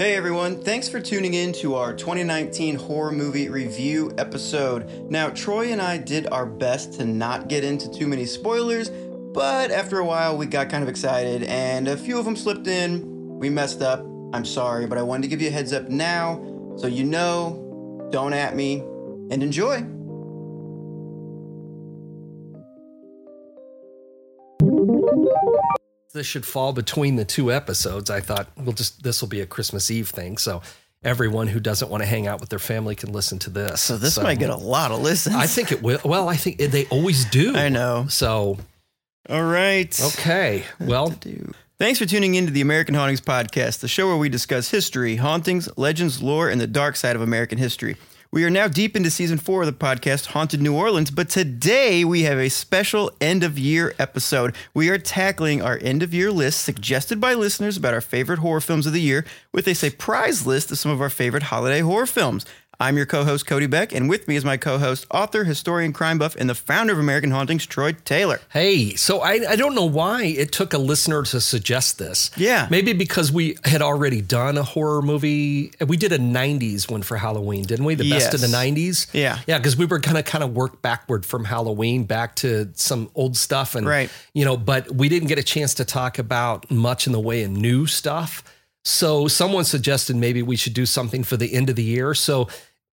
Hey everyone, thanks for tuning in to our 2019 horror movie review episode. Now, Troy and I did our best to not get into too many spoilers, but after a while we got kind of excited and a few of them slipped in. We messed up. I'm sorry, but I wanted to give you a heads up now so you know, don't at me, and enjoy. This should fall between the two episodes. I thought, well, just this will be a Christmas Eve thing. So everyone who doesn't want to hang out with their family can listen to this. So this might get a lot of listens. I think it will. Well, I think they always do. I know. So, all right. Okay. Well, Thanks for tuning in to the American Hauntings Podcast, the show where we discuss history, hauntings, legends, lore, and the dark side of American history. We are now deep into season four of the podcast, Haunted New Orleans, but today we have a special end of year episode. We are tackling our end of year list suggested by listeners about our favorite horror films of the year with a surprise list of some of our favorite holiday horror films. I'm your co host, Cody Beck, and with me is my co host, author, historian, crime buff, and the founder of American Hauntings, Troy Taylor. Hey, so I, I don't know why it took a listener to suggest this. Yeah. Maybe because we had already done a horror movie. We did a 90s one for Halloween, didn't we? The best of the 90s? Yeah. Yeah, because we were going to kind of work backward from Halloween back to some old stuff. And, right. you know, but we didn't get a chance to talk about much in the way of new stuff. So someone suggested maybe we should do something for the end of the year. So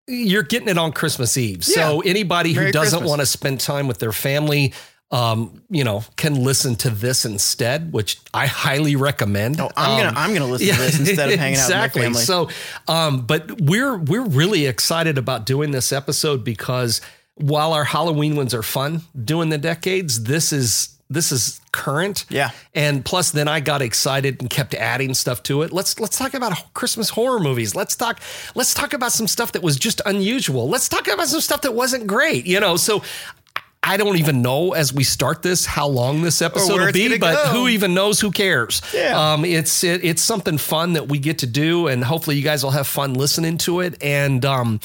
you're getting it on Christmas Eve. So Yeah. anybody who Merry doesn't want to spend time with their family, um, you know, can listen to this instead, which I highly recommend. Oh, I'm Um, gonna I'm gonna listen to this instead of hanging exactly. out with my family. So, um, but we're we're really excited about doing this episode because while our Halloween ones are fun, doing the decades, this is this is current. Yeah. And plus, then I got excited and kept adding stuff to it. Let's let's talk about Christmas horror movies. Let's talk let's talk about some stuff that was just unusual. Let's talk about some stuff that wasn't great. You know, so. I don't even know as we start this how long this episode will be, but go. who even knows? Who cares? Yeah. Um, it's it, it's something fun that we get to do, and hopefully you guys will have fun listening to it. And um,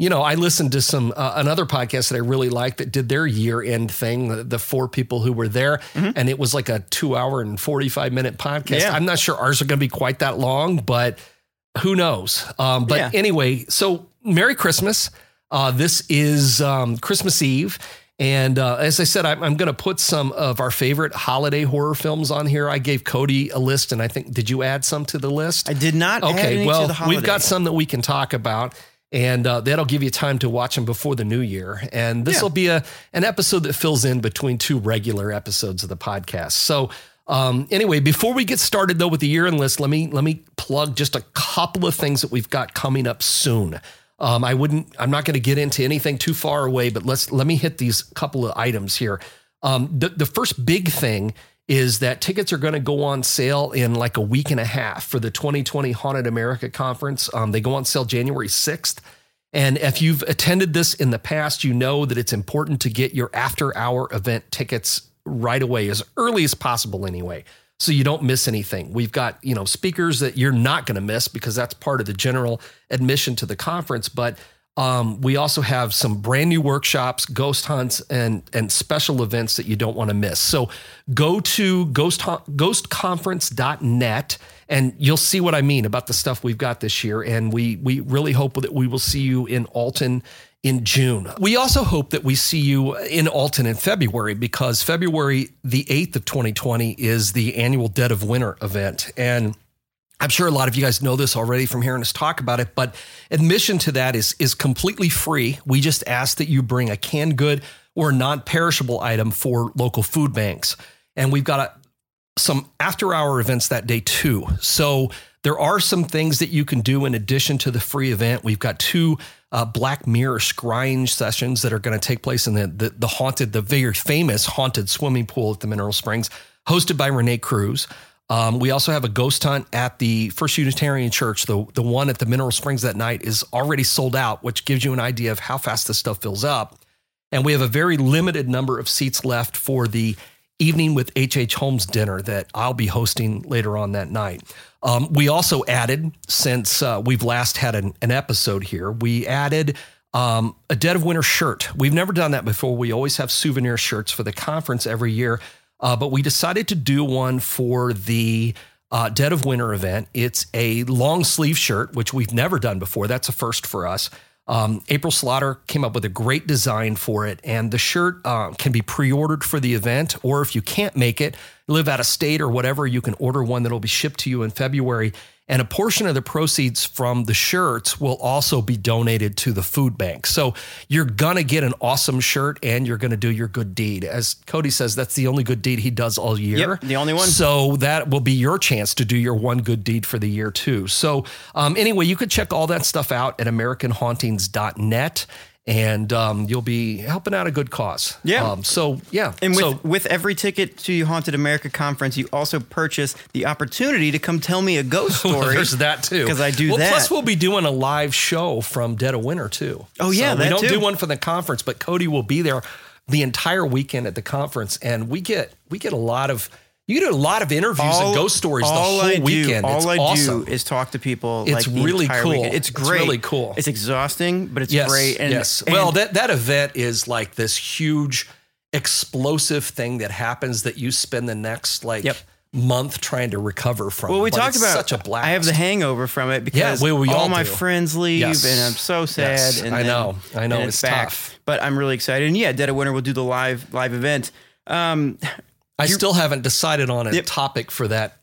you know, I listened to some uh, another podcast that I really liked that did their year end thing. The, the four people who were there, and it was like a two hour and forty five minute podcast. Mm-hmm. Yeah. I'm not sure ours are going to be quite that long, but who knows? Um, but Yeah. anyway, so Merry Christmas. Uh, this is um, Christmas Eve. And uh, as I said, I'm, I'm going to put some of our favorite holiday horror films on here. I gave Cody a list, and I think, did you add some to the list? I did not add Okay, any well, to the we've got some that we can talk about, and uh, that'll give you time to watch them before the new year. And this Yeah. will be a an episode that fills in between two regular episodes of the podcast. So. Um, anyway, before we get started though with the year end list, let me let me plug just a couple of things that we've got coming up soon. Um, I wouldn't. I'm not going to get into anything too far away, but let's let me hit these couple of items here. Um, the the first big thing is that tickets are going to go on sale in like a week and a half for the 2020 Haunted America conference. Um, they go on sale January 6th. And if you've attended this in the past, you know that it's important to get your after hour event tickets right away, as early as possible, anyway, so you don't miss anything. We've got, you know, speakers that you're not going to miss because that's part of the general admission to the conference. But um, we also have some brand new workshops, ghost hunts, and and special events that you don't want to miss. So go to ghost ghostconference.net and you'll see what I mean about the stuff we've got this year. And we we really hope that we will see you in Alton in June. We also hope that we see you in Alton in February because February the 8th of 2020 is the annual Dead of Winter event. And I'm sure a lot of you guys know this already from hearing us talk about it, but admission to that is is completely free. We just ask that you bring a canned good or non-perishable item for local food banks. And we've got a, some after hour events that day too. So there are some things that you can do in addition to the free event. We've got two uh, Black Mirror scrying sessions that are going to take place in the, the the haunted, the very famous haunted swimming pool at the Mineral Springs, hosted by Rene Kruse. Um, we also have a ghost hunt at the First Unitarian Church. The the one at the Mineral Springs that night is already sold out, which gives you an idea of how fast this stuff fills up. And we have a very limited number of seats left for the evening with H.H. H. Holmes dinner that I'll be hosting later on that night. Um, we also added, since uh, we've last had an, an episode here, we added um, a Dead of Winter shirt. We've never done that before. We always have souvenir shirts for the conference every year, uh, but we decided to do one for the uh, Dead of Winter event. It's a long sleeve shirt, which we've never done before. That's a first for us. Um, April Slaughter came up with a great design for it, and the shirt uh, can be pre-ordered for the event, or if you can't make it, live out of state or whatever, you can order one that'll be shipped to you in February. And a portion of the proceeds from the shirts will also be donated to the food bank. So you're going to get an awesome shirt and you're going to do your good deed. As Cody says, that's the only good deed he does all year. Yep, the only one. So that will be your chance to do your one good deed for the year, too. So, um, anyway, you could check all that stuff out at AmericanHauntings.net and um, you'll be helping out a good cause. Yeah. Um, so yeah. And with, so with every ticket to Haunted America conference, you also purchase the opportunity to come tell me a ghost story. well, there's that too. 'Cause I do well, that. Plus, we'll be doing a live show from Dead of Winter too. Oh, yeah, So we don't too. do one for the conference, but Cody will be there the entire weekend at the conference, and we get we get a lot of you get a lot of interviews and ghost stories the whole I do, weekend. All it's I awesome. do is talk to people. It's like really cool. weekend. It's It's really cool. It's exhausting, but it's yes, great. And, yes. and- well, that that event is like this huge explosive thing that happens that you spend the next like Yep. month trying to recover from. well, we But talked it's about such a blast. I have the hangover from it because well, we all all my do. friends leave, Yes. and I'm so sad. Yes, and I then- know. I know. and It's back. tough. but I'm really excited. And yeah, Dead of Winter will do the live live event. Um, I still haven't decided on a Yep. topic for that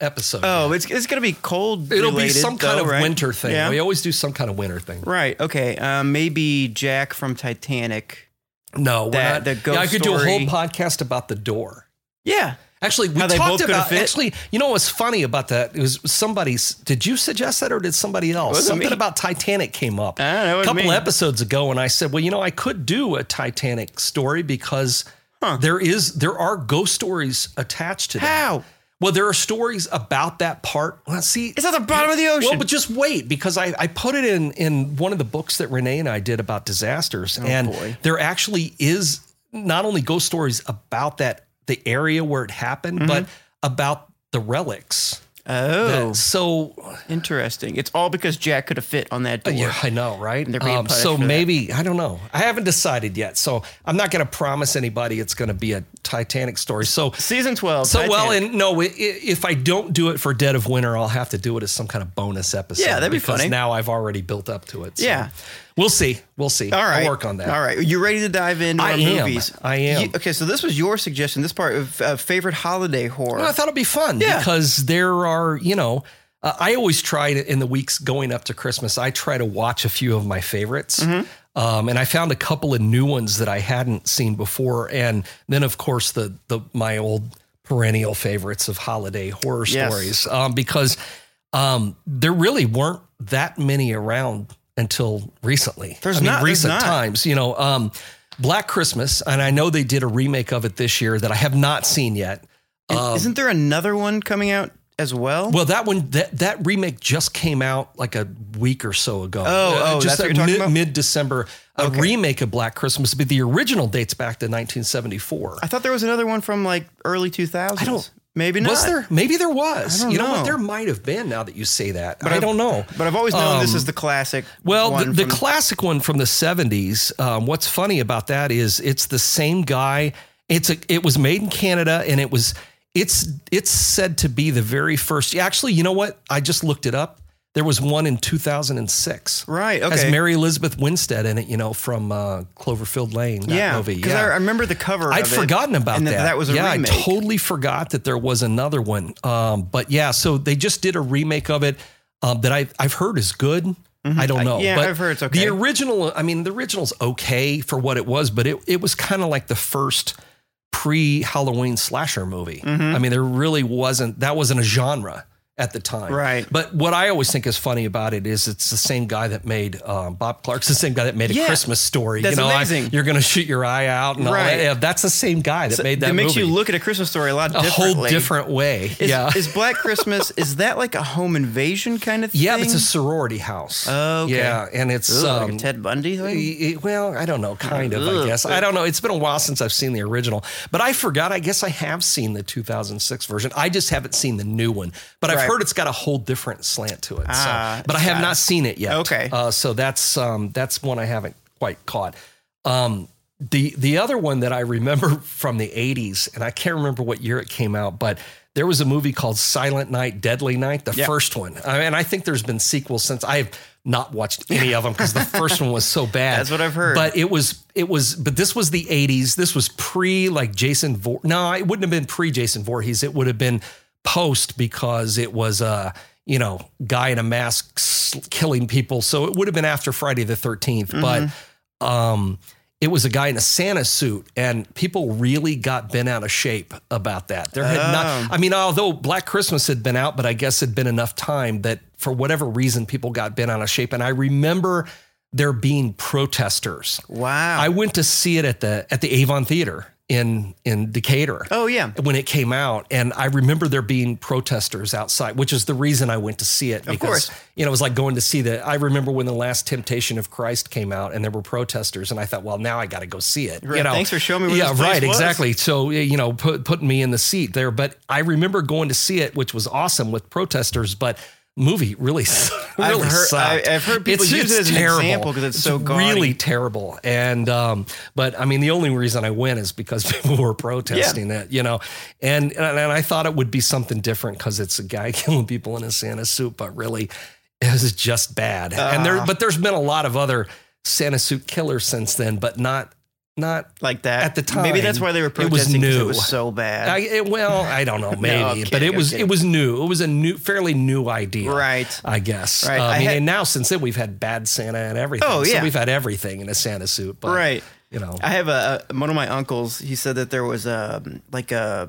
episode. oh, yet. it's it's gonna be cold. it'll be related, some kind though, of right? winter thing. Yeah. We always do some kind of winter thing. Right. Okay. Um, maybe Jack from Titanic. No, That- not. the ghost yeah, I could do a whole podcast about the door. Yeah. Actually, we How talked about. Actually, you know what's funny about that? It was somebody's. Did you suggest that, or did somebody else? Something me. about Titanic came up I don't know, a couple me. episodes ago, and I said, well, you know, I could do a Titanic story because there is there are ghost stories attached to that. How? Well, there are stories about that part. Well, see, It's at the bottom of the ocean. well, but just wait because I, I put it in in one of the books that Rene and I did about disasters, oh, and Oh, boy. there actually is not only ghost stories about that the area where it happened, mm-hmm. but about the relics. Oh, so interesting. It's all because Jack could have fit on that door. yeah, I know, right? they're being Um, so for that. maybe I don't know. I haven't decided yet, so I'm not going to promise anybody it's going to be a Titanic story. So Season twelve. So well, and no, if I don't do it for Dead of Winter, I'll have to do it as some kind of bonus episode. Yeah, that'd be because funny. Now I've already built up to it. so Yeah. We'll see. We'll see. all right, I'll work on that. All right, you ready to dive into I our am. movies? I am. You- okay, so this was your suggestion. This part of uh, favorite holiday horror. Well, I thought it'd be fun Yeah. because there are, you know, uh, I always try to, in the weeks going up to Christmas, I try to watch a few of my favorites. Mm-hmm. Um, and I found a couple of new ones that I hadn't seen before. And then, of course, the, the my old perennial favorites of holiday horror Yes. stories um, because um, there really weren't that many around until recently. There's I mean, not- recent not. times, you know. Um, Black Christmas, and I know they did a remake of it this year that I have not seen yet. And Isn't there another one coming out as well? Well, that one that that remake just came out like a week or so ago. Oh, oh, just that's what you're talking mid, mid December. A remake of Black Christmas, but the original dates back to 1974. I thought there was another one from like early 2000s. I don't- Maybe not. Was there? Maybe there was. I you know, know. what? There might have been. Now that you say that, I I've- don't know. But I've always known this is the classic. Well, the, the from- classic one from the 70s, um, what's funny about that is it's the same guy. It's a it was made in Canada and it was it's it's said to be the very first. Actually, you know what? I just looked it up. There was one in 2006. Right, Has okay. Mary Elizabeth Winstead in it, you know, from uh, Cloverfield Lane, that yeah, movie. because I remember the cover. I'd of it, forgotten about that. That was a yeah, remake. I totally forgot that there was another one. Um, but yeah, so they just did a remake of it um, that I, I've heard is good. I don't know. Mm-hmm. yeah, but I've heard it's okay. The original, I mean, the original's okay for what it was, but it, it was kind of like the first pre Halloween slasher movie. Mm-hmm. I mean, there really wasn't, that wasn't a genre at the time. Right. But what I always think is funny about it is it's the same guy that made um, Bob Clark's the same guy that made a Christmas story. That's you know, I- amazing. you're going to shoot your eye out and all Right. that. Yeah, that's the same guy that made that it makes movie. you look at a Christmas story a lot a whole different way. Is, yeah. is Black Christmas is that like a home invasion kind of thing? yeah, it's a sorority house. Oh, okay. Yeah, and it's Ugh, like um, a Ted Bundy thing. y- well, I don't know, kind of, I guess. I don't know. It's been a while since I've seen the original, but I forgot. I guess I have seen the 2006 version. I just haven't seen the new one, but I've Right. Heard it's got a whole different slant to it. Ah, so, but I have ah. not seen it yet. Okay. Uh, so that's um, that's one I haven't quite caught. Um, the the other one that I remember from the 80s, and I can't remember what year it came out, but there was a movie called Silent Night, Deadly Night, the Yeah. first one. I and I think there's been sequels since. I have not watched any of them because the first one was so bad. That's what I've heard. But it was it was but this was the 80s. This was pre like Jason Vor No, it wouldn't have been pre Jason Voorhees. It would have been post because it was a you know guy in a mask killing people. So it would have been after Friday the 13th. Mm-hmm. But um it was a guy in a Santa suit, and people really got bent out of shape about that. There had Oh. not, I mean, although Black Christmas had been out, but I guess it'd been enough time that for whatever reason, people got bent out of shape. And I remember there being protesters. Wow. I went to see it at the at the Avon Theater in in Decatur. oh yeah. When it came out, and I remember there being protesters outside, which is the reason I went to see it. Because, course. you know, it was like going to see the. I remember when the last Temptation of Christ came out, and there were protesters, and I thought, well, now I got to go see it. Right. You know, Thanks for showing me yeah, right, was. exactly. So you know, put, putting me in the seat there. But I remember going to see it, which was awesome with protesters, but. Movie really, I've heard- sucked. I- I've heard people use it as an example because it's so gaudy. really terrible. And um, but I mean, the only reason I went is because people were protesting it, you know. And and, and I thought it would be something different because it's a guy killing people in a Santa suit, but really, it was just bad. and there, Ah. but there's been a lot of other Santa suit killers since then, but not not. Like that At the time, Maybe that's why they were protesting. it was 'cause it was so bad. I, it, well, I don't know, maybe, I'm but it I'm was kidding. it was new. It was a new, fairly new idea, Right. I guess. Right. Uh, I, I mean, had- and now since then we've had bad Santa and everything. Oh, So yeah. we've had everything in a Santa suit. But, Right. You know. I have a, a one of my uncles. He said that there was a like a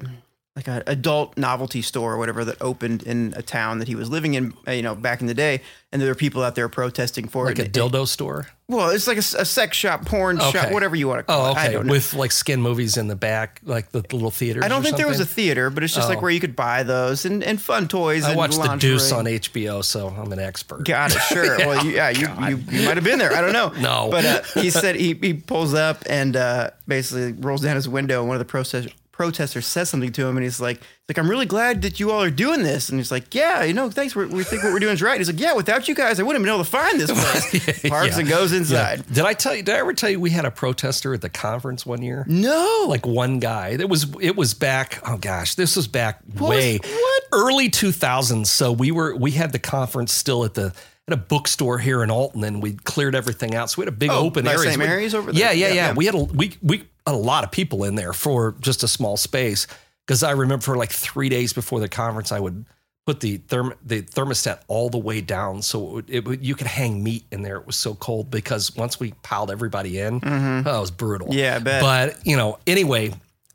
like an adult novelty store or whatever that opened in a town that he was living in. uh, You know, back in the day, and there were people out there protesting for it. like a it. dildo store. well, it's like a sex shop, porn shop, whatever you want to call Oh, it. I okay. don't know. With like skin movies in the back, like the little theater. I don't think there was a theater, but it's just like Oh. where you could buy those and, and fun toys. I and watched The. Deuce on HBO, so I'm an expert. Got it. Sure. well, you, yeah, you, you, you might have been there. I don't know. No. But uh, he said he, he pulls up and uh, basically rolls down his window. And one of the protest, protesters says something to him, and he's like, "He's like, I'm really glad that you all are doing this." And he's like, "Yeah, you know, thanks. We're, we think what we're doing is right." He's like, "Yeah, without you guys, I wouldn't have been able to find this place." Parks Yeah. and goes Yeah. inside. Did I tell you? Did I ever tell you we had a protester at the conference one year? No. like one guy. It was it was back. Oh gosh, this was back was- way what? early two thousands. So we were we had the conference still at the at a bookstore here in Alton, and we cleared everything out. So we had a big Oh, open area. St. Mary's over Yeah, there? yeah, Yeah, yeah, yeah. We had a we we a lot of people in there for just a small space. Because I remember for like three days before the conference, I would put the therm the thermostat all the way down so it would, it would you could hang meat in there. It was so cold because once we piled everybody in, oh, it was brutal. Mm-hmm. Yeah, I bet. But you know, anyway,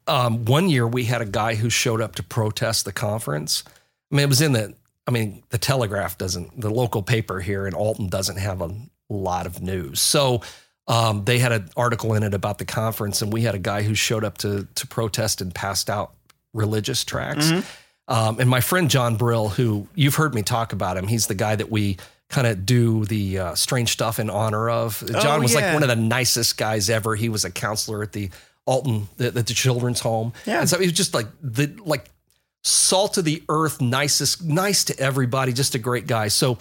um, one year we had a guy who showed up to protest the conference. I mean, it was in the. I mean, the Telegraph doesn't. The local paper here in Alton doesn't have a lot of news, so. Um, they had an article in it about the conference, and we had a guy who showed up to to protest and passed out religious tracts. Um, and my friend John Brill, who you've heard me talk about him, he's the guy that we kind of do the uh, strange stuff in honor of. John was like one of the nicest guys ever. He was a counselor at the Alton, the, the children's home. Yeah. And so he was just like the like salt of the earth, nicest, nice to everybody, just a great guy. So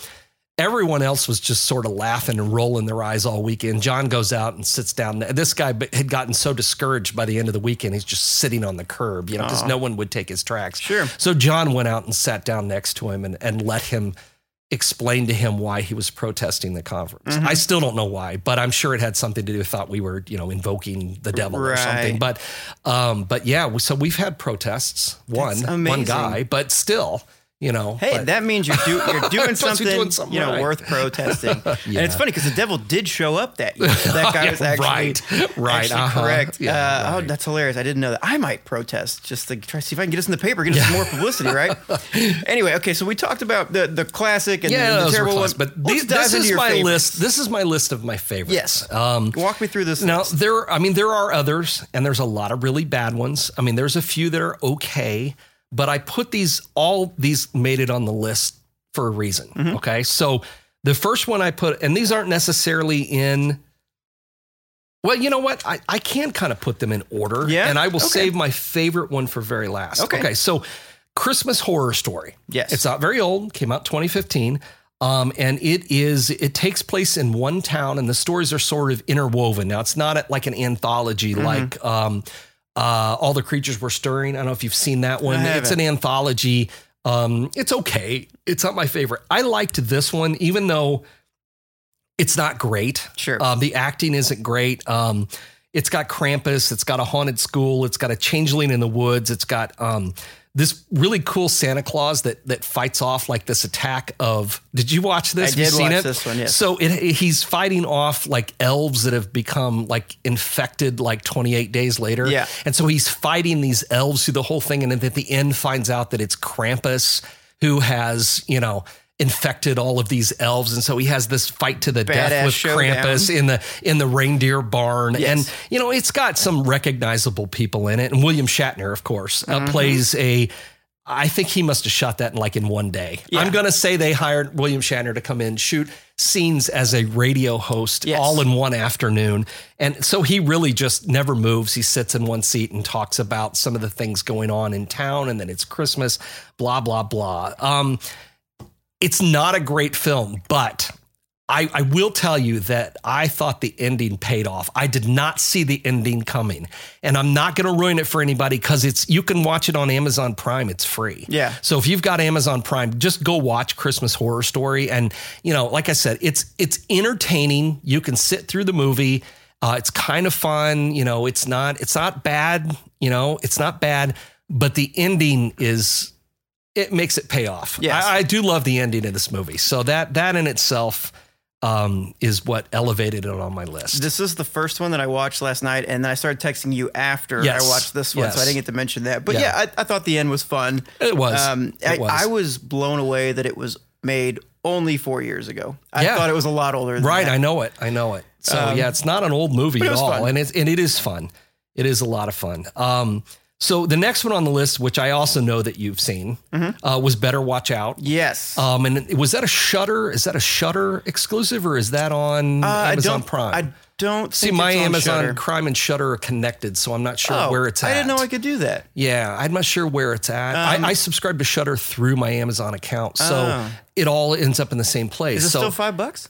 everyone else was just sort of laughing and rolling their eyes all weekend. John goes out and sits down. This guy had gotten so discouraged by the end of the weekend, he's just sitting on the curb, you know, because no one would take his tracks. Sure. So John went out and sat down next to him and, and let him explain to him why he was protesting the conference. Mm-hmm. I still don't know why, but I'm sure it had something to do with thought we were, you know, invoking the devil or something. But um, but yeah, so we've had protests. One one guy, but still, you know. Hey, but- that means you're, do, you're doing you're something, doing something you know, right. worth protesting. And it's funny because the devil did show up that year. That guy Yeah, was actually right, right, actually uh-huh. correct. Yeah, uh, Oh, that's hilarious. I didn't know that. I might protest just to try to see if I can get us in the paper, get us some more publicity, right? anyway, okay, so we talked about the the classic and yeah, the, the terrible close, one. but these, this is my favorites. list. This is my list of my favorites. Yes. Um, Walk me through this. Now list. there, I mean, there are others, and there's a lot of really bad ones. I mean, there's a few that are okay, but I put these all these made it on the list for a reason. Mm-hmm. Okay, so the first one I put, and these aren't necessarily in. Well, you know what? I, I can kind of put them in order. Yeah? And I will Okay. save my favorite one for very last. Okay. Okay. So Christmas horror story. Yes. It's not very old, came out 2015. Um, and it is it takes place in one town, and the stories are sort of interwoven. Now it's not like an anthology Mm-hmm. like um, uh, all the creatures were stirring. I don't know if you've seen that one. It's an anthology. Um, it's okay. It's not my favorite. I liked this one, even though it's not great. Sure. Um, the acting isn't great. Um, it's got Krampus. It's got a haunted school. It's got a changeling in the woods. It's got um, this really cool Santa Claus that that fights off like this attack of. Did you watch this? I Have you did seen watch it? this one, yes. So it, he's fighting off like elves that have become like infected like 28 days later. Yeah. And so he's fighting these elves through the whole thing, and then at the end finds out that it's Krampus who has you know infected all of these elves, and so he has this fight to the Badass death with. Krampus in the in the reindeer barn, Yes. and you know it's got some recognizable people in it, and William Shatner, of course, Mm-hmm. uh, plays a. I think he must have shot that in like in one day. Yeah. I'm gonna say they hired William Shatner to come in shoot scenes as a radio host Yes. all in one afternoon, and so he really just never moves. He sits in one seat and talks about some of the things going on in town, and then it's Christmas, blah blah blah. Um, it's not a great film, but I, I will tell you that I thought the ending paid off. I did not see the ending coming, and I'm not going to ruin it for anybody because it's you can watch it on Amazon Prime. It's free. Yeah. So if you've got Amazon Prime, just go watch Christmas Horror Story, and you know, like I said, it's it's entertaining. You can sit through the movie. Uh, it's kind of fun. You know, it's not it's not bad. You know, it's not bad, but the ending is it makes it pay off. Yes. I, I do love the ending of this movie. So that that in itself um, is what elevated it on my list. This is the first one that I watched last night, and then I started texting you after Yes. I watched this one, so I didn't get to mention that. But Yeah. yeah, I, I thought the end was fun. It was. Um, It I, was. I was blown away that it was made only four years ago. I Yeah. thought it was a lot older. Than right, that. I know it. I know it. So Um, yeah, it's not an old movie at all, fun. and it's and it is fun. It is a lot of fun. Um, so the next one on the list, which I also know that you've seen, Mm-hmm. uh, was Better Watch Out. Yes. Um, and was that a Shudder? Is that a Shudder exclusive, or is that on Uh, Amazon don't, Prime? I don't See, my Amazon Shudder. Crime and Shudder are connected, so I'm not sure Oh, where it's at. I didn't know I could do that. Yeah, I'm not sure where it's at. Um, I, I subscribe to Shudder through my Amazon account, so Oh. it all ends up in the same place. Is it so still five bucks?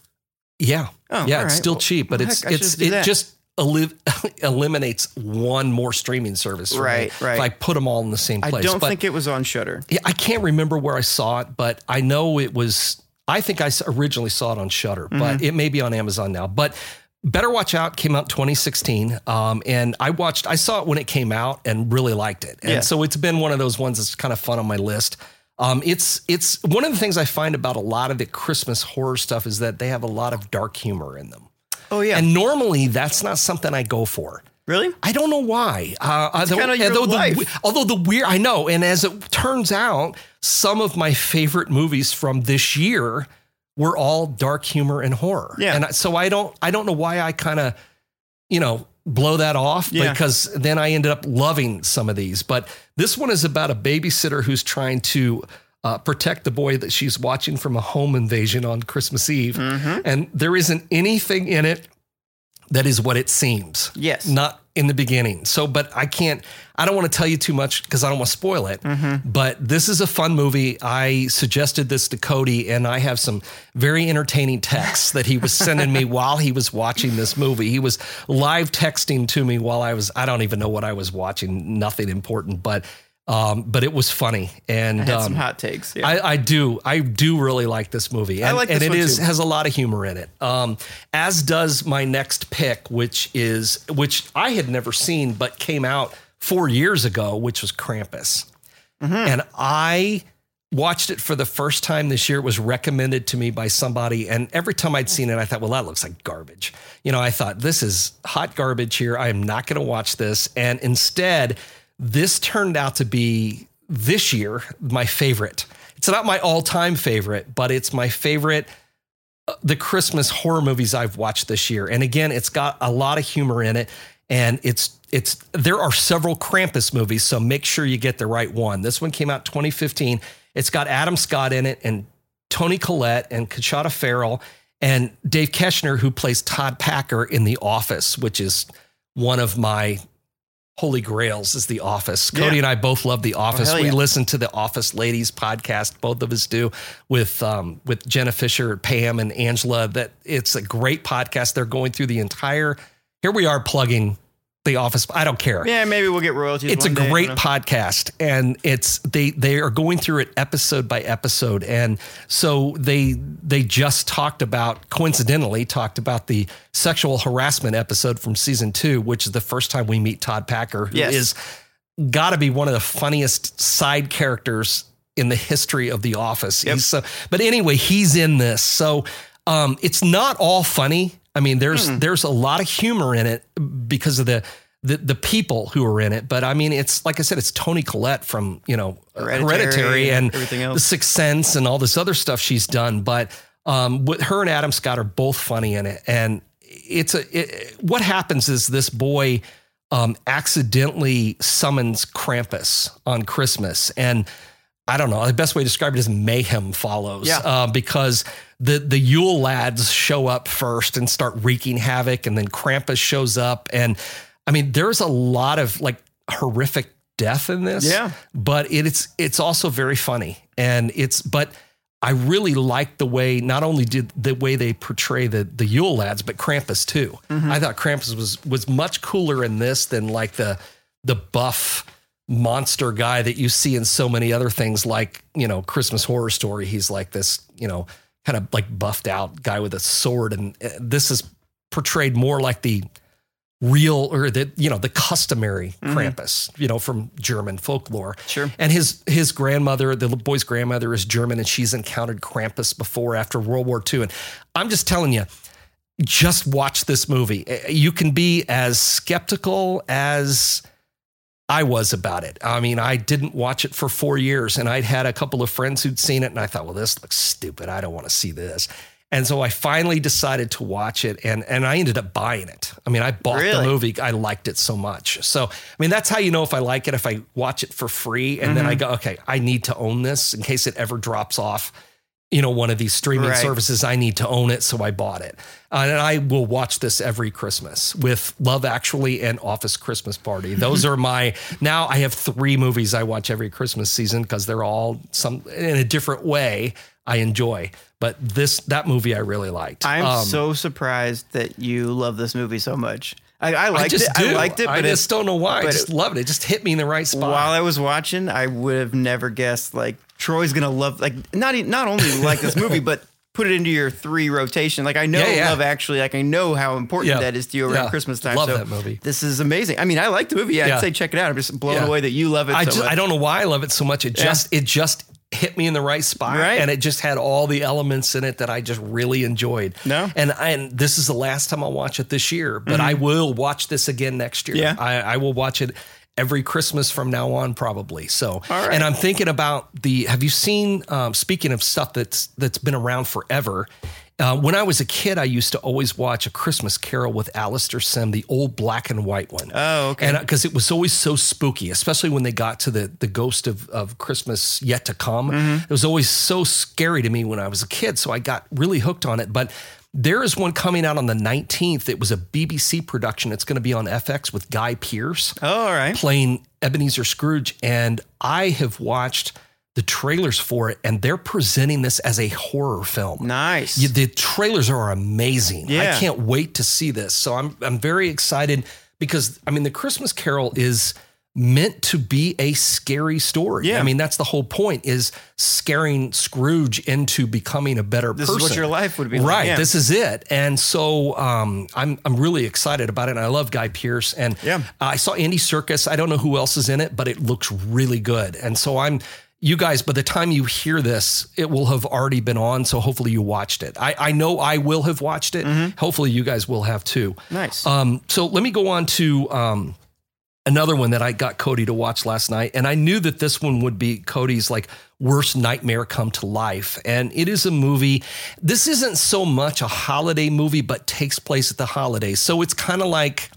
yeah, Oh, yeah, it's right. still cheap, but well, it's heck, it's it that. just eli- eliminates one more streaming service. for me Right, right. If I put them all in the same place. I don't but think it was on Shudder. yeah, I can't remember where I saw it, but I know it was. I think I originally saw it on Shudder, but Mm-hmm. it may be on Amazon now. But Better Watch Out came out 2016, um, and I watched. I saw it when it came out and really liked it, and Yeah. so it's been one of those ones that's kind of fun on my list. Um, it's it's one of the things I find about a lot of the Christmas horror stuff is that they have a lot of dark humor in them, Oh yeah. and normally that's not something I go for. really? I don't know why. Uh, although, your although life. The, although the weird, I know. And as it turns out, some of my favorite movies from this year were all dark humor and horror. Yeah. And so I don't, I don't know why I kind of, you know, blow that off Yeah. because then I ended up loving some of these. But this one is about a babysitter who's trying to. Uh, protect the boy that she's watching from a home invasion on Christmas Eve. Mm-hmm. And there isn't anything in it that is what it seems Yes. not in the beginning. So, but I can't, I don't want to tell you too much because I don't want to spoil it. Mm-hmm. But this is a fun movie. I suggested this to Cody, and I have some very entertaining texts that he was sending me while he was watching this movie. He was live texting to me while I was, I don't even know what I was watching, nothing important, but. Um, but it was funny, and I had um, some hot takes. Yeah. I, I do. I do really like this movie. And, like and it is too. has a lot of humor in it. Um, as does my next pick, which is which I had never seen but came out four years ago, which was Krampus. Mm-hmm. And I watched it for the first time this year. It was recommended to me by somebody. And every time I'd seen it, I thought, well, that looks like garbage. You know, I thought, this is hot garbage here. I am not going to watch this. And instead, this turned out to be this year my favorite. It's not my all time favorite, but it's my favorite uh, the Christmas horror movies I've watched this year. And again, it's got a lot of humor in it. And it's it's there are several Krampus movies, so make sure you get the right one. This one came out 2015. It's got Adam Scott in it and Toni Collette and Conchata Ferrell and Dave Koechner, who plays Todd Packer in The Office, which is one of my holy grails is The Office. Cody Yeah. and I both love The Office. hell we yeah. listen to the Office Ladies podcast. Both of us do with um, with Jenna Fischer, Pam, and Angela. That it's a great podcast. They're going through the entire. Here we are plugging The Office. I don't care. Yeah, maybe we'll get royalties. It's a day, great podcast, and it's they they are going through it episode by episode, and so they they just talked about coincidentally talked about the sexual harassment episode from season two, which is the first time we meet Todd Packer, who is Yes. got to be one of the funniest side characters in the history of The Office. Yep. He's so, but anyway, he's in this, so um, it's not all funny. I mean, there's Hmm. there's a lot of humor in it because of the. The, the people who are in it, but I mean, it's like I said, it's Toni Collette from you know Hereditary Hereditary, and everything The. Sixth Sense and all this other stuff she's done. But um, with her and Adam Scott are both funny in it, and it's a it, what happens is this boy um, accidentally summons Krampus on Christmas, and I don't know the best way to describe it is mayhem follows. Yeah. uh, because the the Yule lads show up first and start wreaking havoc, and then Krampus shows up, and I mean there's a lot of like horrific death in this. Yeah. but it, it's it's also very funny, and it's but. I really like the way not only did the way they portray the the Yule lads, but Krampus too. Mm-hmm. I thought Krampus was was much cooler in this than like the the buff monster guy that you see in so many other things, like you know Christmas Horror Story. He's like this, you know, kind of like buffed out guy with a sword, and uh, this is portrayed more like the real or the you know the customary Krampus, you know, from German folklore. Sure. And his his grandmother, the boy's grandmother, is German, and she's encountered Krampus before after World War II. And I'm just telling you, just watch this movie. Uh, You can be as skeptical as I was about it. I mean, I didn't watch it for four years, and I'd had a couple of friends who'd seen it, and I thought, well, this looks stupid. I don't want to see this. And so I finally decided to watch it, and and I ended up buying it. I mean, I bought the movie. I liked it so much. So I mean, that's how you know if I like it. If I watch it for free, and then I mm-hmm. go, okay, I need to own this in case it ever drops off. You know, one of these streaming Right. services. I need to own it, so I bought it, Uh, and I will watch this every Christmas with Love Actually and Office Christmas Party. Those are my now. I have three movies I watch every Christmas season because they're all some in a different way. I enjoy, but this that movie I really liked. I'm Um, so surprised that you love this movie so much. I, I liked I just it. do. I liked it, I but just it, don't know why. I just it- loved it. It just hit me in the right spot. while I was watching, I would have never guessed like Troy's gonna love like not not only like this movie, but put it into your three rotation. Like I know Yeah, yeah. Love Actually, like I know how important Yeah. that is to you around. Christmas time. Love so that movie. This is amazing. I mean, I like the movie. I'd say check it out. I'm just blown away that you love it. I so just much. I don't know why I love it so much. It just it just hit me in the right spot, Right. and it just had all the elements in it that I just really enjoyed. No. and and this is the last time I'll watch it this year, but I will watch this again next year. Mm-hmm. Yeah. I, I will watch it every Christmas from now on, probably. So, right. and I'm thinking about the. Have you seen? Um, speaking of stuff that's that's been around forever. Uh, when I was a kid, I used to always watch A Christmas Carol with Alastair Sim, the old black and white one. Oh, okay. And because it was always so spooky, especially when they got to the the ghost of of Christmas yet to come. Mm-hmm. It was always so scary to me when I was a kid. So I got really hooked on it. But there is one coming out on the 19th. It was a BBC production. It's going to be on FX with Guy Pearce Oh, all right. playing Ebenezer Scrooge. And I have watched the trailers for it, and they're presenting this as a horror film. Nice. Yeah, the trailers are amazing. Yeah. I can't wait to see this. So I'm I'm very excited because I mean the Christmas Carol is meant to be a scary story. Yeah. I mean that's the whole point is scaring Scrooge into becoming a better This person. is what your life would be like, Right. yeah. This is it. And so um, I'm I'm really excited about it. And I love Guy Pearce. And Yeah. I saw Andy Serkis. I don't know who else is in it, but it looks really good. And so I'm you guys, by the time you hear this, it will have already been on. So hopefully you watched it. I, I know I will have watched it. Hopefully you guys will have too. Mm-hmm. Nice. Um, so let me go on to um, another one that I got Cody to watch last night, and I knew that this one would be Cody's like worst nightmare come to life, and it is a movie. This isn't so much a holiday movie, but takes place at the holidays, so it's kind of like.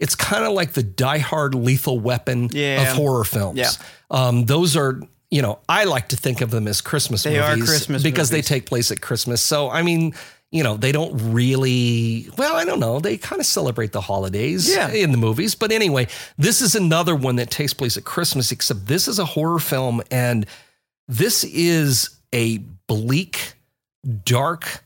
It's kind of like the Die Hard Lethal Weapon Yeah. of horror films. Yeah. Um, those are, you know, I like to think of them as Christmas They are movies Christmas because movies. they take place at Christmas. So, I mean, you know, they don't really, well, I don't know. They kind of celebrate the holidays Yeah. in the movies. But anyway, this is another one that takes place at Christmas, except this is a horror film. And this is a bleak, dark,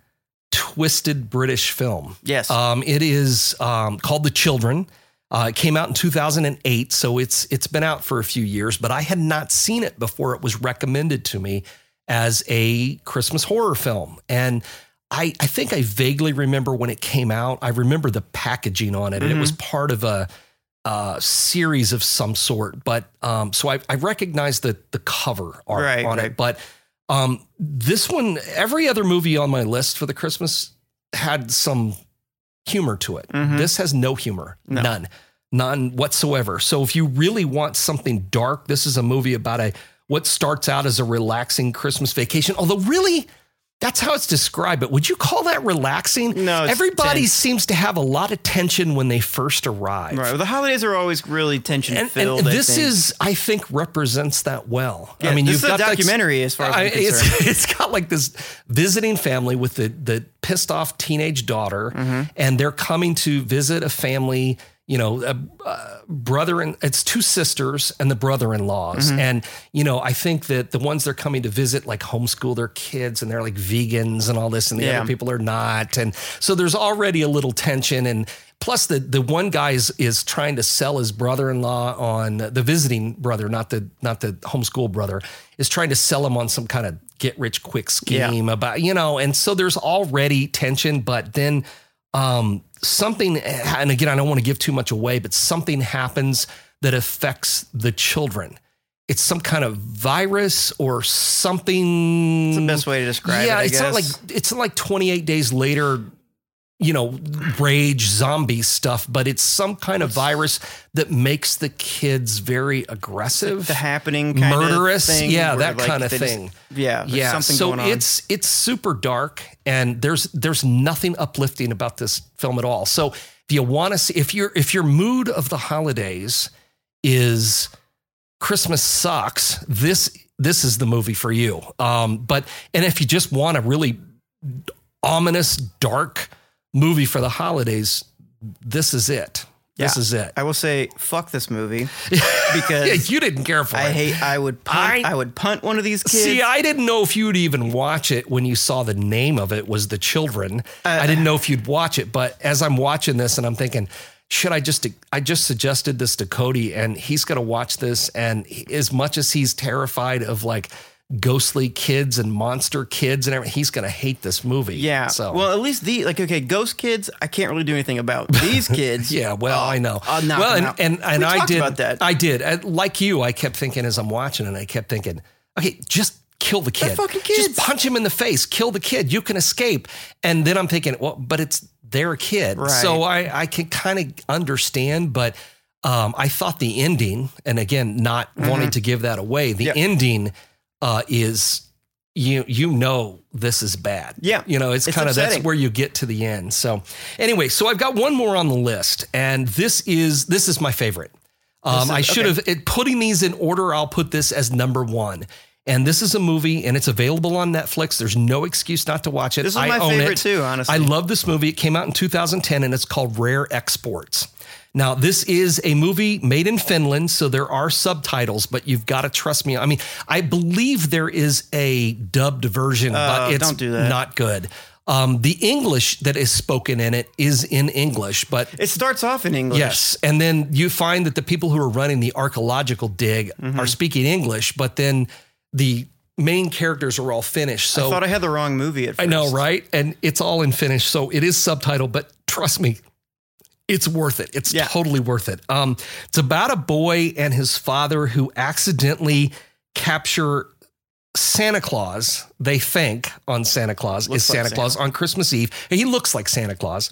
twisted British film. Yes. Um, it is um, called The Children. Uh, it came out in 2008, so it's it's been out for a few years, but I had not seen it before it was recommended to me as a Christmas horror film. And I, I think I vaguely remember when it came out. I remember the packaging on it, and it was part of a, a series of some sort. But um, so I, I recognized the the cover art Right, on right. it. But um, this one, every other movie on my list for the Christmas had some humor to it. Mhm. This has no humor, No. none, none whatsoever. So if you really want something dark, this is a movie about a what starts out as a relaxing Christmas vacation. Although really, that's how it's described. But would you call that relaxing? No, it's everybody tense. seems to have a lot of tension when they first arrive. right. Well, the holidays are always really tension And, filled. and I this is, I think, represents that well. Yeah, I mean, you've a got that- documentary as far as I'm it's, it's got like this visiting family with the the pissed off teenage daughter, Mm-hmm. and they're coming to visit a family. You know, a, a brother and it's two sisters and the brother-in-laws, Mm-hmm. and you know, I think that the ones they're coming to visit like homeschool their kids, and they're like vegans and all this, and the Yeah. other people are not, and so there's already a little tension and. Plus, the the one guy is, is trying to sell his brother-in-law on the visiting brother, not the not the homeschool brother, is trying to sell him on some kind of get rich quick scheme about you know. And so there's already tension, but then um, something, and again, I don't want to give too much away, but something happens that affects the children. It's some kind of virus or something. It's the best way to describe yeah, it. I it's not like it's not like 28 days later, you know, rage zombie stuff, but it's some kind of virus that makes the kids very aggressive, the happening kind murderous, of thing. yeah, that like, kind of they just- thing. yeah, yeah, something so going on. it's it's super dark, and there's there's nothing uplifting about this film at all. So if you want to see, if your if your mood of the holidays is Christmas sucks, this this is the movie for you. Um, but and if you just want a really ominous, dark movie for the holidays, this is it. This is it. I will say, fuck this movie yeah, because you didn't care for I it. hate. I would. Punt, I- I, would punt one of these kids. See, I didn't know if you'd even watch it when you saw the name of it was The Children. Uh, I didn't know if you'd watch it, but as I'm watching this and I'm thinking, should I just I just suggested this to Cody and he's going to watch this and he- as much as he's terrified of like ghostly kids and monster kids and everything, he's going to hate this movie. yeah. So well, at least the like okay, ghost kids. I can't really do anything about these kids. Yeah, well, Oh, I know. I'll knock well, and out. and, and We I did about that. I did. Uh, Like you, I kept thinking as I'm watching and I kept thinking, okay, just kill the kid. Just punch him in the face. Kill the kid. You can escape. And then I'm thinking, well, but it's their kid, Right. so I I can kind of understand, but. Um, I thought the ending, and again, not wanting to give that away, the Mm-hmm. Ending uh, is you you know this is bad. Yeah. you know it's, It's kind of that's where you get to the end. So anyway, so I've got one more on the list, and this is this is my favorite. Um, is- I should okay. have it, putting these in order. I'll put this as number one. And this is a movie, and it's available on Netflix. There's no excuse not to watch it. This is I my favorite it. too, honestly. I love this movie. It came out in 2010, and it's called Rare Exports. Now, this is a movie made in Finland, so there are subtitles, but you've got to trust me. I mean, I believe there is a dubbed version, Oh, but it's don't not good. Um, the English that is spoken in it is in English, but It starts off in English. Yes. And then you find that the people who are running the archaeological dig Mm-hmm. are speaking English, but then the main characters are all Finnish. So I thought I had the wrong movie at first. I know, right? And it's all in Finnish. So it is subtitled, but trust me, it's worth it. It's Yeah. totally worth it. Um, it's about a boy and his father who accidentally capture Santa Claus, they think on Santa Claus Looks is like Santa Santa. Claus on Christmas Eve. He looks like Santa Claus.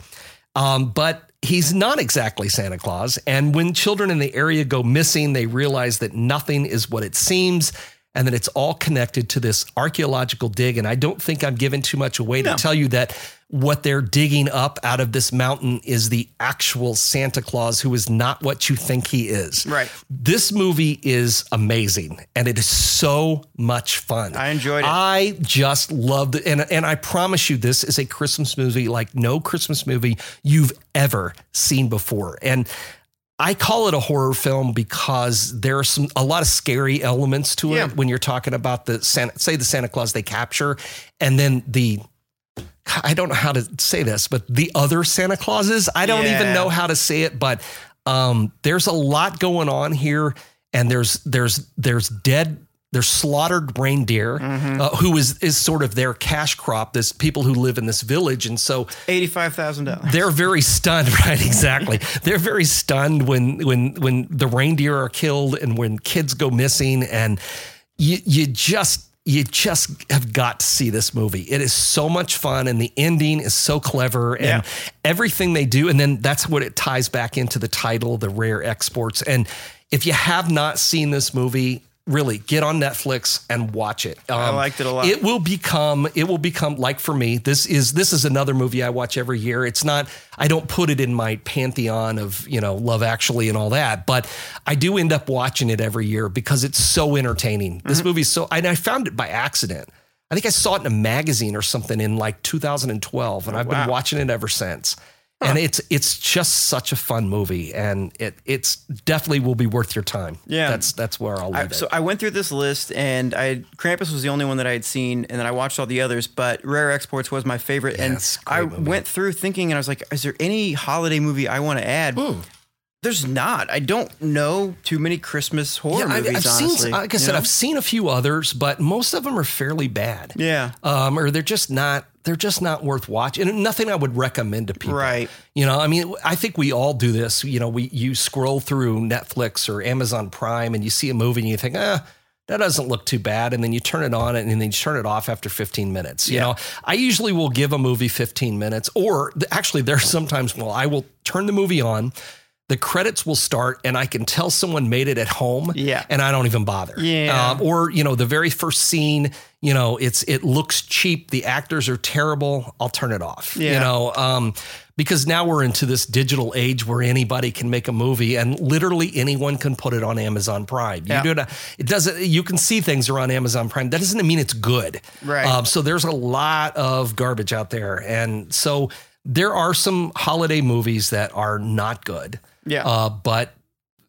Um, but he's not exactly Santa Claus. And when children in the area go missing, they realize that nothing is what it seems. And that it's all connected to this archaeological dig. And I don't think I'm giving too much away No. to tell you that what they're digging up out of this mountain is the actual Santa Claus who is not what you think he is. Right. This movie is amazing and it is so much fun. I enjoyed it. I just loved it. And, and I promise you, this is a Christmas movie like no Christmas movie you've ever seen before. And I call it a horror film because there are some a lot of scary elements to it Yeah. when you're talking about the Santa, say the Santa Claus they capture, and then the I don't know how to say this, but the other Santa Clauses, I don't even know how to say it, but um, there's a lot going on here, and there's there's there's dead. There's slaughtered reindeer, Mm-hmm. uh, who is is sort of their cash crop. This people who live in this village, and so Eighty-five thousand dollars. they're very stunned, right? Exactly. they're very stunned when when when the reindeer are killed and when kids go missing, and you you just you just have got to see this movie. It is so much fun, and the ending is so clever, and Yeah. everything they do, and then that's what it ties back into the title, the rare exports. And if you have not seen this movie. Really get on Netflix and watch it. Um, liked it a lot. It will become it will become like for me this is this is another movie I watch every year it's not I don't put it in my pantheon of you know Love Actually and all that but I do end up watching it every year because it's so entertaining Mm-hmm. this movie's so and I found it by accident I think I saw it in a magazine or something in like 2012 and I've wow. been watching it ever since and it's it's just such a fun movie and it it's definitely will be worth your time Yeah. that's that's where I'll I, leave it so I went through this list, and I Krampus was the only one that I had seen, and then I watched all the others. But Rare Exports was my favorite, and I movie. went through thinking, and I was like, "Is there any holiday movie I want to add?" Hmm. There's not. I don't know too many Christmas horror I- movies. I've honestly, seen, like I said, know? I've seen a few others, but most of them are fairly bad. yeah, Um, or they're just not. They're just not worth watching, and nothing I would recommend to people. Right. You know, I mean, I think we all do this. You know, we you scroll through Netflix or Amazon Prime, and you see a movie, and you think, ah. That doesn't look too bad. And then you turn it on and then you turn it off after 15 minutes. You Yeah. know, I usually will give a movie 15 minutes, or actually, there's sometimes, well, I will turn the movie on, the credits will start, and I can tell someone made it at home Yeah. and I don't even bother. Yeah. Um, or you know, the very first scene, you know, it's it looks cheap. The actors are terrible. I'll turn it off. yeah. You know, um, because now we're into this digital age where anybody can make a movie and literally anyone can put it on Amazon Prime. You Yeah. do it. It doesn't. You can see things are on Amazon Prime. That doesn't mean it's good. Right. Um, so there's a lot of garbage out there, and so there are some holiday movies that are not good. Yeah. Uh, but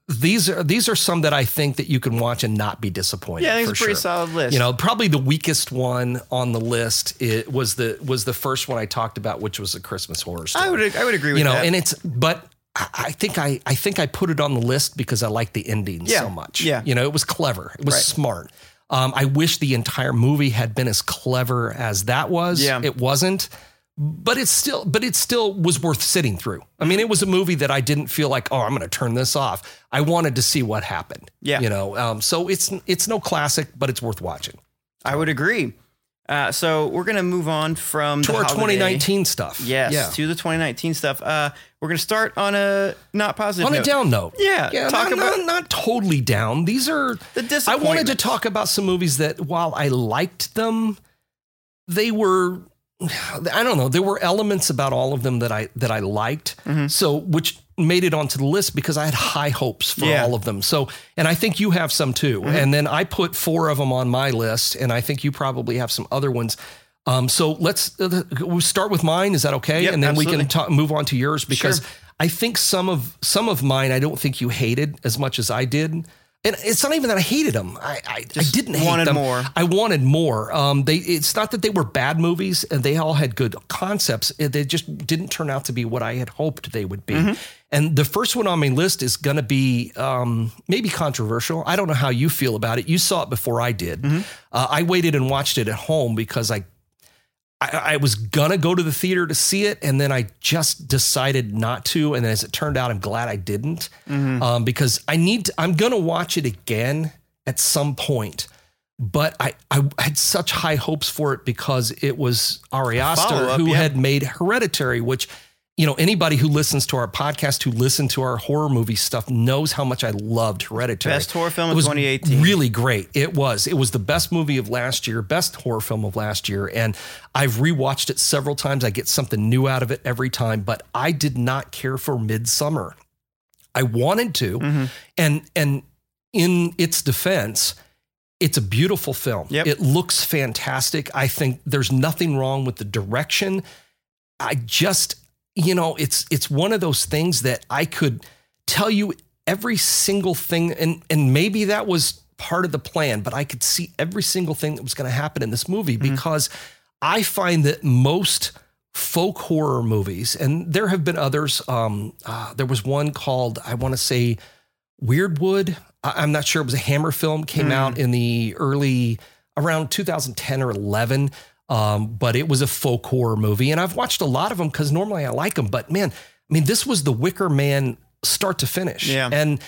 these are these are some that I think that you can watch and not be disappointed. yeah, I think it's a pretty sure. solid list. You know, probably the weakest one on the list it was the was the first one I talked about, which was a Christmas horror story. I would I would agree with you know, that. and it's but I I think I I think I put it on the list because I like the ending Yeah, so much. yeah. you know, it was clever, it was Right. smart. Um, I wish the entire movie had been as clever as that was. Yeah. it wasn't but it's still but it still was worth sitting through. I mean it was a movie that i didn't feel like oh i'm going to turn this off. I wanted to see what happened Yeah. you know? Um, so it's it's no classic but it's worth watching. I would agree. Uh, so we're gonna move on from to the our holiday- 2019 stuff. Yes, yeah. to the 2019 stuff. Uh, we're gonna start on a not positive on note. a down note. Yeah, yeah talk not, about- not, not totally down. These are The i wanted to talk about some movies that while i liked them they were I don't know. There were elements about all of them that I that I liked. Mm-hmm. So which made it onto the list because I had high hopes for Yeah. Mm-hmm. all of them. So and I think you have some too. And then I put four of them on my list, and I think you probably have some other ones. Um, so let's uh, we'll start with mine. Is that okay? Yep, and then we can talk, move on to yours because Sure. I think some of some of mine I don't think you hated as much as I did. And it's not even that I hated them. I I, I didn't hate wanted them. more. I wanted more. Um, they it's not that they were bad movies and they all had good concepts. They just didn't turn out to be what I had hoped they would be. Mm-hmm. And the first one on my list is going to be um, maybe controversial. I don't know how you feel about it. You saw it before I did. Mm-hmm. Uh, I waited and watched it at home because I I, I was gonna go to the theater to see it, and then I just decided not to. And then as it turned out, I'm glad I didn't, Mm-hmm. um, because I need. To, I'm gonna watch it again at some point. But I, I had such high hopes for it because it was Ari Aster who yeah. had made Hereditary, which you know, anybody who listens to our podcast, who listened to our horror movie stuff, knows how much I loved Hereditary. Best horror film of 2018. Really great. It was. It was the best movie of last year, best horror film of last year. And I've rewatched it several times. I get something new out of it every time, but I did not care for Midsommar. I wanted to. Mm-hmm. And and in its defense, it's a beautiful film. Yep. It looks fantastic. I think there's nothing wrong with the direction. I just, you know, it's it's one of those things that I could tell you every single thing and and maybe that was part of the plan, but I could see every single thing that was going to happen in this movie because I find that most folk horror movies, and there have been others. Um, uh, there was one called I want to say Weirdwood. I, I'm not sure. It was a Hammer film. Came out in the early around 2010 or 11. Um, but it was a folk horror movie, and I've watched a lot of them because normally I like them. But man, I mean, this was the Wicker Man start to finish. Yeah. And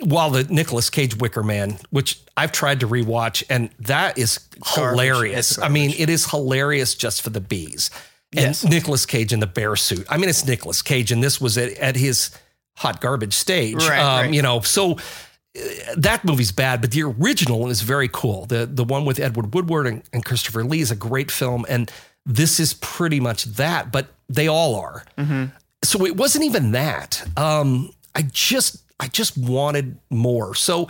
while the Nicolas Cage Wicker Man, which I've tried to rewatch, and that is Garbage. hilarious. I mean, it is hilarious just for the bees. And Yes. Nicolas Cage in the bear suit. I mean, it's Nicolas Cage, and this was at, at his hot garbage stage. Right, um, right. You know, so that movie's bad, but the original is very cool. The the one with Edward Woodward and, and Christopher Lee is a great film, and this is pretty much that. But they all are. So it wasn't even that. Um, I just I just wanted more. So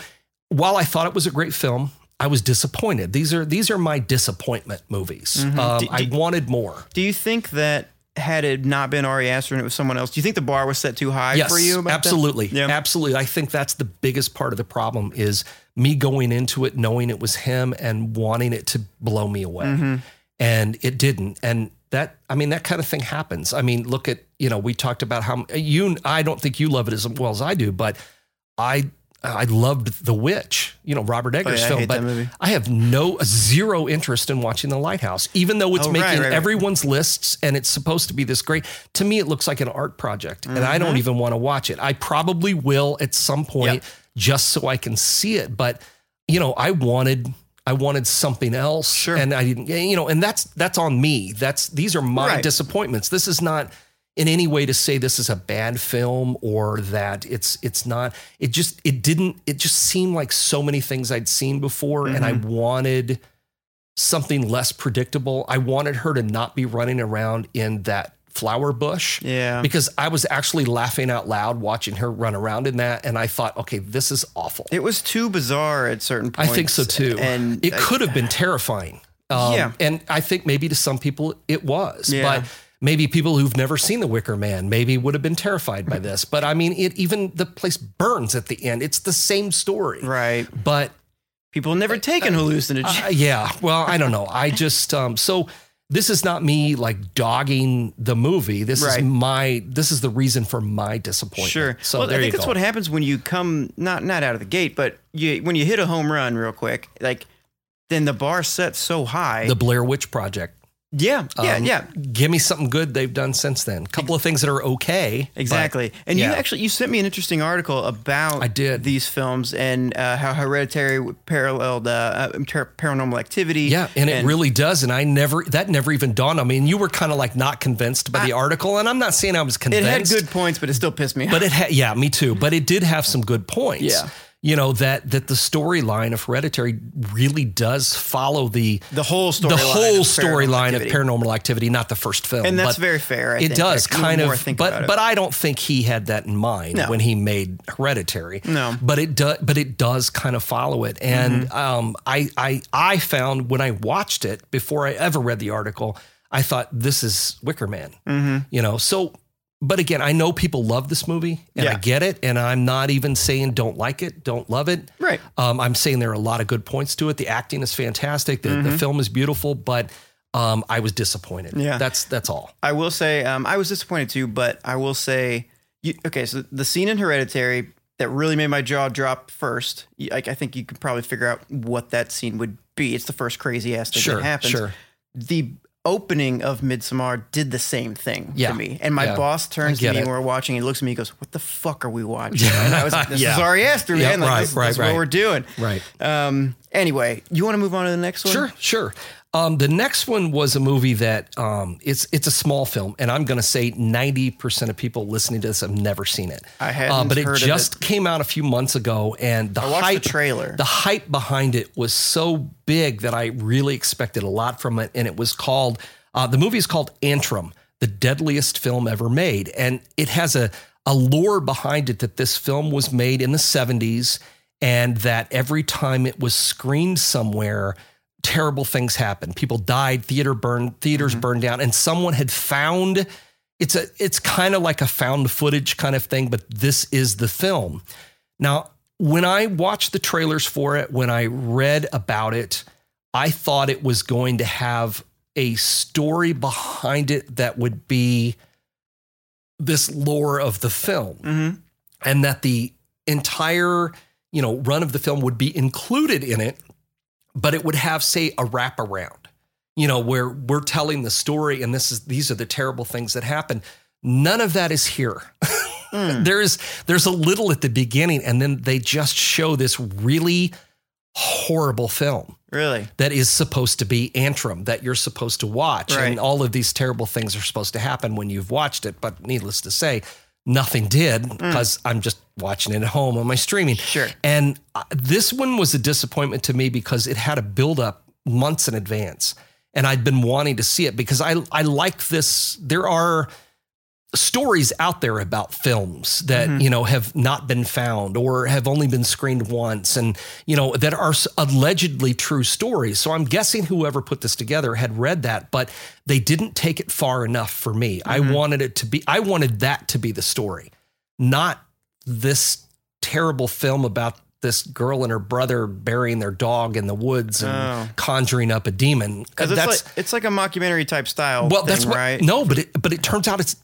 while I thought it was a great film, I was disappointed. These are these are my disappointment movies. Um, D- I d- wanted more. Do you think that had it not been Ari Aster and it was someone else, do you think the bar was set too high Yes, for you? absolutely, Yeah. absolutely. I think that's the biggest part of the problem is me going into it knowing it was him and wanting it to blow me away, Mm-hmm. and it didn't. And that, I mean, that kind of thing happens. I mean, look at you know, we talked about how you. I don't think you love it as well as I do, but I. I loved The Witch, you know, Robert Eggers' Oh, I film, hate but. I have no zero interest in watching The Lighthouse, even though it's Oh, making right, right. everyone's lists and it's supposed to be this great. To me, it looks like an art project, and I Mm-hmm. don't even want to watch it. I probably will at some point Yep. just so I can see it. But you know, I wanted I wanted something else, Sure. and I didn't. You know, and that's that's on me. That's these are my Right. disappointments. This is not in any way to say this is a bad film or that it's it's not it just it didn't it just seemed like so many things I'd seen before and I Mm-hmm. wanted something less predictable. I wanted her to not be running around in that flower bush. Yeah. Because I was actually laughing out loud watching her run around in that and I thought, okay, this is awful. It was too bizarre at certain points. I think so too. And it I- could have been terrifying. Um, Yeah. And I think maybe to some people it was. Yeah. But maybe people who've never seen The Wicker Man maybe would have been terrified by this. But I mean, it even the place burns at the end. It's the same story. Right. But People never taken hallucinogens. uh, yeah, well, I don't know. I just um so this is not me like dogging the movie. This Right. is my this is the reason for my disappointment. Sure. So well, I think that's go. what happens when you come not not out of the gate, but you when you hit a home run real quick, like then the bar sets so high. the Blair Witch Project. Yeah, yeah, Um, yeah. Give me something good they've done since then. A couple of things that are okay. but- Exactly. And you actually you sent me an interesting article about I did. these films and uh, how Hereditary paralleled uh, uh, ter- Paranormal Activity. Yeah, and it really does. And I never that never even dawned on me. And you were kind of like not convinced by the article. And I'm not saying I was convinced. it had good points, but it still pissed me off. but it had yeah, me too. But it did have some good points. Yeah. You know, that that the storyline of Hereditary really does follow the the whole storyline, the whole of Paranormal storyline of Activity. paranormal activity, not the first film. and that's but very fair. I it does kind of, but but I don't think he had that in mind No. when he made Hereditary. No. but it does, but it does kind of follow it. And Mm-hmm. um, I I I found when I watched it before I ever read the article, I thought this is Wicker Man. Mm-hmm. You know, so. But again, I know people love this movie, and I get it. And I'm not even saying don't like it, don't love it. Right. Um, I'm saying there are a lot of good points to it. The acting is fantastic. The, the film is beautiful, but um, I was disappointed. Mm-hmm. Yeah. that's that's all. I will say um, I was disappointed too, but I will say, you, okay, so the scene in Hereditary that really made my jaw drop first. Like I think you could probably figure out what that scene would be. It's the first crazy ass thing Sure, that happens. sure. The opening of Midsommar did the same thing Yeah, to me, and my yeah. boss turns to me it. when we're watching. He looks at me, and goes, "What the fuck are we watching?" And I was, like, "This Yeah. is Ari Aster, man. Like, right, this, right, this is right. what we're doing." Right. Um. Anyway, you want to move on to the next one? Sure, sure. Um, the next one was a movie that um, it's it's a small film, and I'm going to say 90 percent of people listening to this have never seen it. I hadn't Uh, but it just it. came out a few months ago, and the hype the trailer. the hype behind it was so big that I really expected a lot from it. And it was called, uh, the movie is called Antrum, the deadliest film ever made. And it has a, a lore behind it that this film was made in the 70s and that every time it was screened somewhere, terrible things happened. People died, theater burned, theaters burned down, and someone had found it's a it's kind of like a found footage kind of thing, but this is the film. Now, when I watched the trailers for it, when I read about it, I thought it was going to have a story behind it that would be this lore of the film Mhm. and that the entire, you know, run of the film would be included in it, but it would have say a wraparound. You know, where we're telling the story and this is these are the terrible things that happen. None of that is here. Hmm. there's there's a little at the beginning and then they just show this really horrible film Really? that is supposed to be Antrum that you're supposed to watch. Right. And all of these terrible things are supposed to happen when you've watched it. But needless to say, nothing did because I'm just watching it at home on my streaming. Mm. Sure. And uh, this one was a disappointment to me because it had a build up months in advance. And I'd been wanting to see it because I, I like this. There are stories out there about films that Mm-hmm. you know have not been found or have only been screened once and you know that are allegedly true stories so i'm guessing whoever put this together had read that but they didn't take it far enough for me i Mm-hmm. wanted it to be i wanted that to be the story not this terrible film about this girl and her brother burying their dog in the woods and Oh. conjuring up a demon Because it's that's like it's like a mockumentary type style. well thing, that's what right. no but it but it turns out it's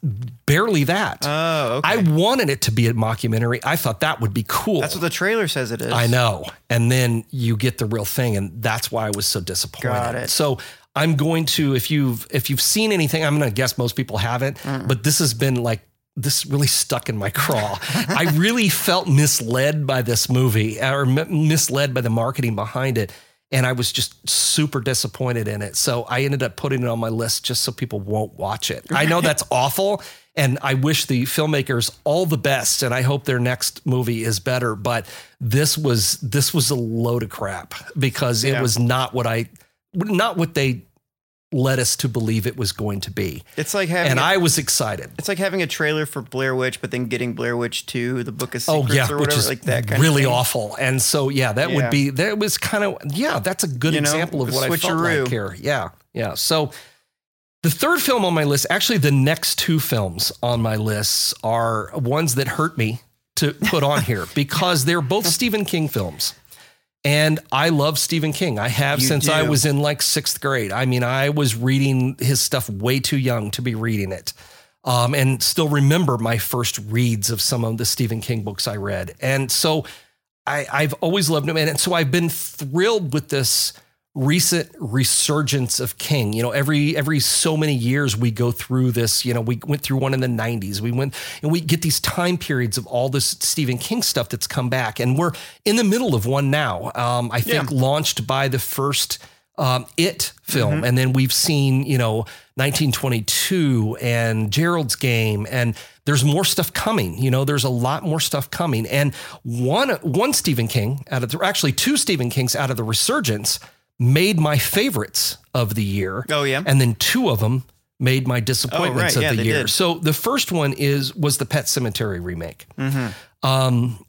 barely that Oh, okay. I wanted it to be a mockumentary. I thought that would be cool. that's what the trailer says it is. I know. And then you get the real thing, and that's why I was so disappointed. Got it. So I'm going to if you've if you've seen anything, I'm going to guess most people haven't, Mm. but this has been like this really stuck in my craw. I really felt misled by this movie or m- misled by the marketing behind it. And I was just super disappointed in it. So I ended up putting it on my list just so people won't watch it. I know that's awful. And I wish the filmmakers all the best. And I hope their next movie is better. But this was this was a load of crap because it Yeah. was not what I not what they led us to believe it was going to be. It's like having And a, I was excited. it's like having a trailer for Blair Witch, but then getting Blair Witch 2, the Book of oh, Secrets, Oh yeah, or which whatever, is like that kind really of thing. awful. And so yeah, that Yeah. would be that was kind of yeah, that's a good You know, example of the what I felt like here. Yeah, yeah. So the third film on my list, actually, the next two films on my list are ones that hurt me to put on here because they're both Stephen King films. And I love Stephen King. I have You since I was in like sixth grade. I mean, I was reading his stuff way too young to be reading it. Um, and still remember my first reads of some of the Stephen King books I read. And so I, I've always loved him. And so I've been thrilled with this recent resurgence of King. You know, every every so many years we go through this. You know, we went through one in the '90s. We went and we get these time periods of all this Stephen King stuff that's come back, and we're in the middle of one now. Um, I think launched by the first um, It film, and then we've seen you know 1922 and Gerald's Game, and there's more stuff coming. You know, there's a lot more stuff coming, and one one Stephen King out of the actually two Stephen Kings out of the resurgence made my favorites of the year. Oh, yeah? and then two of them made my disappointments Oh, right. Yeah, of the year. did. So the first one is was the Pet Sematary remake. Mm-hmm. Um,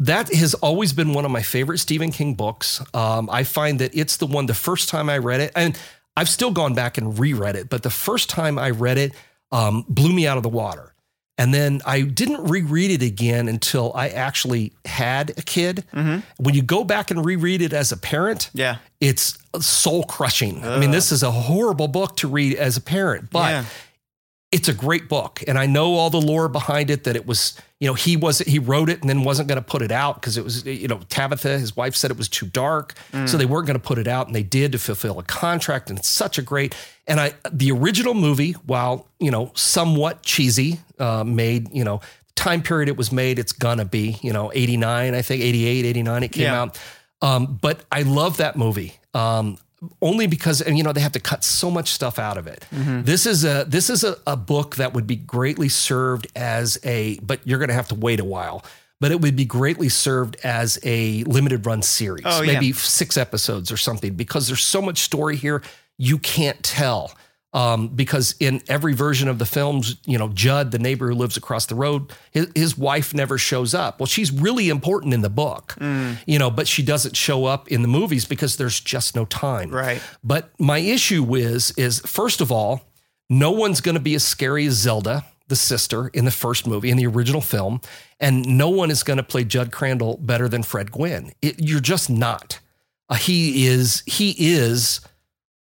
that has always been one of my favorite Stephen King books. Um, I find that it's the one, the first time I read it, and I've still gone back and reread it, but the first time I read it um, blew me out of the water. And then I didn't reread it again until I actually had a kid. Mm-hmm. When you go back and reread it as a parent, Yeah. it's soul crushing. I mean, this is a horrible book to read as a parent, but Yeah. It's a great book. And I know all the lore behind it that it was, you know, he was he wrote it and then wasn't going to put it out because it was, you know, Tabitha, his wife said it was too dark. So they weren't going to put it out and they did to fulfill a contract. And it's such a great and I the original movie, while, you know, somewhat cheesy, uh, made, you know, time period it was made, it's gonna be, you know, 89, I think, 88, 89, it came Yeah. out. Um, but I love that movie. Um, only because and you know they have to cut so much stuff out of it. Mm-hmm. This is a this is a, a book that would be greatly served as a but you're going to have to wait a while. But it would be greatly served as a limited run series, Oh, yeah. maybe six episodes or something, because there's so much story here you can't tell. Um, because in every version of the films, you know, Judd, the neighbor who lives across the road, his, his wife never shows up. Well, she's really important in the book, Mm. you know, but she doesn't show up in the movies because there's just no time. Right. But my issue is, is first of all, no one's going to be as scary as Zelda, the sister, in the first movie, in the original film, and no one is going to play Judd Crandall better than Fred Gwynne. It, you're just not. Uh, he is. He is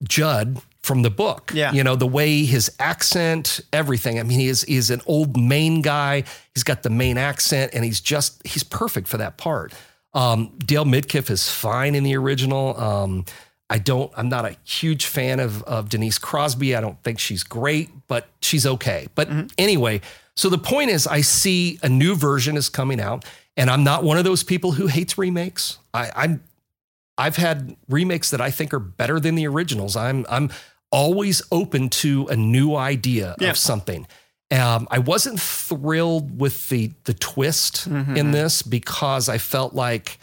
Judd from the book. Yeah. You know, the way his accent, everything. I mean, he is he's an old Maine guy. He's got the Maine accent and he's just he's perfect for that part. Um, Dale Midkiff is fine in the original. Um, I don't I'm not a huge fan of of Denise Crosby. I don't think she's great, but she's okay. But anyway, so the point is I see a new version is coming out, and I'm not one of those people who hates remakes. I, I'm I've had remakes that I think are better than the originals. I'm I'm always open to a new idea Yeah. of something. Um, I wasn't thrilled with the the twist in this because I felt like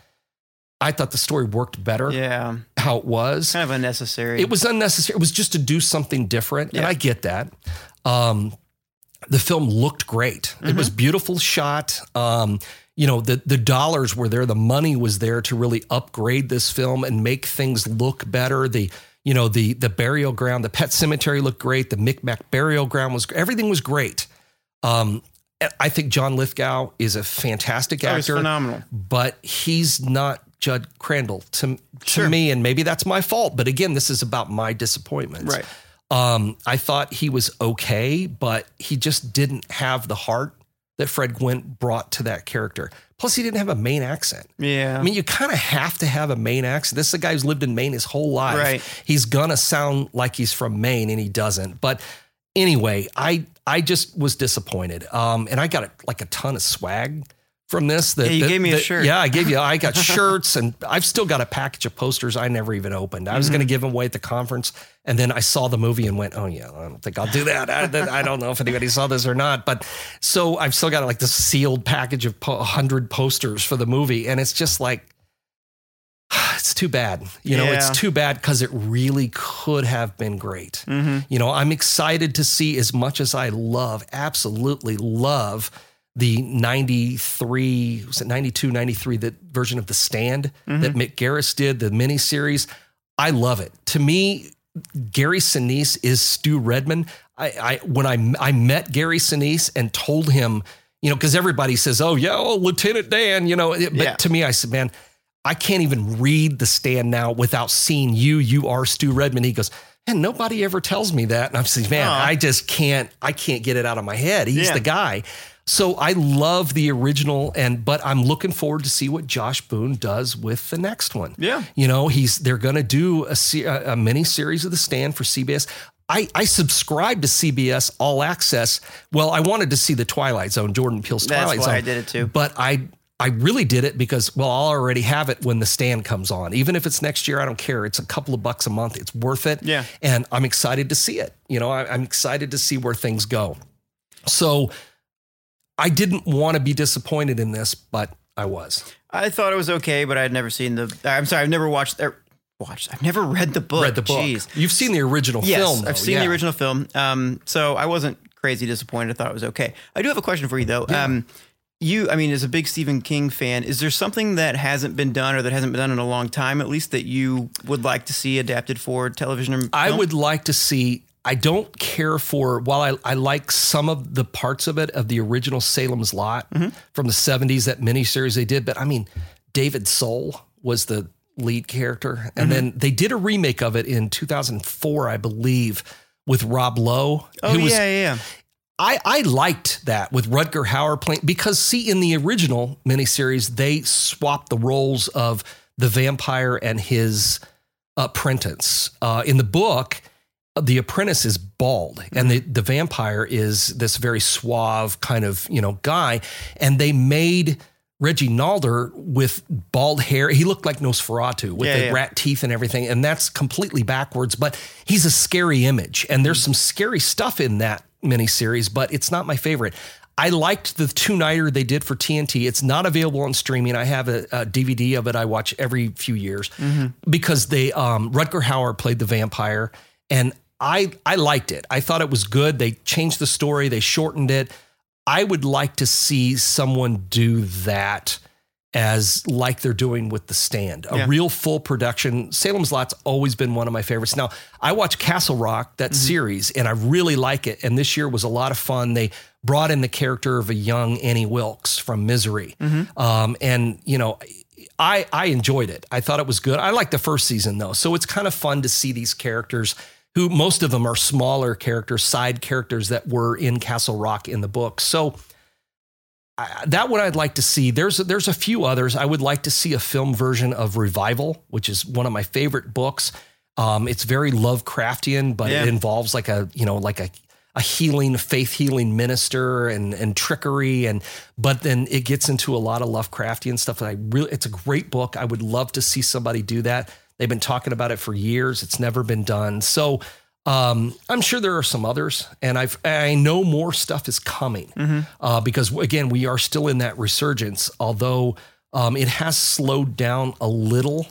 I thought the story worked better Yeah. how it was. Kind of unnecessary. It was unnecessary. It was just to do something different, and I get that. Um, the film looked great. It was Mm-hmm. beautiful shot. Um, you know, the the dollars were there, the money was there to really upgrade this film and make things look better. The you know the the burial ground, the pet cemetery looked great. The Micmac burial ground was everything was great. Um, I think John Lithgow is a fantastic Oh, actor phenomenal. but he's not Judd Crandall to, to Sure. me, and maybe that's my fault. But again, this is about my disappointments. Right. Um, I thought he was okay, but he just didn't have the heart that Fred Gwynne brought to that character. Plus, he didn't have a Maine accent. Yeah. I mean, you kind of have to have a Maine accent. This is a guy who's lived in Maine his whole life. Right. He's gonna sound like he's from Maine, and he doesn't. But anyway, I I just was disappointed. Um, and I got like a ton of swag from this. That, Yeah, you that- gave me a shirt. Yeah, I gave you. I got shirts, and I've still got a package of posters I never even opened. I was Mm-hmm. going to give them away at the conference, and then I saw the movie and went, "Oh yeah, I don't think I'll do that." I, I don't know if anybody saw this or not, but so I've still got like this sealed package of po- hundred posters for the movie, and it's just like. It's too bad. You know, Yeah. it's too bad because it really could have been great. Mm-hmm. You know, I'm excited to see as much as I love, absolutely love the 93, was it 92, 93, the version of The Stand that mm-hmm. Mick Garris did, the miniseries. I love it. To me, Gary Sinise is Stu Redman. I, I when I I met Gary Sinise and told him, you know, because everybody says, "Oh yeah, oh, Lieutenant Dan," you know, it- but Yeah. to me, I said, "Man, I can't even read The Stand now without seeing you. You are Stu Redman." He goes, "And nobody ever tells me that," and I'm saying, "Man. I just can't. I can't get it out of my head. He's Yeah. the guy." So I love the original, and but I'm looking forward to see what Josh Boone does with the next one. Yeah. You know, he's they're going to do a, a mini series of The Stand for CBS. I, I subscribe to CBS All Access. Well, I wanted to see the Twilight Zone, Jordan Peele's That's Twilight why Zone. I did it too. But I I really did it because well, I'll already have it when The Stand comes on. Even if it's next year, I don't care. It's a couple of bucks a month. It's worth it. Yeah. And I'm excited to see it. You know, I, I'm excited to see where things go. So I didn't want to be disappointed in this, but I was. I thought it was okay, but I'd never seen the. I'm sorry, I've never watched. Er, watched. I've never read the book. Read the book. Jeez. You've seen the original Yes, film. though, I've seen the original film. Um, so I wasn't crazy disappointed. I thought it was okay. I do have a question for you though. Um, you, I mean, as a big Stephen King fan, is there something that hasn't been done or that hasn't been done in a long time, at least that you would like to see adapted for television or I would like to see. I don't care for while I, I like some of the parts of it of the original Salem's Lot Mm-hmm. from the 70s, that miniseries they did, but I mean, David Soul was the lead character. Mm-hmm. And then they did a remake of it in 2004, I believe, with Rob Lowe. Oh who was yeah, yeah, yeah. I, I liked that with Rutger Hauer playing because see in the original miniseries they swapped the roles of the vampire and his apprentice. Uh, in the book, the apprentice is bald and the, the vampire is this very suave kind of you know guy, and they made Reggie Nalder with bald hair. He looked like Nosferatu with Yeah, the yeah. rat teeth and everything. And that's completely backwards, but he's a scary image. And there's some scary stuff in that miniseries, but it's not my favorite. I liked the two nighter they did for TNT. It's not available on streaming. I have a, a DVD of it. I watch every few years because they um, Rutger Hauer played the vampire, and I I liked it. I thought it was good. They changed the story. They shortened it. I would like to see someone do that as like they're doing with the stand a Yeah. real full production salem's lot's always been one of my favorites now i watch castle rock that series and i really like it and this year was a lot of fun they brought in the character of a young annie wilkes from misery um, and you know I, I enjoyed it. I thought it was good. I liked the first season though. So it's kind of fun to see these characters who most of them are smaller characters, side characters that were in Castle Rock in the book. So I, that one I'd like to see. There's there's a few others. I would like to see a film version of Revival, which is one of my favorite books. Um, it's very Lovecraftian, but Yeah. it involves like a you know like a a healing faith healing minister and and trickery and but then it gets into a lot of Lovecraftian stuff. And I really it's a great book. I would love to see somebody do that. They've been talking about it for years. It's never been done. So um, I'm sure there are some others, and I've I know more stuff is coming uh, because again we are still in that resurgence. Although um, it has slowed down a little.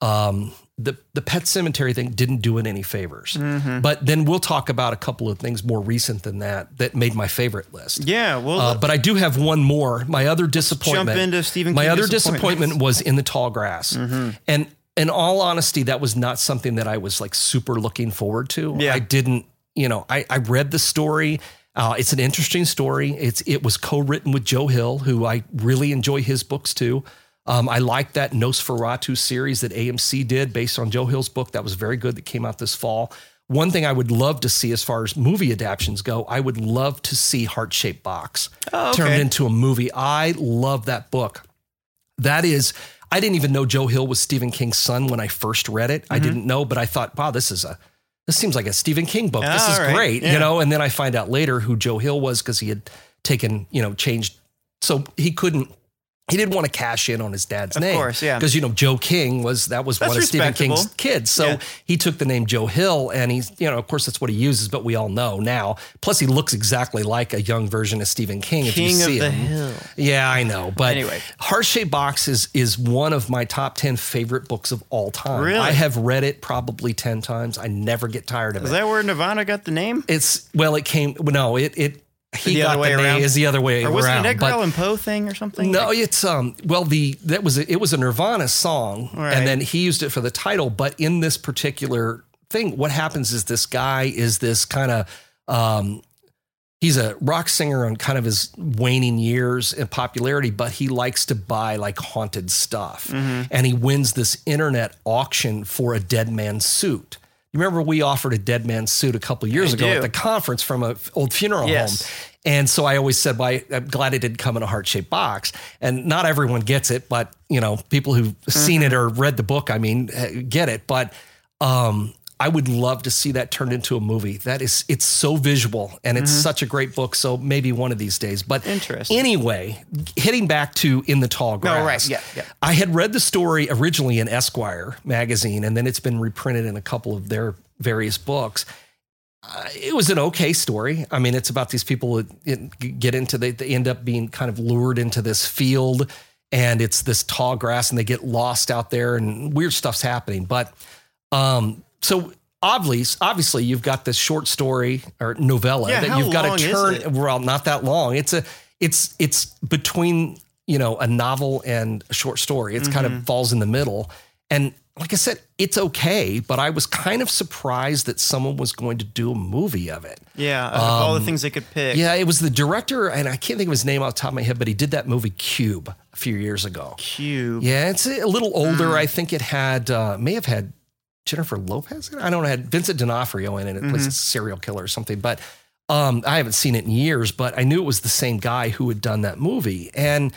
Um, the the pet sematary thing didn't do it any favors. But then we'll talk about a couple of things more recent than that that made my favorite list. Yeah, well, Uh, but I do have one more. My other disappointment. Jump into Stephen My King other disappointment was in the tall grass, Mm-hmm. and in all honesty, that was not something that I was like super looking forward to. Yeah. I didn't. You know, I I read the story. Uh, it's an interesting story. It's it was co-written with Joe Hill, who I really enjoy his books too. Um, I like that NOS4A2 series that AMC did based on Joe Hill's book. That was very good. That came out this fall. One thing I would love to see as far as movie adaptations go, I would love to see Heart Shaped Box Oh, okay. turned into a movie. I love that book. That is, I didn't even know Joe Hill was Stephen King's son when I first read it. Mm-hmm. I didn't know, but I thought, wow, this is a this seems like a Stephen King book. this is right. great, Yeah. you know. And then I find out later who Joe Hill was because he had taken, you know, changed, so he couldn't. He didn't want to cash in on his dad's name, Of course, yeah. Because you know Joe King was that was That's one of Stephen. King's kids, so Yeah. he took the name Joe Hill, and he's you know of course that's what he uses, but we all know now. Plus, he looks exactly like a young version of Stephen King. if you King of see the him. Hill. Yeah, I know. But Anyway. Heart Shaped Box is, is one of my top 10 favorite books of all time. Really? I have read it probably 10 times. I never get tired of Is it. that where Nirvana got the name? it's, well, it came, no, it, it, he The got the name around? is the other way Or was it around. an Edgar but- Allan Poe thing or something? no, it's um. Well, the that was a, it was a Nirvana song, Right. and then he used it for the title. But in this particular thing, what happens is this guy is this kind of um. He's a rock singer on kind of his waning years in popularity, but he likes to buy like haunted stuff, Mm-hmm. and he wins this internet auction for a dead man's suit. You remember we offered a dead man's suit a couple years I ago do. at the conference from an old funeral Yes. home. And so I always said, well, I'm glad it didn't come in a heart shaped box. And not everyone gets it, but you know, people who've seen Mm-hmm. it or read the book, I mean, eh, get it. But um, I would love to see that turned into a movie. That is, it's so visual and it's such a great book. So maybe one of these days. But Mm-hmm. Anyway, hitting back to In the Tall Grass. No, right. Yeah, yeah. I had read the story originally in Esquire magazine, and then it's been reprinted in a couple of their various books. Uh, it was an okay story. I mean, it's about these people that get into they, they end up being kind of lured into this field, and it's this tall grass, and they get lost out there, and weird stuff's happening. But um, so obviously, obviously, you've got this short story or novella Yeah, that you've got to turn. Well, not that long. It's a it's it's between you know a novel and a short story. It's kind Mm-hmm. of falls in the middle, and like I said, it's okay. But I was kind of surprised that someone was going to do a movie of it. Yeah, of all the things they could pick. Um, Yeah, it was the director, and I can't think of his name off the top of my head, but he did that movie Cube a few years ago. Cube. Yeah, it's a little older. Mm. I think it had uh, may have had Jennifer Lopez. I don't know. Had Vincent D'Onofrio in it. It Mm-hmm. plays a serial killer or something. But um, I haven't seen it in years. But I knew it was the same guy who had done that movie, and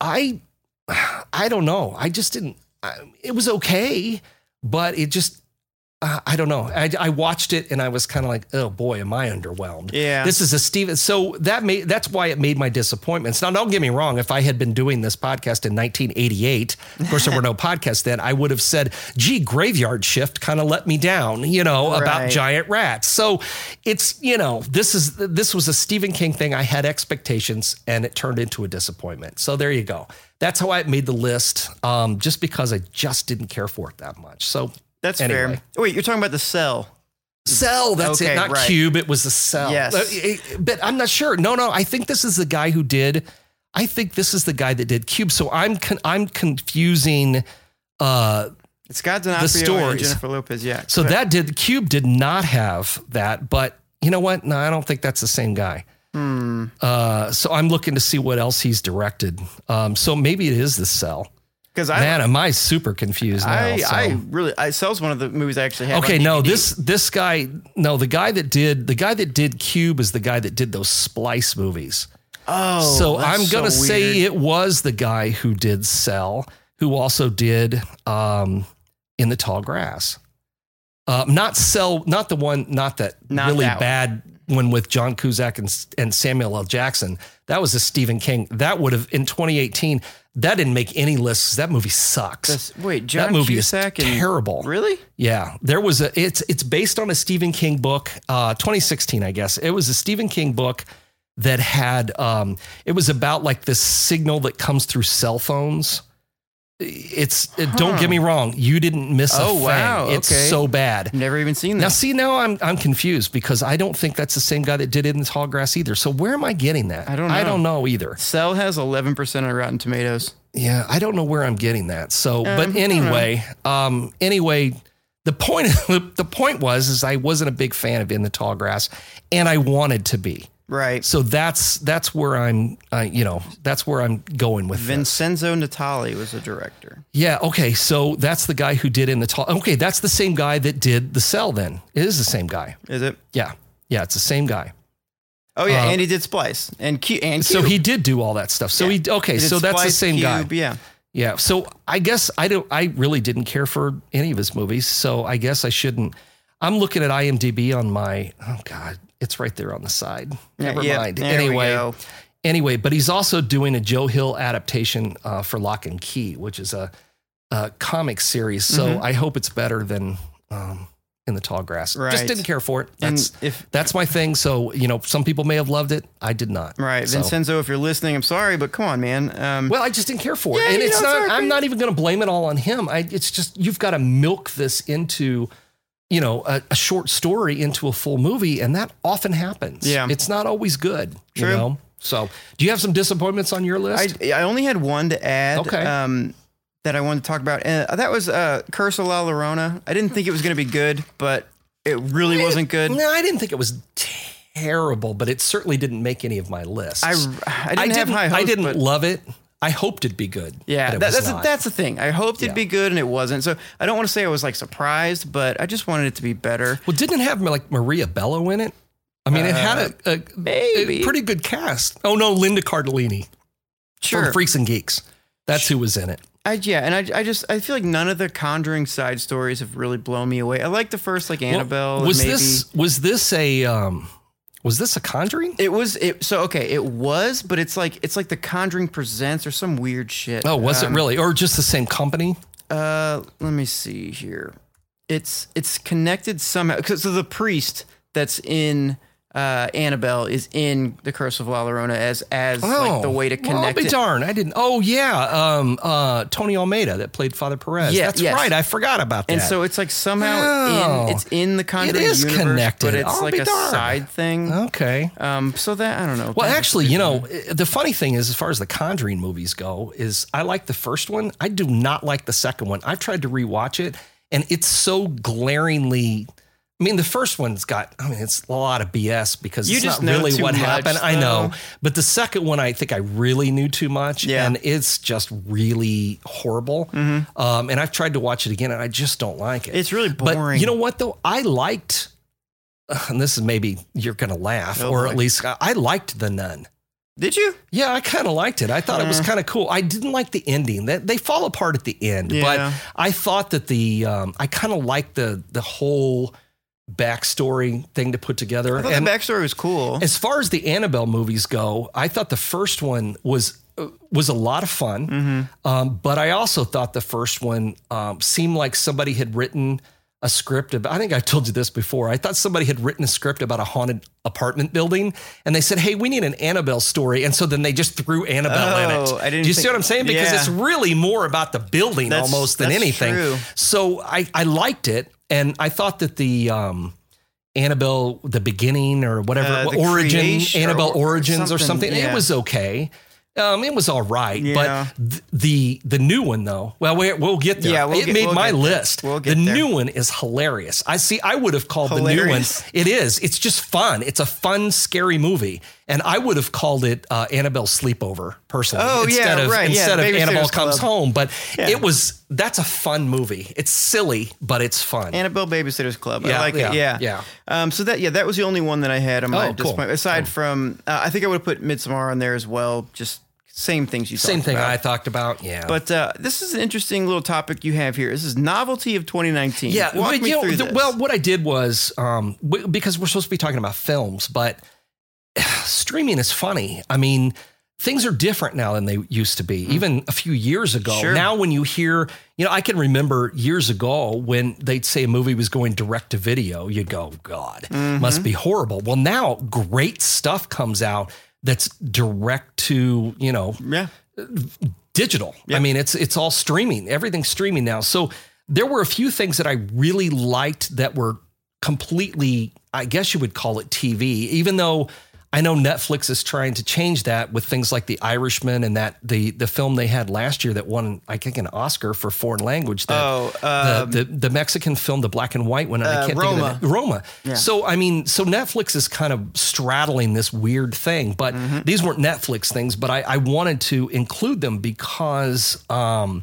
I, I don't know. I just didn't. I, it was okay, but it just. Uh, I don't know. I, I watched it and I was kind of like, oh boy, am I underwhelmed. Yeah. This is a Stephen. So that made that's why it made my disappointments. Now, don't get me wrong. If I had been doing this podcast in 1988, of course there were no podcasts then. I would have said, "Gee, Graveyard Shift kind of let me down," you know, Right. about giant rats. So it's you know, this is this was a Stephen King thing. I had expectations and it turned into a disappointment. So there you go. That's how I made the list. Um, just because I just didn't care for it that much. So That's Anyway. fair. Wait, you're talking about the cell. Cell, that's Okay, it, not right. Cube. It was the Cell. Yes. Uh, but I'm not sure. No, no. I think this is the guy who did. I think this is the guy that did Cube. So I'm con- I'm confusing. Uh, It's got D'Onofrio and stories. Jennifer Lopez. Yeah. so that did Cube did not have that, but you know what? No, I don't think that's the same guy. Hmm. Uh, so I'm looking to see what else he's directed. Um, so maybe it is the Cell. Because I Man, am I super confused now? I, so. I really I Cell's one of the movies I actually have. Okay, no, this this guy, no, the guy that did the guy that did Cube is the guy that did those Splice movies. Oh, so I'm gonna so say it was the guy who did Cell, who also did um, In the Tall Grass. Uh, not Cell, not the one, not that Not really that bad one with John Cusack and, and Samuel L. Jackson. That was a Stephen King. That would have in 2018. That didn't make any lists. That movie sucks. This- wait, John that movie Cusack is and terrible. really? Yeah, there was a. It's it's based on a Stephen King book, uh, 2016, I guess. It was a Stephen King book that had. Um, it was about like this signal that comes through cell phones. It's don't get me wrong, you didn't miss a Oh, thing. wow, It's okay. so bad. Never even seen that. Now see, now I'm I'm confused because I don't think that's the same guy that did it in the tall grass either. So where am I getting that? I don't I know. don't know either. Cell has 11 percent on Rotten Tomatoes. Yeah, I don't know where I'm getting that. So, Um, but anyway, um, anyway, the point the point was is I wasn't a big fan of In the Tall Grass, and I wanted to be. Right. So that's that's where I'm, uh, you know, that's where I'm going with this. Vincenzo Natali was the director. Yeah. Okay. So that's the guy who did In the Tall. Okay, that's the same guy that did The Cell. Then it is the same guy. Is it? Yeah. Yeah, it's the same guy. Oh yeah, Uh, and he did Splice and Cube and So he did do all that stuff. So Yeah. he okay. He So that's the same guy. Yeah. Yeah. So I guess I don't. I really didn't care for any of his movies. So I guess I shouldn't. I'm looking at IMDb on my. Oh God, it's right there on the side. Never yeah, mind. we anyway, anyway, but he's also doing a Joe Hill adaptation uh, for Locke & Key, which is a, a comic series. So Mm-hmm. I hope it's better than um, in the Tall Grass. Right. Just didn't care for it. And That's if that's my thing. So you know, some people may have loved it. I did not. right, So- Vincenzo, if you're listening, I'm sorry, but come on, man. Um, well, I just didn't care for it, Yeah, and it's know, not. right. I'm not even going to blame it all on him. I, it's just you've got to milk this into, you know, a, a short story into a full movie, and that often happens. Yeah. it's not always good. True. You know. So, do you have some disappointments on your list? I I only had one to add. Okay. Um, that I wanted to talk about. Uh, that was uh, Curse of La Llorona. I didn't think it was going to be good, but it really wasn't good. no, I didn't think it was terrible, but it certainly didn't make any of my lists. I, I didn't have high hopes. I didn't love it. I hoped it'd be good. Yeah, that, that's not. that's the thing. I hoped it'd Yeah. be good and it wasn't. So I don't want to say I was like surprised, but I just wanted it to be better. Well, didn't it have like Maria Bello in it? I mean, it had a, a, Uh, maybe. a pretty good cast. Oh no, Linda Cardellini Sure. from Freaks and Geeks. That's who was in it. I, yeah, and I, I just I feel like none of the Conjuring side stories have really blown me away. I like the first like Annabelle. was maybe. this was this a um, was this a Conjuring? It was it. So okay, it was, but it's like it's like the Conjuring presents or some weird shit. Oh, was Um, it really, or just the same company? Uh, let me see here. It's it's connected somehow. 'cause- So the priest that's in uh, Annabelle is in the Curse of La Llorona as as like the way to Oh, well, I'll connect be it. darn, I didn't. Oh yeah, um, uh, Tony Amendola that played Father Perez. Yeah, that's yes. right. I forgot about that. And so it's like somehow Oh. in it's in the Conjuring is universe, connected. but it's I'll like a darned. side thing. okay. Um, so that I don't know. Well, actually, you know, the funny thing is, as far as the Conjuring movies go, is I like the first one. I do not like the second one. I've tried to rewatch it, and it's so glaringly. I mean, the first one's got. I mean, it's a lot of BS because You it's just not really what much, happened. I know, but the second one, I think I really knew too much, Yeah. and it's just really horrible. Um, and I've tried to watch it again, and I just don't like it. Mm-hmm. It's really But boring. you know what though? I liked, and this is maybe you're gonna laugh, Oh, or boy. at least I liked the Nun. Did you? Yeah, I kind of liked it. I thought it was kind of cool. I didn't like the ending. That they fall apart at the end, Yeah. but I thought that the um, I kind of liked the the whole backstory thing to put together. I thought And the backstory was cool. as far as the Annabelle movies go, I thought the first one was was a lot of fun, Mm-hmm. um, but I also thought the first one um, seemed like somebody had written a script about. I think I told you this before. I thought somebody had written a script about a haunted apartment building, and they said, "Hey, we need an Annabelle story," and so then they just threw Annabelle in Oh, it. I didn't Do you see what I'm saying? Because Yeah. it's really more about the building That's- almost than anything. true. So I I liked it, and I thought that the um, Annabelle, the beginning or whatever Uh, origin, Annabelle or origins or something, something. yeah. It was okay. Um, it was all right, Yeah. but th- the the new one though, well, we, we'll get there. Yeah, we'll it get- made we'll my list. We'll the there. new one is hilarious. I see. I would have called the new one. It is. It's just fun. It's a fun, scary movie, and I would have called it uh, Annabelle Sleepover personally. Oh, yeah, instead of, right, yeah, Instead of Annabelle Comes Club. Home, but Yeah. it was. That's a fun movie. It's silly, but it's fun. Annabelle Babysitter's Club. I Yeah, like yeah, it. Yeah. yeah. Um, so that yeah, that was the only one that I had on my Oh, cool. Aside from, uh, I think I would have put Midsommar on there as well. Just same things you. Same thing about. I talked about. Yeah. But uh, this is an interesting little topic you have here. This is novelty of 2019. Yeah, Walk but, me you know, through this. well, what I did was um, w- because we're supposed to be talking about films, but streaming is funny. I mean, things are different now than they used to be, even a few years ago. Sure. Now, when you hear, you know, I can remember years ago when they'd say a movie was going direct to video, you'd go, God, Mm-hmm. must be horrible. Well, now great stuff comes out that's direct to, you know, yeah, digital. I mean, it's it's all streaming. Everything's streaming now. So there were a few things that I really liked that were completely, I guess you would call it TV, even though I know Netflix is trying to change that with things like The Irishman and that the the film they had last year that won, I think, an Oscar for foreign language. That, Oh, um, the, the the Mexican film, the black and white one. and I Uh, can't Roma. think of it. Roma. So I mean, so Netflix is kind of straddling this weird thing, but Mm-hmm. these weren't Netflix things. But I, I wanted to include them because um,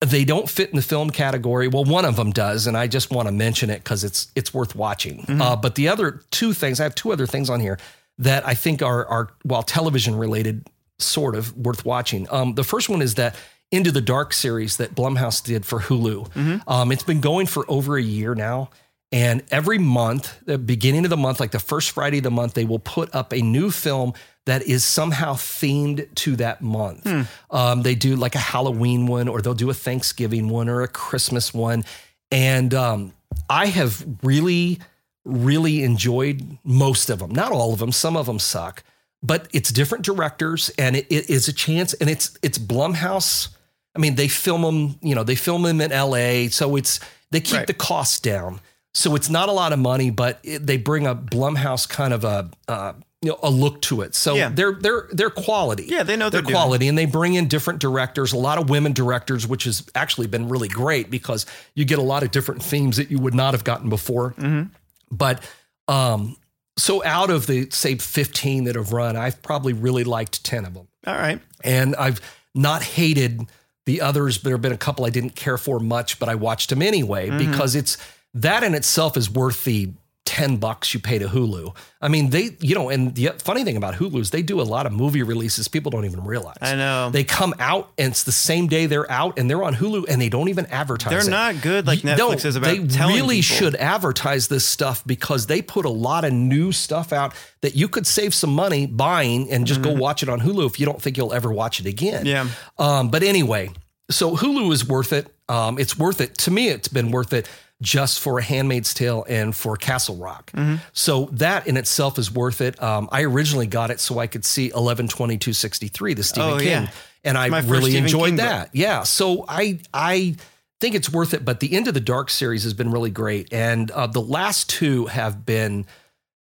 they don't fit in the film category. Well, one of them does, and I just want to mention it because it's it's worth watching. Mm-hmm. Uh, but the other two things, I have two other things on here that I think are are while television related, sort of worth watching. Um, the first one is that. Into the Dark series that Blumhouse did for Hulu. Mm-hmm. Um, it's been going for over a year now. And every month, the beginning of the month, like the first Friday of the month, they will put up a new film that is somehow themed to that month. Hmm. Um, they do like a Halloween one, or they'll do a Thanksgiving one, or a Christmas one. And um, I have really, really enjoyed most of them. Not all of them. Some of them suck, but it's different directors, and it, it is a chance. And it's it's Blumhouse. I mean, they film them. You know, they film them in L.A., so it's they keep Right. the costs down. So it's not a lot of money, but it, they bring a Blumhouse kind of a uh, you know a look to it. So Yeah. they're they're they're quality. Yeah, they know they're they're doing. quality, and they bring in different directors, a lot of women directors, which has actually been really great because you get a lot of different themes that you would not have gotten before. Mm-hmm. But um, so out of the say 15 that have run, I've probably really liked 10 of them. all right. And I've not hated the others, but there have been a couple I didn't care for much, but I watched them anyway Mm-hmm. because it's that in itself is worth the 10 bucks you pay to Hulu. I mean, they, you know, and the funny thing about Hulu is they do a lot of movie releases people don't even realize. I know. They come out and it's the same day they're out and they're on Hulu and they don't even advertise They're it. not good like Netflix is about They really people. should advertise this stuff because they put a lot of new stuff out that you could save some money buying and just go watch it on Hulu if you don't think you'll ever watch it again. Mm-hmm. Yeah. Um, but anyway, so Hulu is worth it. Um, it's worth it. To me, it's been worth it just for A Handmaid's Tale and for Castle Rock. Mm-hmm. So that in itself is worth it. Um, I originally got it so I could see 112263, the Stephen Oh, King. yeah. And I really enjoyed King book. that. Yeah. So I, I, think it's worth it, but the Into the Dark series has been really great, and uh, the last two have been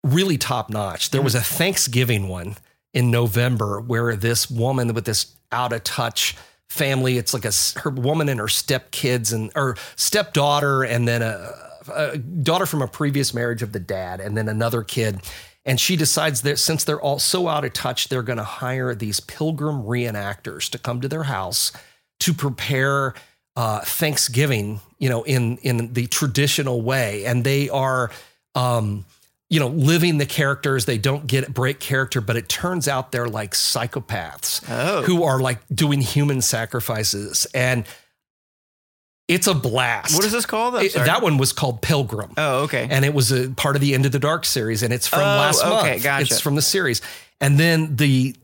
really top notch. There was a Thanksgiving one in November where this woman with this out of touch family, it's like a her woman and her stepkids and or stepdaughter, and then a, a daughter from a previous marriage of the dad, and then another kid. And she decides that since they're all so out of touch, they're going to hire these pilgrim reenactors to come to their house to prepare uh, Thanksgiving, you know, in in the traditional way, and they are um, you know, living the characters. They don't get break character, but it turns out they're like psychopaths Oh. who are like doing human sacrifices. And it's a blast. What is this called? It- that one was called Pilgrim. Oh, okay. And it was a part of the Into the Dark series, and it's from Oh, last okay, month. gotcha. It's from the series. And then the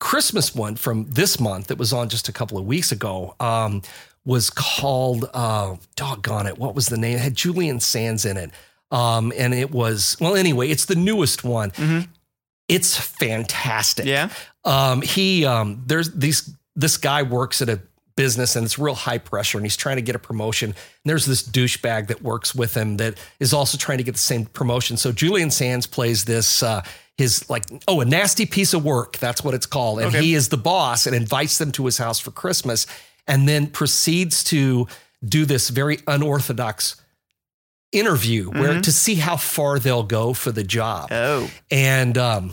Christmas one from this month that was on just a couple of weeks ago um, was called uh, doggone it. What was the name? It had Julian Sands in it. Um, and it was well anyway, it's the newest one. It's fantastic. Yeah. Um, he um, there's these this guy works at a business and it's real high pressure and he's trying to get a promotion. And there's this douchebag that works with him that is also trying to get the same promotion. So Julian Sands plays this uh his like oh a nasty piece of work that's what it's called and Okay. he is the boss and invites them to his house for Christmas and then proceeds to do this very unorthodox interview where to see how far they'll go for the job Oh. and um,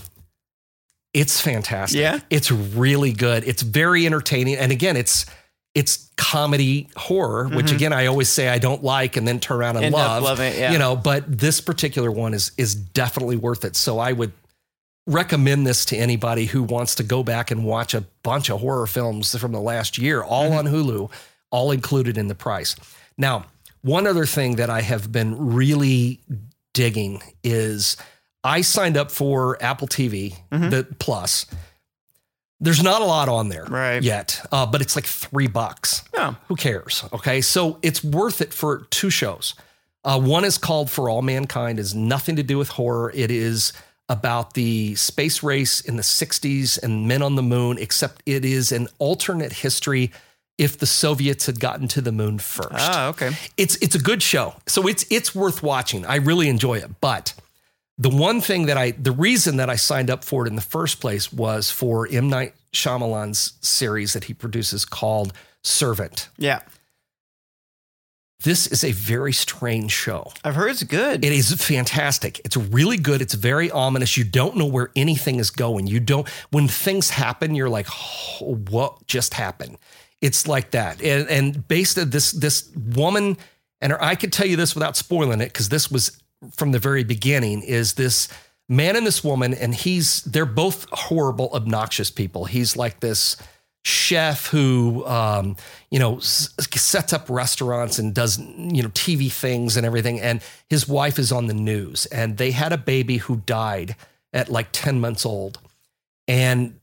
it's fantastic. Yeah? it's really good. It's very entertaining, and again, it's it's comedy horror, which again I always say I don't like, and then turn around and Mm-hmm. End love. loving it, yeah. You know, but this particular one is is definitely worth it. So I would recommend this to anybody who wants to go back and watch a bunch of horror films from the last year, all Mm-hmm. on Hulu, all included in the price. Now, one other thing that I have been really digging is I signed up for Apple TV, the Plus. There's not a lot on there Right. yet, uh, but it's like three bucks. Oh. Who cares? Okay, so it's worth it for two shows. Uh, one is called For All Mankind. Is nothing to do with horror. It is about the space race in the 60s and men on the moon, except it is an alternate history if the Soviets had gotten to the moon first Ah, okay. it's it's a good show. So it's it's worth watching. I really enjoy it. But the one thing that I the reason that I signed up for it in the first place was for M Night Shyamalan's series that he produces called Servant. Yeah. This is a very strange show. I've heard it's good. It is fantastic. It's really good. It's very ominous. You don't know where anything is going. You don't when things happen, you're like, oh, what just happened? It's like that. And, and based on this this woman, and her, I could tell you this without spoiling it, because this was from the very beginning, is this man and this woman, and he's they're both horrible, obnoxious people. He's like this chef who um, you know sets up restaurants and does you know TV things and everything and his wife is on the news and they had a baby who died at like 10 months old and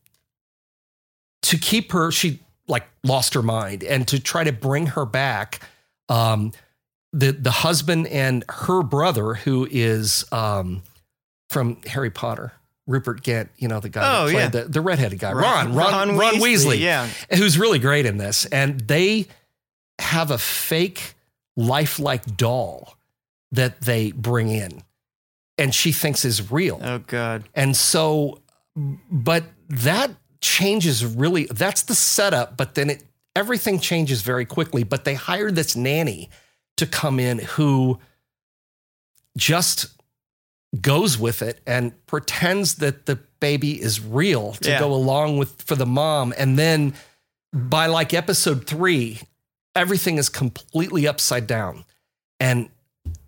to keep her she like lost her mind and to try to bring her back um the the husband and her brother who is um from Harry Potter Rupert Grint, you know, the guy Oh, yeah. the, the redheaded guy, Ron- Ron, Ron, Ron Ron, Weasley, Weasley, yeah. who's really great in this. And they have a fake lifelike doll that they bring in and she thinks is real. oh God. And so, but that changes really, that's the setup, but then it, everything changes very quickly. But they hired this nanny to come in who just goes with it and pretends that the baby is real to Yeah. go along with for the mom. And then by like episode three, everything is completely upside down. And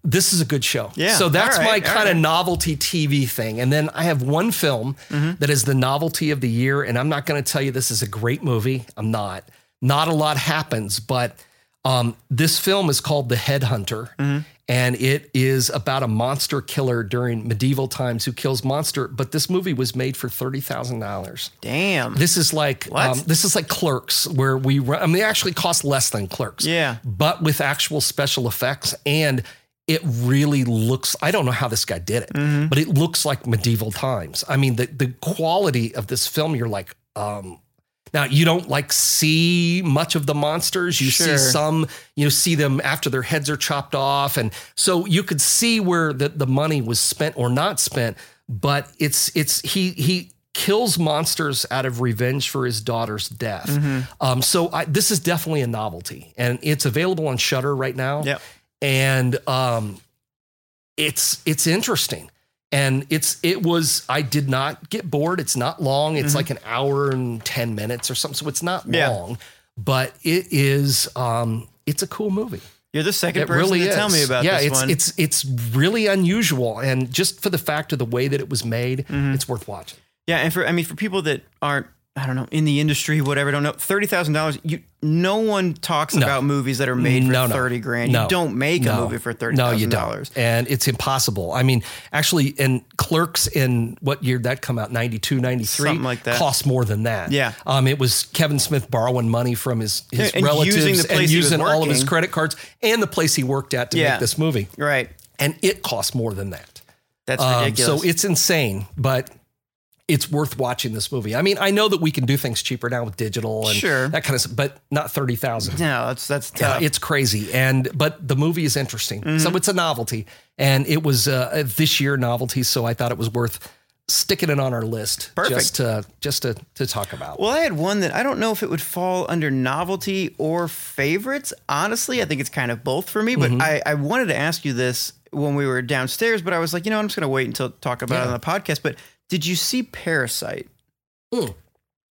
this is a good show. Yeah. So that's right. my kind of right. novelty TV thing. And then I have one film Mm-hmm. that is the novelty of the year. And I'm not going to tell you this is a great movie. I'm not. Not a lot happens, but um, this film is called The Headhunter. Mm-hmm. And it is about a monster killer during medieval times who kills monster. But this movie was made for thirty thousand dollars. Damn. This is like um, this is like Clerks, where we run, I mean, it actually cost less than Clerks. Yeah. but with actual special effects, and it really looks. I don't know how this guy did it, Mm-hmm. but it looks like medieval times. I mean, the the quality of this film, you're like, um, now you don't like see much of the monsters. You Sure. see some, you know, see them after their heads are chopped off, and so you could see where the, the money was spent or not spent. But it's it's he he kills monsters out of revenge for his daughter's death. Mm-hmm. Um, so I, this is definitely a novelty, and it's available on Shudder right now. Yep. And um, it's it's interesting and it's it was i did not get bored it's not long it's like an hour and 10 minutes or something so it's not Mm-hmm. Yeah. long but it is um it's a cool movie You're the second It person really to is. tell me about yeah, this it's one. it's it's really unusual, and just for the fact of the way that it was made, Mm-hmm. it's worth watching. yeah, and for I mean for people that aren't I don't know in the industry, whatever, don't know thirty thousand dollars. You no one talks No. about movies that are made for No, no. thirty grand. You don't make a movie for thirty No, you thousand don't, dollars. and it's impossible. I mean, actually, in Clerks, in what year did that come out? 92, 93? Something like that. Cost more than that. Yeah. um, it was Kevin Smith borrowing money from his his And relatives using and using all of his credit cards and the place he worked at to Yeah. make this movie, Right. and it cost more than that. That's Um, ridiculous. so it's insane, but it's worth watching this movie. I mean, I know that we can do things cheaper now with digital and Sure. that kind of stuff, but not thirty thousand. no, that's that's Yeah, tough. it's crazy, and but the movie is interesting, Mm-hmm. so it's a novelty, and it was uh, this year novelty, so I thought it was worth sticking it on our list Perfect. just to just to to talk about. Well, I had one that I don't know if it would fall under novelty or favorites. Honestly, I think it's kind of both for me. But Mm-hmm. I, I wanted to ask you this when we were downstairs, but I was like, you know, I'm just going to wait until talk about it on the podcast. But did you see Parasite?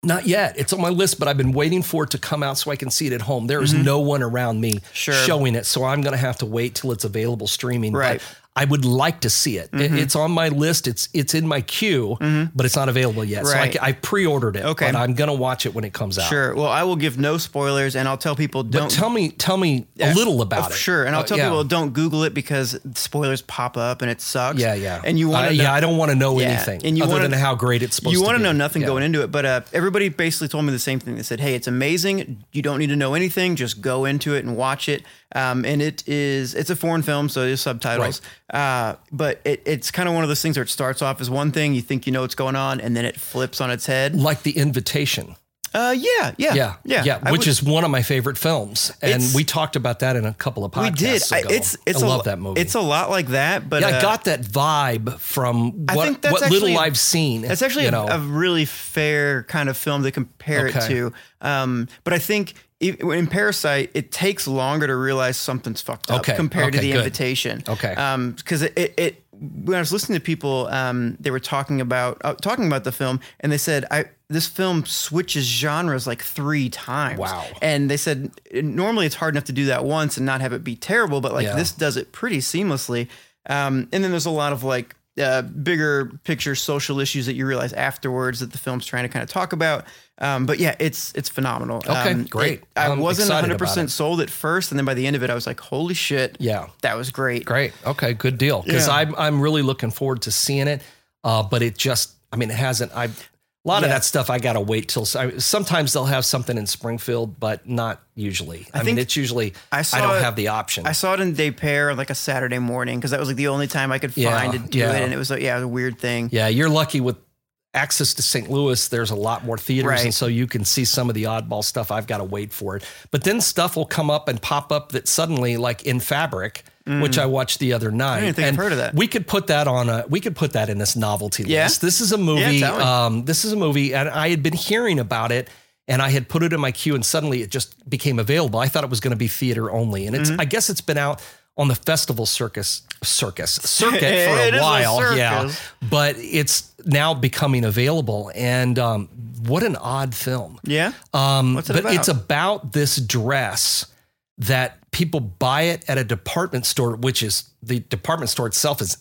Not yet. It's on my list, but I've been waiting for it to come out so I can see it at home. There is no one around me Mm-hmm. Sure. showing it, so I'm going to have to wait till it's available streaming. Right. Mm-hmm. I would like to see it. It- It's on my list. It's it's in my queue, but it's not available yet. So I, I pre-ordered it. Okay. but I'm going to watch it when it comes out. Sure. Well, I will give no spoilers, and I'll tell people don't. tell me, tell me a little about it. Sure, and I'll Uh, tell yeah. people don't Google it because spoilers pop up and it sucks. Yeah, yeah. And you want Uh, yeah, I don't want to know Yeah, anything and you other wanna- than how great it's supposed to be. you want to know nothing Yeah. going into it, but uh, everybody basically told me the same thing. They said, "Hey, it's amazing. You don't need to know anything. Just go into it and watch it." Um, and it is it's a foreign film, so there's subtitles. Uh, but it, it's kind of one of those things where it starts off as one thing, you think you know what's going on, and then it flips on its head. Like the invitation. Uh, yeah, yeah, Yeah. yeah, Yeah. Which would- is one of my favorite films. And we talked about that in a couple of podcasts. we did. I, ago. it's it's I a, love that movie. It's a lot like that, but yeah, uh, I got that vibe from what, what actually- little I've seen. That's actually you a, know. a really fair kind of film to compare it to. Um, but I think in Parasite, it takes longer to realize something's fucked up Okay, compared to the good. invitation. Okay. Because it, it, it, when I was listening to people, um, they were talking about uh, talking about the film, and they said, "I this film switches genres like three times." Wow. And they said normally it's hard enough to do that once and not have it be terrible, but like Yeah. this does it pretty seamlessly. Um, and then there's a lot of like uh, bigger picture social issues that you realize afterwards that the film's trying to kind of talk about. Um, but yeah, it's it's phenomenal. Okay, Um, great. it- I I'm wasn't 100 percent sold at first, and then by the end of it, I was like, "Holy shit! Yeah. that was great." Great. Okay. Good deal. Because Yeah. I'm I'm really looking forward to seeing it. Uh, but it just, I mean, it hasn't. I a lot of that stuff I gotta wait till. Sometimes they'll have something in Springfield, but not usually. I, mean, think it's usually I I, don't it- have the option. I saw it in Des Peres like a Saturday morning because that was like the only time I could Yeah, find to do yeah. it, and it was like, yeah, it was a weird thing. yeah, you're lucky with access to St. Louis. There's a lot more theaters, Right. and so you can see some of the oddball stuff. I've got to wait for it, but then stuff will come up and pop up that suddenly, like in Fabric. Which I watched the other night. Mm. even think I've and heard of that. We could put that on a. We could put that in this novelty Yeah? list. This is a movie. me. um, this is a movie, and I had been hearing about it, and I had put it in my queue, and suddenly it just became available. I thought it was going to be theater only, and Mm-hmm. it's. I guess it's been out on the festival circus circus circuit for a a while. yeah, but it's now becoming available, and um, what an odd film. Yeah, Um, What's it but about? it's about this dress that people buy it at a department store, which is the department store itself is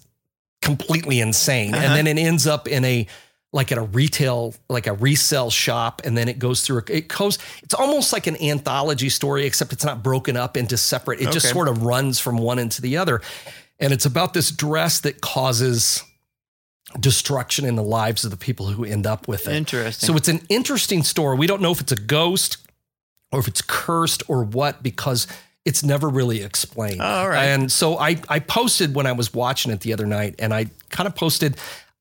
completely insane. Uh-huh. And then it ends up in a like at a retail, like a resale shop, and then it goes through. It goes. It's almost like an anthology story, except it's not broken up into separate. It just sort of runs from one into the other, and it's about this dress that causes destruction in the lives of the people who end up with it. interesting. So it's an interesting story. We don't know if it's a ghost or if it's cursed or what because it's never really explained. All right. And so I I posted when I was watching it the other night and I kind of posted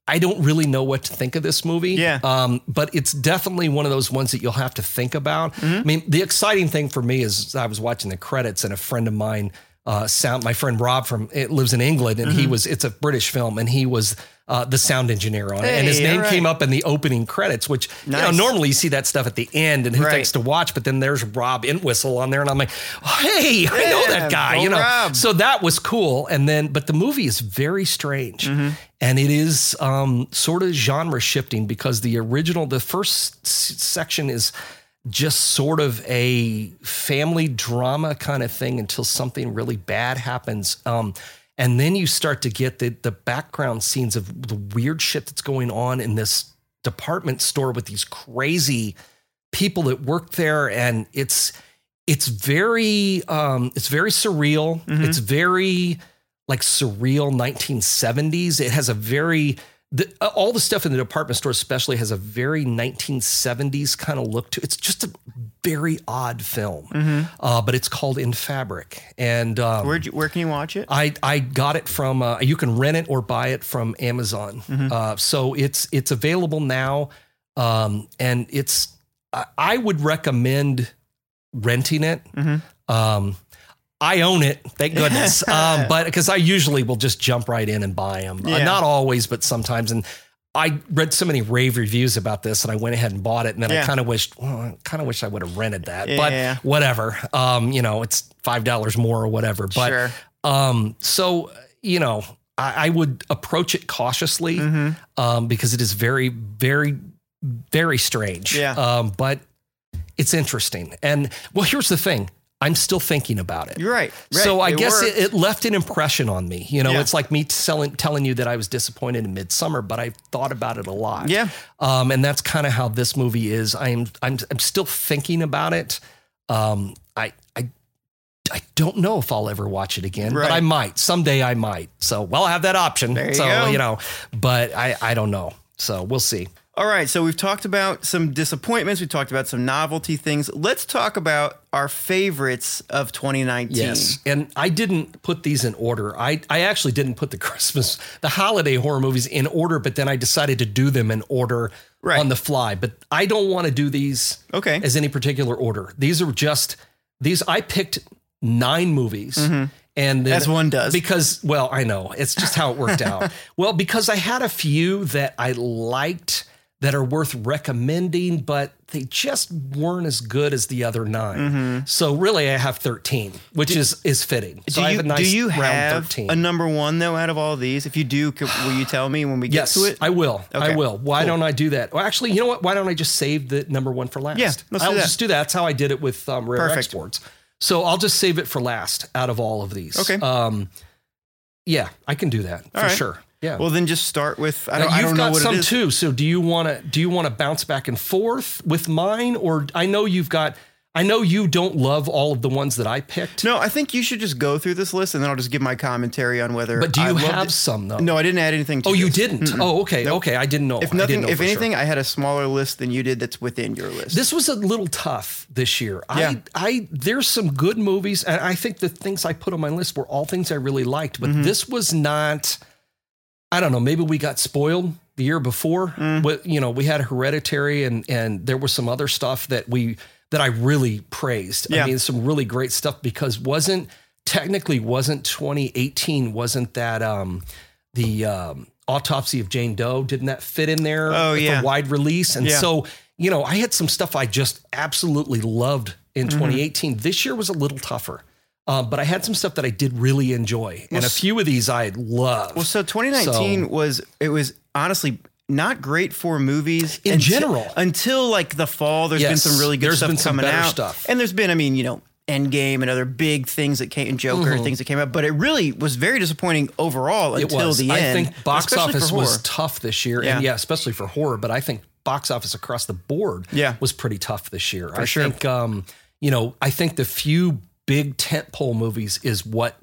I don't really know what to think of this movie. Yeah. Um, but it's definitely one of those ones that you'll have to think about. Mm-hmm. I mean, the exciting thing for me is I was watching the credits and a friend of mine, uh, sound my friend Rob from it lives in England, and Mm-hmm. he was it's a British film, and he was uh, the sound engineer on it, and his name right. came up in the opening credits, which you know normally you see that stuff at the end, and who Right. thinks to watch, but then there's Rob Entwistle on there, and I'm like, hey, I know that guy, you know. Rob. So that was cool, and then but the movie is very strange, Mm-hmm. and it is um, sort of genre shifting because the original, the first s- section is just sort of a family drama kind of thing until something really bad happens. Um, and then you start to get the the background scenes of the weird shit that's going on in this department store with these crazy people that work there, and it's it's very um, it's very surreal. It's very like surreal 1970s. It has a very the, all the stuff in the department store, especially, has a very 1970s kind of look to. It. It's just a very odd film, uh, but it's called In Fabric, and um, Where where can you watch it? I I got it from uh, you can rent it or buy it from Amazon. Uh, so it's it's available now, um, and it's I, I would recommend renting it. Um, I own it, thank goodness. um, but because I usually will just jump right in and buy them. Yeah. not always, but sometimes. And I read so many rave reviews about this, and I went ahead and bought it. And then Yeah. I kind of wished, well, I kind of wish I would have rented that. Yeah. But whatever. Um, you know, it's five dollars more or whatever. But Sure. um, so you know, I, I would approach it cautiously Mm-hmm. um, because it is very, very, very strange. Yeah. Um, but it's interesting. And well, here's the thing: I'm still thinking about it. You're right. So I It guess it, it left an impression on me. You know, Yeah. it's like me telling telling you that I was disappointed in Midsommar, but I thought about it a lot. Yeah. Um, and that's kind of how this movie is. I'm I'm I'm still thinking about it. Um, I I I don't know if I'll ever watch it again, Right. but I might someday. I might. So well, I have that option. You so go. you know, but I I don't know. So we'll see. All right, so we've talked about some disappointments. We talked about some novelty things. Let's talk about our favorites of 2019. Yes. And I didn't put these in order. I, I actually didn't put the Christmas, the holiday horror movies in order, but then I decided to do them in order Right. on the fly. But I don't want to do these Okay. as any particular order. These are just these I picked nine movies. And then, Mm-hmm. As one does. Because, well, I know it's just how it worked out. Well, because I had a few that I liked that are worth recommending, but they just weren't as good as the other 9 So really, I have 13, which is is fitting. So Mm-hmm. do I you, have a nice do you have 13. a number one though out of all these? If you do, could, will you tell me when we get Yes, to it? I will. Okay, I will. Why cool. don't I do that? Well, actually, you know what? Why don't I just save the number one for last? Yeah, let's I'll that. just do that. That's how I did it with um, Rare Perfect. Exports. So I'll just save it for last out of all of these. Okay. Um, yeah, I can do that for right. sure. Yeah. well, then just start with. I don't, I don't know got what some it is. too. So do you want to do you want to bounce back and forth with mine, or I know you've got. I know you don't love all of the ones that I picked. No, I think you should just go through this list and then I'll just give my commentary on whether. but do you loved have some though? No, I didn't add anything. to Oh, you didn't. Oh, okay. Nope. Okay, I didn't know. If I nothing, didn't know if for sure. anything, I had a smaller list than you did. That's within your list. This was a little tough this year. Yeah. I, I, there's some good movies, and I think the things I put on my list were all things I really liked. Mm-hmm. But this was not. I don't know. Maybe we got spoiled the year before. Mm. With you know, we had Hereditary, and and there was some other stuff that we that I really praised. Yeah. I mean, some really great stuff because wasn't technically wasn't 2018 wasn't that um the um autopsy of Jane Doe didn't that fit in there Oh, with yeah. a wide release and Yeah. so you know, I had some stuff I just absolutely loved in Mm-hmm. 2018. This year was a little tougher, um, but I had some stuff that I did really enjoy, and a few of these I loved. Well, so 2019 was it was honestly not great for movies In until- general. until like the fall. There's been some really good stuff coming out, stuff. and there's been I mean you know Endgame and other big things that came, and Joker Mm-hmm. things that came out, but it really was very disappointing overall it until was. the I end. think box office was tough this year, Yeah. and yeah, especially for horror. But I think box office across the board Yeah. was pretty tough this year. I sure. think, um, you know, I think the few big tentpole movies is what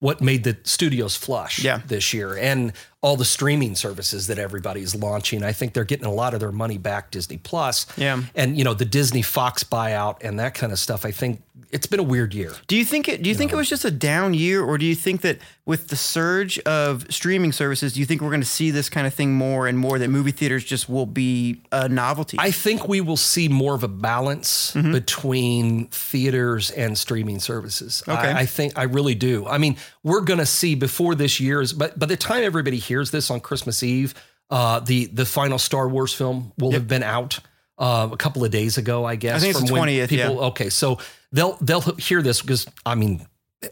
what made the studios flush Yeah. this year and all the streaming services that everybody's launching i think they're getting a lot of their money back disney plus Yeah. and you know the disney fox buyout and that kind of stuff i think it's been a weird year Do you think it? Do you think it was just a down year, or do you think that with the surge of streaming services, do you think we're going to see this kind of thing more and more? That movie theaters just will be a novelty. I think we will see more of a balance Mm-hmm. between theaters and streaming services. Okay. I, I think I really do. I mean, we're going to see before this year's, but by the time everybody hears this on Christmas Eve, uh, the the final Star Wars film will have been out uh, a couple of days ago, I guess. I think it's the 20th, People, okay, so they'll they'll hear this because I mean.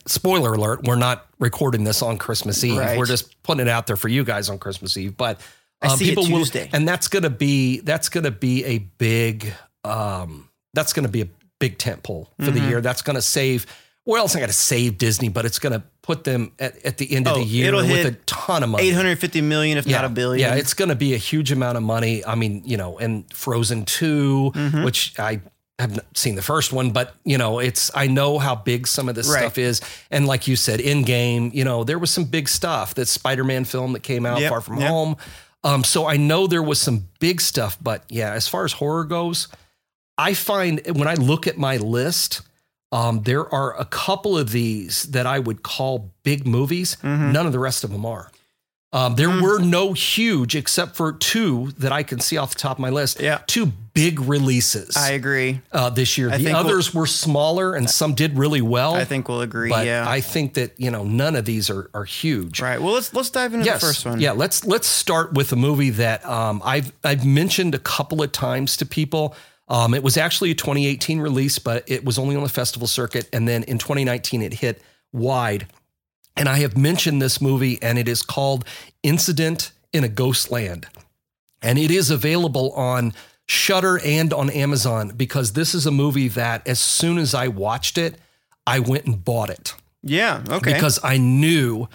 Spoiler alert, we're not recording this on Christmas Eve. Right. We're just putting it out there for you guys on Christmas Eve. But I um, people will, Tuesday. and that's gonna be that's gonna be a big um that's going to be a big tent pole for Mm-hmm. the year. That's going to save. Well, it's not going to save Disney, but it's going to put them at, at the end of Oh, the year it'll with a ton of money. 850 million, if not a billion. Yeah, it's going to be a huge amount of money. I mean, you know, and Frozen 2, Mm-hmm. which I have not seen the first one, but you know, it's I know how big some of this Right. stuff is. And like you said, Endgame, you know, there was some big stuff. That Spider-Man film that came out Yep, far from yep. home. Um, so I know there was some big stuff, but yeah, as far as horror goes, I find when I look at my list, um, there are a couple of these that I would call big movies. Mm-hmm. None of the rest of them are. Um, there were no huge, except for two that I can see off the top of my list. Yeah. two big releases I agree. uh, this year. I the think we'll- others were smaller, and some did really well. I think we'll agree. but yeah. I think that you know none of these are are huge. right. Well, let's let's dive into Yes. the first one. Yeah, let's let's start with a movie that um, I've I've mentioned a couple of times to people. Um, it was actually a 2018 release, but it was only on the festival circuit, and then in 2019 it hit wide. And I have mentioned this movie, and it is called Incident in a Ghostland, and it is available on Shudder and on Amazon because this is a movie that as soon as I watched it, I went and bought it Yeah. Okay. because I knew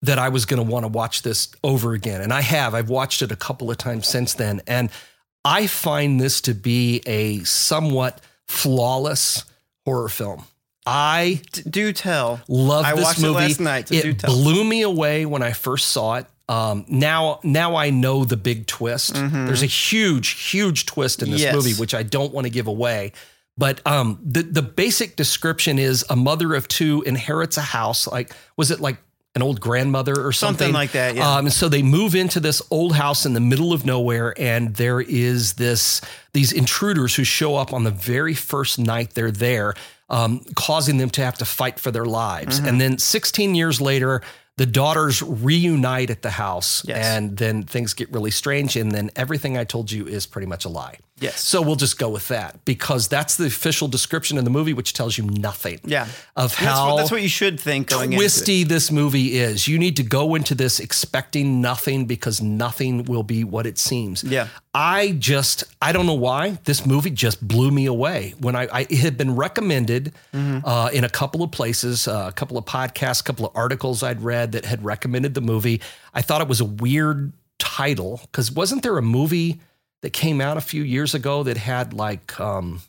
that I was going to want to watch this over again. And I have. I've watched it a couple of times since then. And I find this to be a somewhat flawless horror film. I do tell. love I this watched it movie. last night, it blew me away when I first saw it. Um, now, now I know the big twist. There's a huge, huge twist in this Mm-hmm. Yes. movie, which I don't want to give away. But um, the the basic description is a mother of two inherits a house. Like, was it like an old grandmother or something, Something like that, yeah. Um, so they move into this old house in the middle of nowhere, and there is this these intruders who show up on the very first night they're there, um, causing them to have to fight for their lives. Mm-hmm. And then 16 years later, the daughters reunite at the house, Yes. and then things get really strange. And then everything I told you is pretty much a lie. Yes. So we'll just go with that because that's the official description in the movie, which tells you nothing. Yeah. Of That's how what, that's what you should think going twisty this movie is. You need to go into this expecting nothing because nothing will be what it seems. Yeah. I just, I don't know why this movie just blew me away when I, I it had been recommended Mm-hmm. uh, in a couple of places, uh, a couple of podcasts, a couple of articles I'd read that had recommended the movie. I thought it was a weird title because wasn't there a movie that came out a few years ago that had like, um,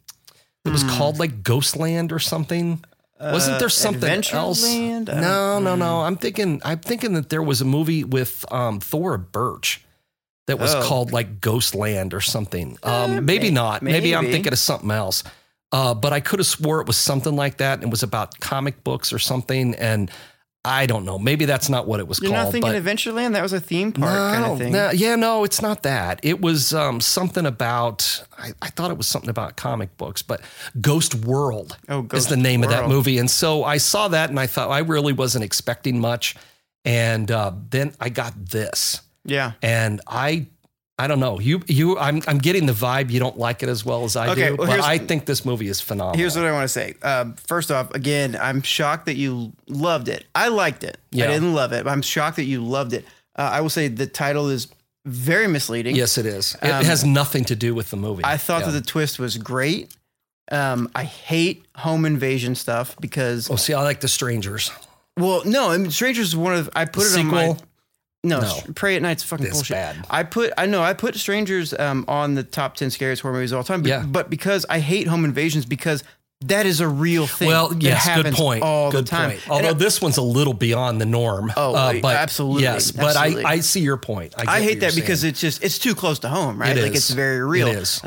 it was called like Ghostland or something? Wasn't there something else? I No, no, no. I'm thinking. I'm thinking that there was a movie with um, Thora Birch that was Oh. called like Ghostland or something. Um, Eh, maybe may- not. Maybe. I'm thinking of something else. Uh, but I could have swore it was something like that. And it was about comic books or something. And I don't know. Maybe that's not what it was You're called. not thinking Adventureland? That was a theme park kind of thing. no, yeah, no, it's not that. It was um, something about. I, I thought it was something about comic books, but Ghost World Oh, is the name of that movie. And so I saw that, and I thought I really wasn't expecting much. And uh, then I got this, Yeah. and I. I don't know. You, you. I'm, I'm getting the vibe. You don't like it as well as I Okay, do, well, but I think this movie is phenomenal. Here's what I want to say. Um, first off, again, I'm shocked that you loved it. I liked it. Yeah. I didn't love it, but I'm shocked that you loved it. Uh, I will say the title is very misleading. yes, it is. It Um, has nothing to do with the movie. I thought Yeah. that the twist was great. Um, I hate home invasion stuff because, Oh, see, I like the strangers. well, no, I mean, Strangers is one of I put The it on my sequel? No, No. Prey at Night's fucking It's bullshit. bad. I put I know I put Strangers um, on the top ten scariest horror movies of all time. But, Yeah. but because I hate home invasions because that is a real thing. Well, yes, good point. All good the time. point. Although I- this one's a little beyond the norm. Uh, Oh, absolutely, Yes, but absolutely. I, I see your point. I, I hate that because it's just it's too close to home, right? It like it's very real. It is.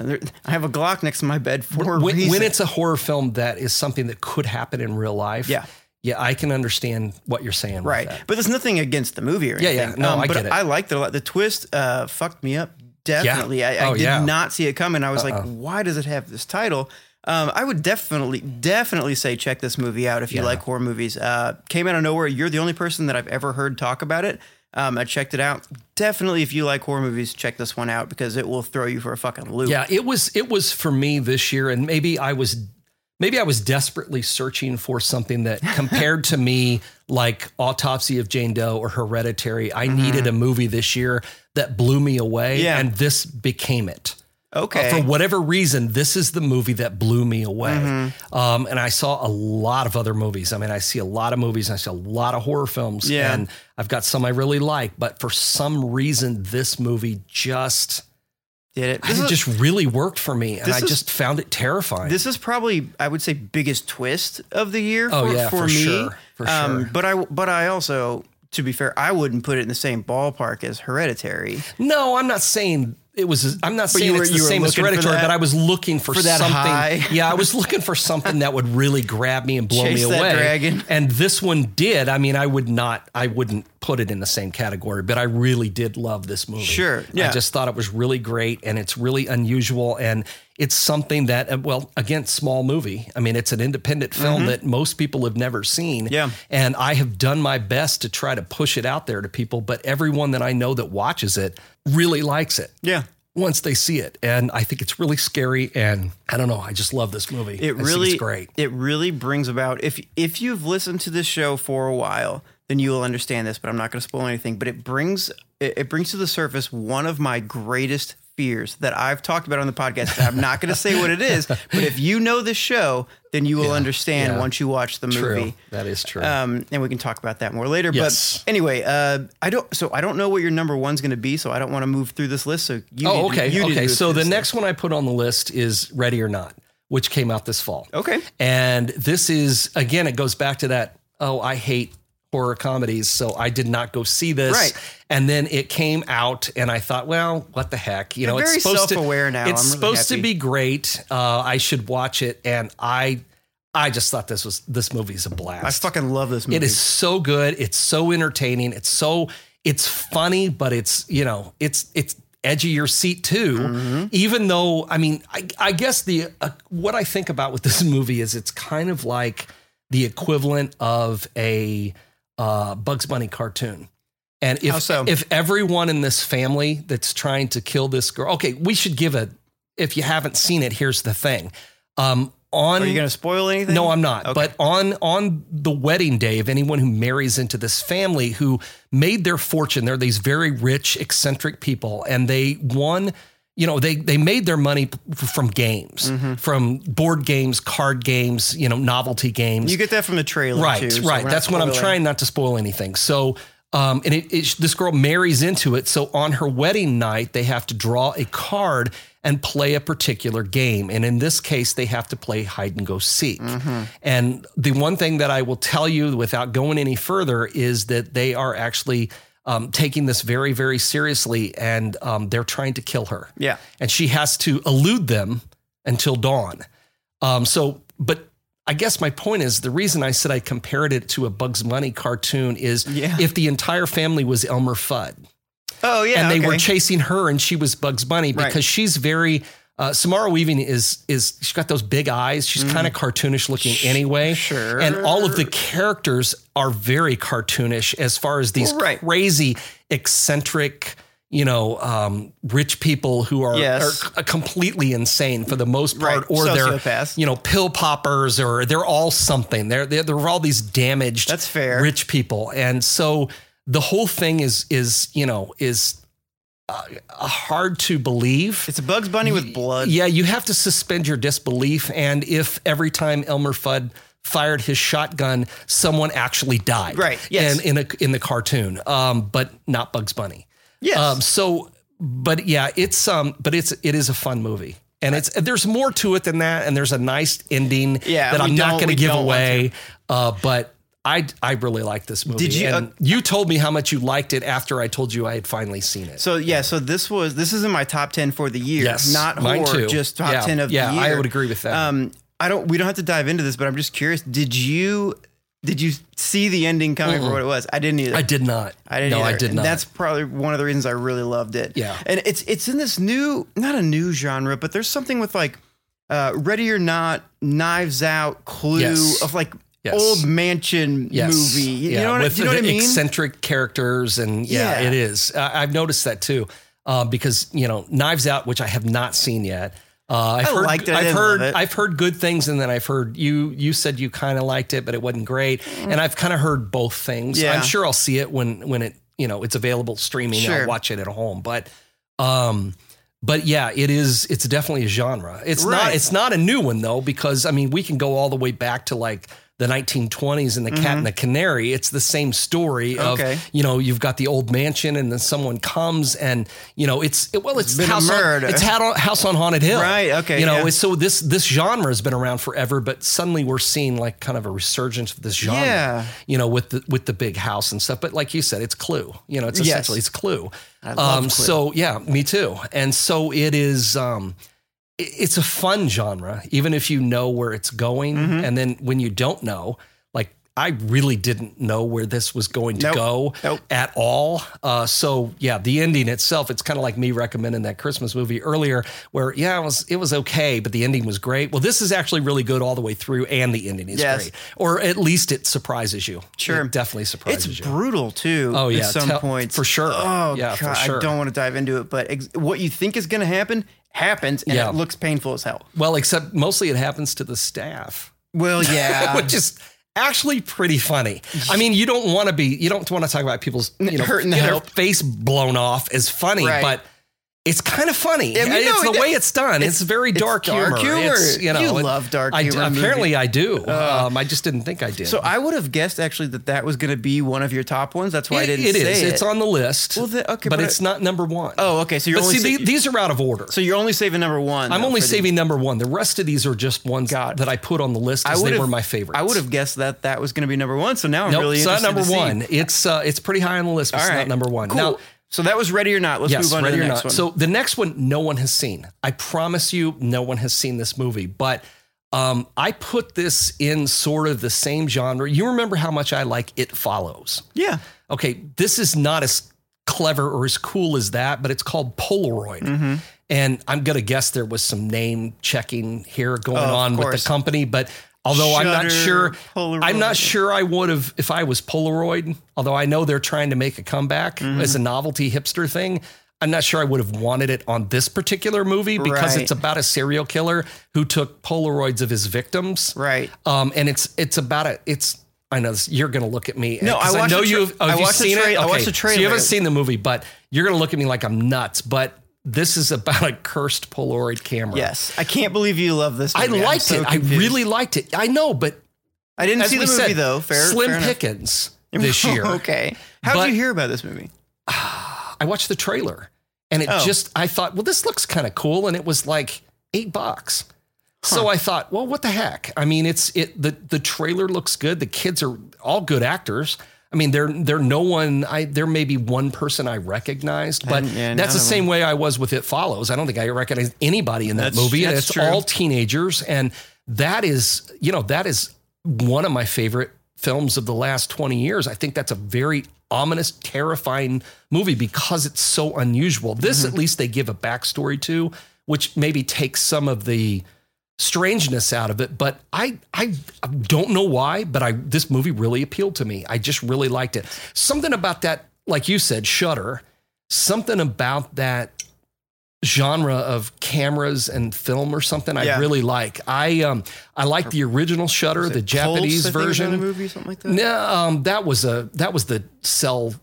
I have a Glock next to my bed for a when, reason. when it's a horror film that is something that could happen in real life. Yeah. Yeah, I can understand what you're saying. right, that. but there's nothing against the movie or Yeah, yeah. anything. Um, No, I but get it. I liked it a lot. The twist uh, fucked me up. Definitely, I, I Oh, did yeah. not see it coming. I was like, why does it have this title? Um, I would definitely, definitely say check this movie out if you Yeah. like horror movies. Uh, came out of nowhere. You're the only person that I've ever heard talk about it. Um, I checked it out. Definitely, if you like horror movies, check this one out because it will throw you for a fucking loop. Yeah, it was it was for me this year, and maybe I was maybe I was desperately searching for something that compared to me like Autopsy of Jane Doe or Hereditary. I needed a movie this year that blew me away, Mm-hmm. Yeah. and this became it. Okay. Uh, for whatever reason, this is the movie that blew me away. Mm-hmm. Um, and I saw a lot of other movies. I mean, I see a lot of movies. I see a lot of horror films. Yeah. And I've got some I really like. But for some reason, this movie just, Did it? This it is, just really worked for me. And I is- just found it terrifying. this is probably I would say biggest twist of the year. Oh, for, yeah, for, for me. sure, for um, sure. But I but I also to be fair, I wouldn't put it in the same ballpark as Hereditary. no, I'm not saying it was. I'm not saying you were- it's the same as Hereditary, that- but I was looking for, for something. high. Yeah, I was looking for something that would really grab me and blow Chase me away. dragon. And this one did. I mean, I would not. I wouldn't put it in the same category, but I really did love this movie. Sure, yeah. I just thought it was really great, and it's really unusual, and it's something that, uh, well, again, small movie. I mean, it's an independent film that most people have never seen. Mm-hmm. Yeah. And I have done my best to try to push it out there to people, but everyone that I know that watches it really likes it Yeah. once they see it. And I think it's really scary. And I don't know. I just love this movie. It I really it's great. It really brings about if if you've listened to this show for a while, then you will understand this. But I'm not going to spoil anything. But it brings it, it brings to the surface one of my greatest fears that I've talked about on the podcast. I'm not going to say what it is. But if you know the show, then you will understand yeah. once you watch the True. movie. That is true. Um, and we can talk about that more later. Yes. But anyway, uh, I don't. So I don't know what your number one's going to be. So I don't want to move through this list. So you. oh, need to- okay. need to okay. So the next one I put on the list is Ready or Not, which came out this fall. Okay. And this is, again, it goes back to that, oh, I hate horror comedies. So I did not go see this. Right. And then it came out and I thought, well, what the heck? You know, You're it's very supposed to, now. It's really supposed happy. to be great. Uh, I should watch it. And I, I just thought this was, this movie's a blast. I fucking love this movie. It is so good. It's so entertaining. It's so it's funny, but it's you know it's it's edge of your seat too. Mm-hmm. Even though I mean, I, I guess the uh, what I think about with this movie is it's kind of like the equivalent of a uh, Bugs Bunny cartoon. And if so? if everyone in this family that's trying to kill this girl, okay, we should give a. If you haven't seen it, here's the thing. Um, on Are you going to spoil anything? no, I'm not. Okay. But on on the wedding day of anyone who marries into this family who made their fortune, they're these very rich, eccentric people, and they won. You know, they they made their money from games, Mm-hmm. from board games, card games, you know, novelty games. You get that from the trailer, right, too, right. That's what I'm trying not to spoil anything. So, um, and it, it, this girl marries into it. So on her wedding night, they have to draw a card and play a particular game. And in this case, they have to play hide and go seek. Mm-hmm. And the one thing that I will tell you without going any further is that they are actually um, taking this very, very seriously, and um, they're trying to kill her. Yeah. and she has to elude them until dawn. Um, so, but I guess my point is the reason I said I compared it to a Bugs Bunny cartoon is Yeah. if the entire family was Elmer Fudd Oh yeah, and they were chasing her and she was Bugs Bunny Right. because she's very. Uh, Samara Weaving is is she's got those big eyes. She's kind of cartoonish looking anyway. Mm. sure. And all of the characters are very cartoonish as far as these right. crazy, eccentric, you know, um, rich people who are, Yes. are c- completely insane for the most part, Right. or Sociopaths. they're you know pill poppers, or they're all something. They're they're, they're all these damaged, That's fair. rich people, and so the whole thing is is you know is uh, hard to believe. It's a Bugs Bunny with blood. Yeah, you have to suspend your disbelief. And if every time Elmer Fudd fired his shotgun, someone actually died, Right, yes. in in, a, in the cartoon, um, but not Bugs Bunny. Yes. Um, so, but yeah, it's um, but it's it is a fun movie. And it's there's more to it than that, and there's a nice ending Yeah, that I'm not going to give away. Uh, but I I really like this movie. Did you- And uh, you told me how much you liked it after I told you I had finally seen it. So yeah, so this was this is in my top ten for the year. Yes, not mine horror, too. just top Yeah, ten of yeah, the year. I would agree with that. Um, I don't. We don't have to dive into this, but I'm just curious. Did you did you see the ending coming for what it was? I didn't either. I did not. I didn't. No, I either. did And not. That's probably one of the reasons I really loved it. Yeah. and it's it's in this new, not a new genre, but there's something with like uh, Ready or Not, Knives Out, Clue Yes. of like Yes. old mansion yes. movie. You yeah, know what, with you know the what I mean? eccentric characters, and yeah, Yeah. it is. I, I've noticed that too, uh, because you know, Knives Out, which I have not seen yet. Uh, I've I heard, liked it. I I've didn't heard. I've heard good things, and then I've heard you. You said you kind of liked it, but it wasn't great. And I've kind of heard both things. Mm. Yeah. I'm sure I'll see it when when it you know it's available streaming. Sure. I'll watch it at home, but um, but yeah, it is. It's definitely a genre. It's not. It's not a new one though, because I mean, we can go all the way back to like the 1920s and the Cat and the Canary. It's the same story of Mm-hmm. Okay. you know you've got the old mansion and then someone comes and you know it's it, well it's a house on, it's House on Haunted Hill. Right, okay, You know, yeah. so this this genre has been around forever, but suddenly we're seeing like kind of a resurgence of this genre. Yeah. You know, with the with the big house and stuff. But like you said, it's Clue. You know, it's Yes. essentially it's Clue. I love um, Clue. So yeah, me too. And so it is. Um, it's a fun genre, even if you know where it's going. Mm-hmm. And then when you don't know, like I really didn't know where this was going to Nope. go Nope. at all. Uh, so yeah, the ending itself, it's kind of like me recommending that Christmas movie earlier, where yeah, it was it was okay, but the ending was great. Well, this is actually really good all the way through, and the ending is Yes. great, or at least it surprises you. Sure. it definitely surprises It's you. It's brutal too. Oh, yeah, at some points for sure. Oh Yeah, God, sure. I don't want to dive into it, but ex- what you think is going to happen happens, and Yeah. it looks painful as hell. Well, except mostly it happens to the staff. Well, yeah, which is actually pretty funny. I mean, you don't want to be, you don't want to talk about people's, you know, Hurting the face blown off as funny, Right. but it's kind of funny. I mean, it's no, the it- way it's done. It's, it's- very it's dark, dark humor. humor. It's, you know, You it- love dark I, humor Apparently, movie. I do. um, I just didn't think I did. So I would have guessed actually that that was going to be one of your top ones. That's why I didn't it is. it. It's on the list. Well, the- okay, but, but it's not number one. Oh, okay. So you're but only see, sa- the- these are out of order. so you're only saving number one. I'm though, only saving number one. The rest of these are just ones God. that I put on the list because they were my favorites. I would have guessed that that was going to be number one. So now I'm Nope, really it's not number one. It's uh, it's pretty high on the list, but it's not number one. Cool. Now, so that was ready or not. Let's yes, move on ready to the or next not. one. So the next one, no one has seen. I promise you, no one has seen this movie. But um, I put this in sort of the same genre. You remember how much I like It Follows. yeah, Okay, this is not as clever or as cool as that, but it's called Polaroid. Mm-hmm. And I'm gonna guess there was some name checking here going Oh, on with the company, but although I'm not sure, Polaroid. I'm not sure I would have if I was Polaroid. Although I know they're trying to make a comeback Mm-hmm. as a novelty hipster thing. I'm not sure I would have wanted it on this particular movie because Right. it's about a serial killer who took Polaroids of his victims. right. Um, and it's it's about a it's. I know this, you're going to look at me. No, I watched know tra- you've. Oh, I have you watched seen tra- it? I watched Okay, the So you haven't seen the movie, but you're going to look at me like I'm nuts. But this is about a cursed Polaroid camera. Yes, I can't believe you love this. I movie. I'm liked so it. I really liked it. I know, but I didn't see the movie said, though. Fair, Slim fair. Pickens this year. okay. How But- did you hear about this movie? I watched the trailer, and it Oh. just I thought, well, this looks kind of cool, and it was like eight bucks. So I thought, well, what the heck? I mean, it's it the the trailer looks good. The kids are all good actors. I mean, they're they're no one. I there may be one person I recognized, but And- that's the same way I was with It Follows. I don't think I recognized anybody in that That's- movie, and that's it's true. all teenagers, and that is you know that is one of my favorite films of the last 20 years. I think that's a very ominous, terrifying movie because it's so unusual. This, Mm-hmm. at least, they give a backstory to, which maybe takes some of the strangeness out of it. But I, I don't know why, but I this movie really appealed to me. I just really liked it. Something about that, like you said, Shutter. Something about that genre of cameras and film or something I really like. I um I like the original Shutter, the Japanese Pulse, I think, is version. movie, something like that. No, um, that was a that was the cell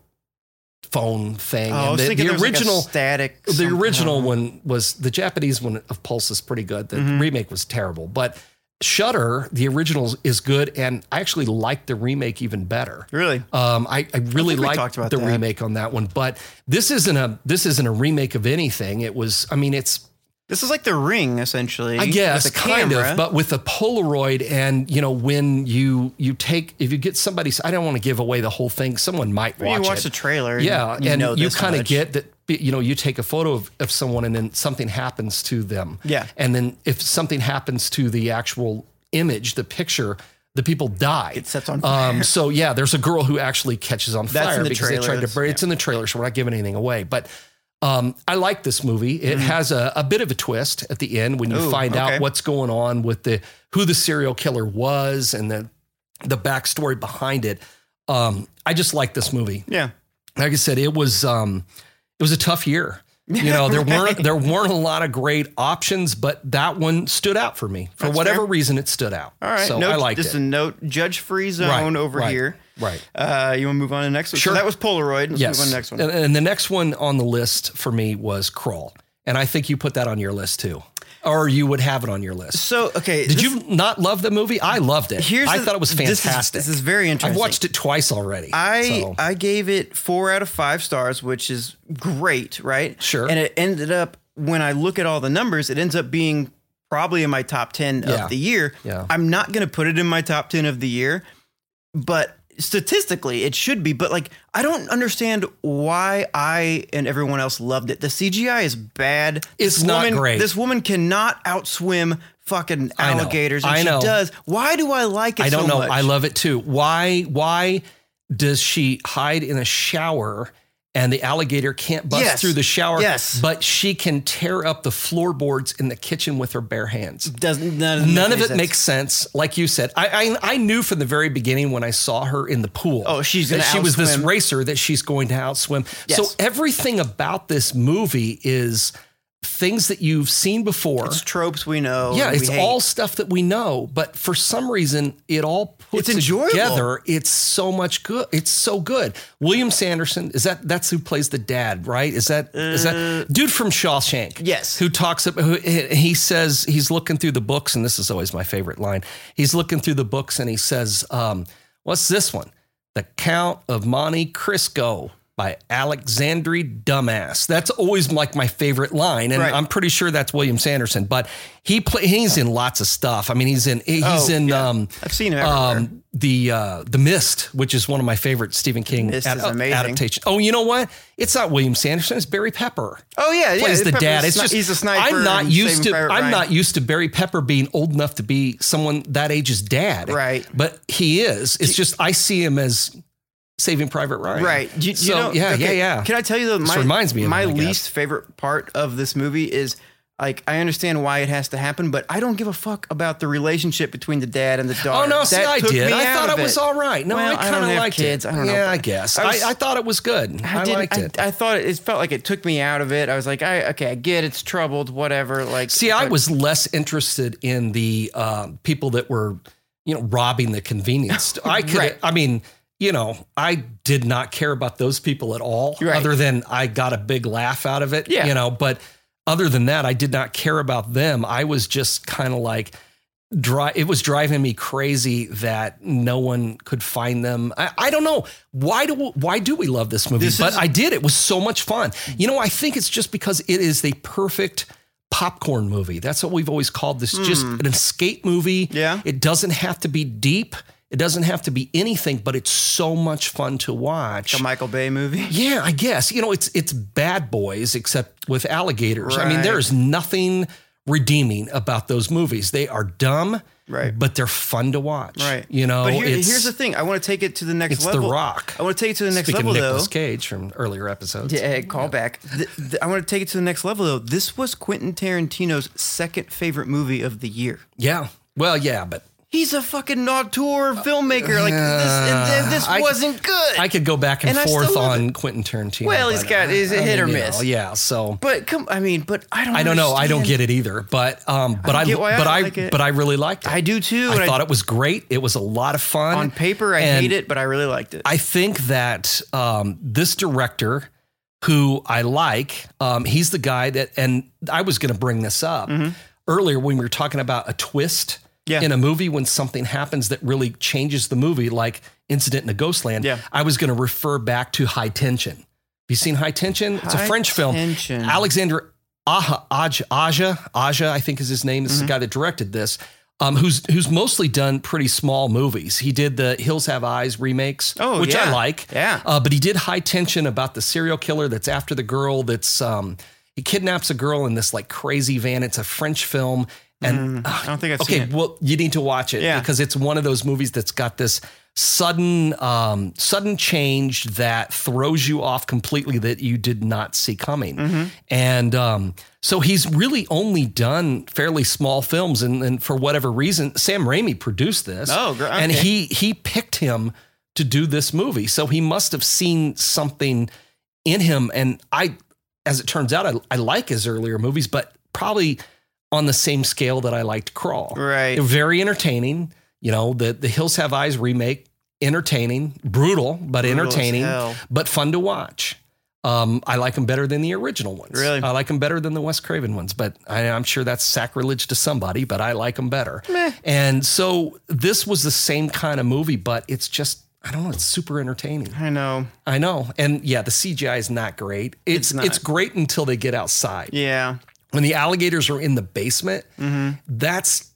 phone thing. Oh, I was the, the was like a original static. the original one was the Japanese one of Pulse is pretty good. The Mm-hmm. remake was terrible, but Shutter, the original is good, and I actually like the remake even better. Really? Um, I, I really think we like talked about the that. remake on that one, but this isn't a this isn't a remake of anything. It was, I mean, it's This is like The Ring, essentially. I guess kind of, but with a Polaroid, and you know when you you take if you get somebody, I don't want to give away the whole thing. Someone might watch. you watch it. the trailer. yeah, you and know you kind of get that. You know, you take a photo of, of someone, and then something happens to them. Yeah. and then if something happens to the actual image, the picture. The people die. It sets on fire. Um, so yeah, there's a girl who actually catches on That's fire in the because they trailer. tried to burn. It's in the trailer, so we're not giving anything away. But um, I like this movie. It has a, a bit of a twist at the end when you. Ooh, find okay. out what's going on with the who the serial killer was and the the backstory behind it. Um, I just like this movie. Yeah. Like I said, it was um, it was a tough year. You know, there weren't there weren't a lot of great options, but that one stood out for me for That's whatever fair. reason. It stood out. All right. so note, I liked just it. a note. Judge free zone Right, over right, here. Right. Uh, you want to move on to the next one? Sure. So that was Polaroid. Let's Yes. move on to the next one. And, and the next one on the list for me was Crawl. and I think you put that on your list too, or you would have it on your list. So okay, Did this- you not love the movie? I loved it. Here's I the- thought it was this is- fantastic. This is, very interesting. I've watched it twice already. I so. I gave it four out of five stars, which is great, right? Sure. And it ended up when I look at all the numbers, it ends up being probably in my top ten Yeah. of the year. Yeah. I'm not going to put it in my top ten of the year, but statistically it should be. But like, I don't understand why I and everyone else loved it. The CGI is bad. It's This not woman, great. This woman cannot outswim fucking I know. alligators, and I she know. does. Why do I like it? I don't so know. much? I love it too. Why? Why does she hide in a shower and the alligator can't bust Yes. through the shower? Yes. but she can tear up the floorboards in the kitchen with her bare hands. Doesn't none, None of it sense. makes sense. Like you said, I, I I knew from the very beginning when I saw her in the pool. Oh, she's gonna she was this racer that she's going to outswim. Yes. So everything about this movie is things that you've seen before. It's tropes we know. Yeah, it's all stuff that we know, but for some reason, it all puts It's enjoyable. together. It's so much good. It's so good. William Sanderson is that? That's who plays the dad, right? Is that is that dude from Shawshank? Uh, Yes. Who talks about? Who, he says he's looking through the books, and this is always my favorite line. He's looking through the books, and he says, um, "What's this one? The Count of Monte Cristo." By Alexandre Dumbass. That's always like my favorite line, and Right. I'm pretty sure that's William Sanderson. But he play, he's in lots of stuff. I mean, he's in he's Oh, in yeah. um, I've seen him everywhere. um, the uh, the Mist, which is one of my favorite Stephen King ad- amazing. adaptation. Oh, you know what? It's not William Sanderson. It's Barry Pepper. oh yeah, yeah. Plays the Pepper's dad. It's sni- just he's a sniper. I'm not used to. I'm Ryan. not used to Barry Pepper being old enough to be someone that age's dad. Right. But he is. It's just I see him as Saving Private Ryan. Right. You, you so know, yeah, yeah, okay, yeah. Can I tell you the my, reminds me of my least favorite part of this movie is like I understand why it has to happen, but I don't give a fuck about the relationship between the dad and the daughter. Oh no! See, That I did. I thought it was all right. No, Well, I I kind of liked kids. it. I don't know, Yeah, I guess. I was- I, I thought it was good. I, didn't- liked it. I, thought it felt like it took me out of it. I was like, I okay, I get it's troubled, whatever. Like, See, I was less interested in the um, people that were, you know, robbing the convenience. store. I could, Right. I mean, you know, I did not care about those people at all, Right. other than I got a big laugh out of it. Yeah. You know, but other than that, I did not care about them. I was just kind of like. Dry, it was driving me crazy that no one could find them. I, I don't know why do why do we love this movie? This but is- I did. It was so much fun. You know, I think it's just because it is the perfect popcorn movie. That's what we've always called this. Just an escape movie. Hmm. Yeah. It doesn't have to be deep. It doesn't have to be anything, but it's so much fun to watch. a Michael Bay movie. Yeah, I guess. You know, it's it's bad boys except with alligators. I mean, there's nothing redeeming about those movies. They are dumb, Right. but they're fun to watch. Right. You know, but here- here's the thing. I want to take it to the next it's level. The Rock. I want to take it to the next Speaking level of though. Nicolas Cage from earlier episodes. Yeah, call back. Th- th- I want to take it to the next level though. This was Quentin Tarantino's second favorite movie of the year. Yeah. Well, yeah, but He's a fucking auteur filmmaker. Like this, this I- wasn't good. I could go back and, And I forth still love on Quentin Tarantino. Well, he's but, got- he's a hit or you miss. know, yeah. So but come, I mean, but I don't. I don't know. I don't get it either. But um, but I, get why I but I, like it. but I really liked it. I do too. I and thought it was great. It was a lot of fun. on paper. I And hate it, but I really liked it. I think that um, this director, who I like, um, he's the guy that, and I was going to bring this up earlier when we were talking about a twist Mm-hmm. Yeah. in a movie when something happens that really changes the movie, like Incident in the Ghostland. Yeah. I was going to refer back to High Tension. Have you seen High Tension? it's a French film. Tension. Alexander Aja, Aja, Aja, Aja, I think is his name. This Mm-hmm. is the guy that directed this. Um, who's who's mostly done pretty small movies. He did the Hills Have Eyes remakes, Oh, which I like. Yeah. Uh, but he did High Tension about the serial killer that's after the girl that's um, he kidnaps a girl in this like crazy van. It's a French film. And I don't think I've okay, well, you need to watch it Yeah. because it's one of those movies that's got this sudden um, sudden change that throws you off completely that you did not see coming. Mm-hmm. And um, so he's really only done fairly small films, and, and for whatever reason, Sam Raimi produced this. Oh, gr- and he he picked him to do this movie, so he must have seen something in him. And I, as it turns out, I, I like his earlier movies, but probably on the same scale that I liked Crawl. Right. They're very entertaining. You know, the the Hills Have Eyes remake, entertaining, brutal but Brutal entertaining, but fun to watch. Um, I like them better than the original ones. Really? I like them better than the Wes Craven ones, but I, I'm sure that's sacrilege to somebody, but I like them better. And so this was the same kind of movie, but it's just, I don't know, it's super entertaining. I know. I know. And yeah, the CGI is not great. It's It's it's, great until they get outside. Yeah. When the alligators are in the basement, Mm-hmm. that's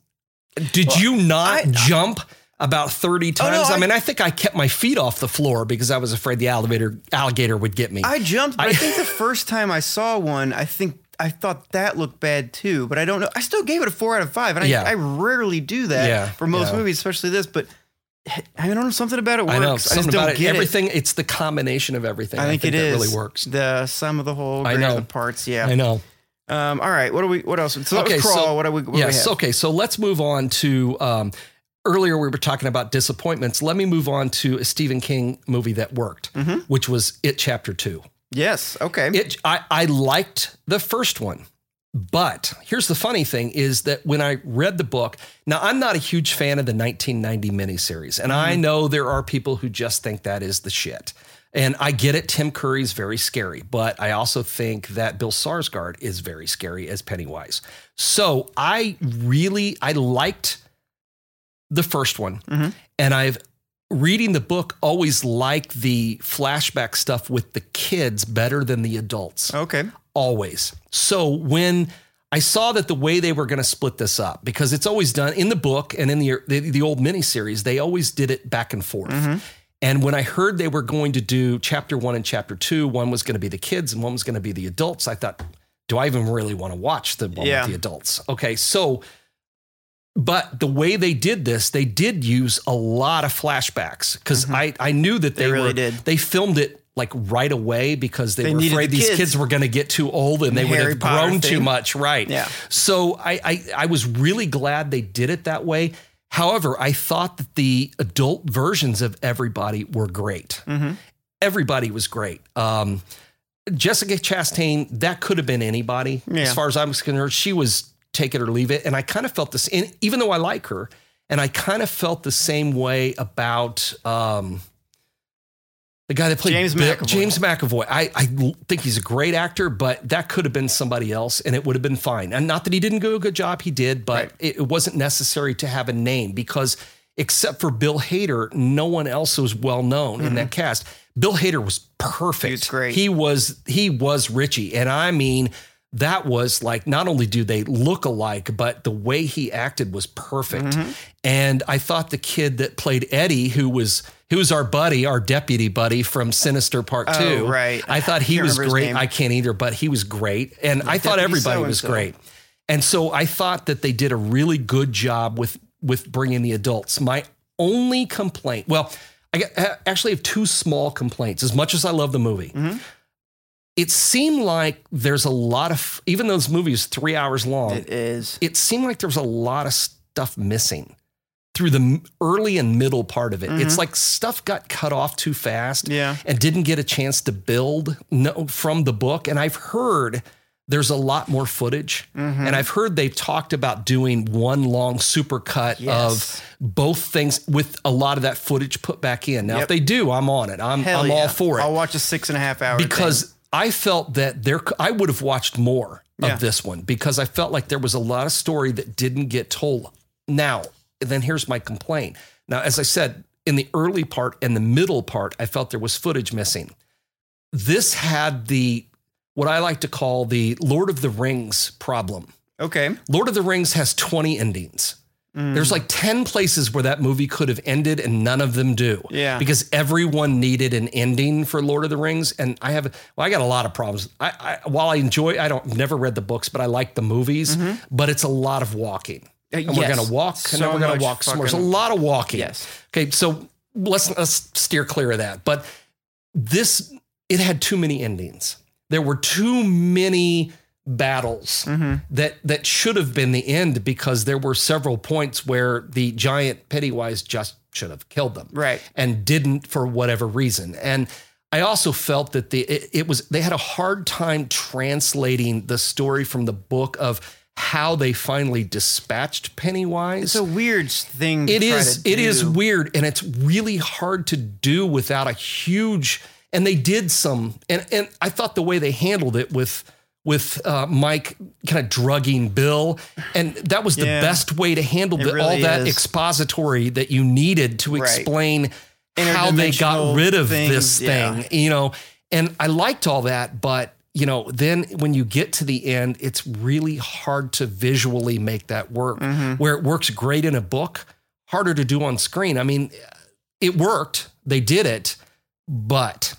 did you not jump about 30 Oh, no, times? I, I- mean, I think I kept my feet off the floor because I was afraid the alligator alligator would get me. I jumped, but I, I- think the first time I saw one, I think I thought that looked bad too. But I don't know. I still gave it a four out of five, and I, Yeah. I rarely do that Yeah, for most yeah. movies, especially this. But I don't know. Something about it works. I know just something don't about it. Everything. It's the combination of everything. I think, it that is really works. The sum of the whole, I know. the parts. Yeah. I know. Um. All right. What do we? What else? So Okay, crawl. so- what do we? What we yes. have? Okay. So let's move on to. Um, earlier we were talking about disappointments. Let me move on to a Stephen King movie that worked, Mm-hmm. which was It Chapter Two. Yes. Okay. It. I, I liked the first one. But here's the funny thing is that when I read the book, now I'm not a huge fan of the 1990 miniseries, and I know there are people who just think that is the shit. And I get it, Tim Curry's very scary, but I also think that Bill Skarsgård is very scary as Pennywise. So I really I liked the first one, mm-hmm. and I've reading the book always liked the flashback stuff with the kids better than the adults okay. always. So when I saw that the way they were going to split this up, because it's always done in the book and in the the, the old miniseries, they always did it back and forth. Mm-hmm. And when I heard they were going to do chapter one and chapter two, one was going to be the kids and one was going to be the adults, I thought, do I even really want to watch the one Yeah. with the adults? Okay, so. But the way they did this, they did use a lot of flashbacks because I, I knew that they, Mm-hmm. They really were did. they filmed it like right away because they, They were afraid the these kids. kids were going to get too old and they would have Potter grown too much. Right. Yeah. So I, I I was really glad they did it that way. However, I thought that the adult versions of everybody were great. Mm-hmm. Everybody was great. Um, Jessica Chastain, that could have been anybody. Yeah. As far as I'm concerned, she was take it or leave it. And I kind of felt this, even though I like her, and I kind of felt the same way about um, the guy that played James Bill- McAvoy. James McAvoy. I, I think he's a great actor, but that could have been somebody else and it would have been fine. And not that he didn't do a good job, he did, but Right. it, it wasn't necessary to have a name because except for Bill Hader, no one else was well known in that cast. Bill Hader was perfect. He was great. He was he was Richie. And I mean, that was like not only do they look alike, but the way he acted was perfect. Mm-hmm. And I thought the kid that played Eddie, who was who was our buddy, our deputy buddy from Sinister Part Oh, Two, right. I thought he was great. I can't either, but he was great, and I thought everybody was so-and-so. great. And so I thought that they did a really good job with with bringing the adults. My only complaint, well, I I actually have two small complaints. As much as I love the movie, Mm-hmm. it seemed like there's a lot of even though this movie is three hours long. It is. it seemed like there was a lot of stuff missing through the early and middle part of it. It's like stuff got cut off too fast Mm-hmm. Yeah. and didn't get a chance to build no, from the book. And I've heard there's a lot more footage. Mm-hmm. And I've heard they've talked about doing one long super cut Yes. of both things with a lot of that footage put back in. Now, if they do, I'm on it. I'm, Hell I'm yeah. all for it I'll watch a six and a half hour because I felt that there I would have watched more of this one because I felt like there was a lot of story that didn't get told. Now, then here's my complaint. Now, as I said, in the early part and the middle part, I felt there was footage missing. This had the what I like to call the Lord of the Rings problem. Okay. Lord of the Rings has 20 endings. Mm. There's like 10 places where that movie could have ended and none of them do. Yeah. Because everyone needed an ending for Lord of the Rings. And I have, well, I got a lot of problems. I, I while I enjoy, I don't never read the books, but I like the movies, mm-hmm. but it's a lot of walking. Uh, And we're going to walk and So then we're going to walk somewhere. There's a lot of walking. Yes. Okay. So let's, let's steer clear of that. But this, it had too many endings. There were too many battles Mm-hmm. that that should have been the end because there were several points where the giant Pennywise just should have killed them, Right. And didn't for whatever reason. And I also felt that the it, it was they had a hard time translating the story from the book of how they finally dispatched Pennywise. It's a weird thing. To It is. It is weird, and it's really hard to do without a huge and they did some, and and I thought the way they handled it with with uh, Mike kind of drugging Bill, and that was the Yeah. best way to handle the, all really that is. expository that you needed to Right. explain how they got rid of things, this yeah. thing, you know. And I liked all that, but you know, then when you get to the end, it's really hard to visually make that work. Mm-hmm. Where it works great in a book, harder to do on screen. I mean, it worked. They did it, but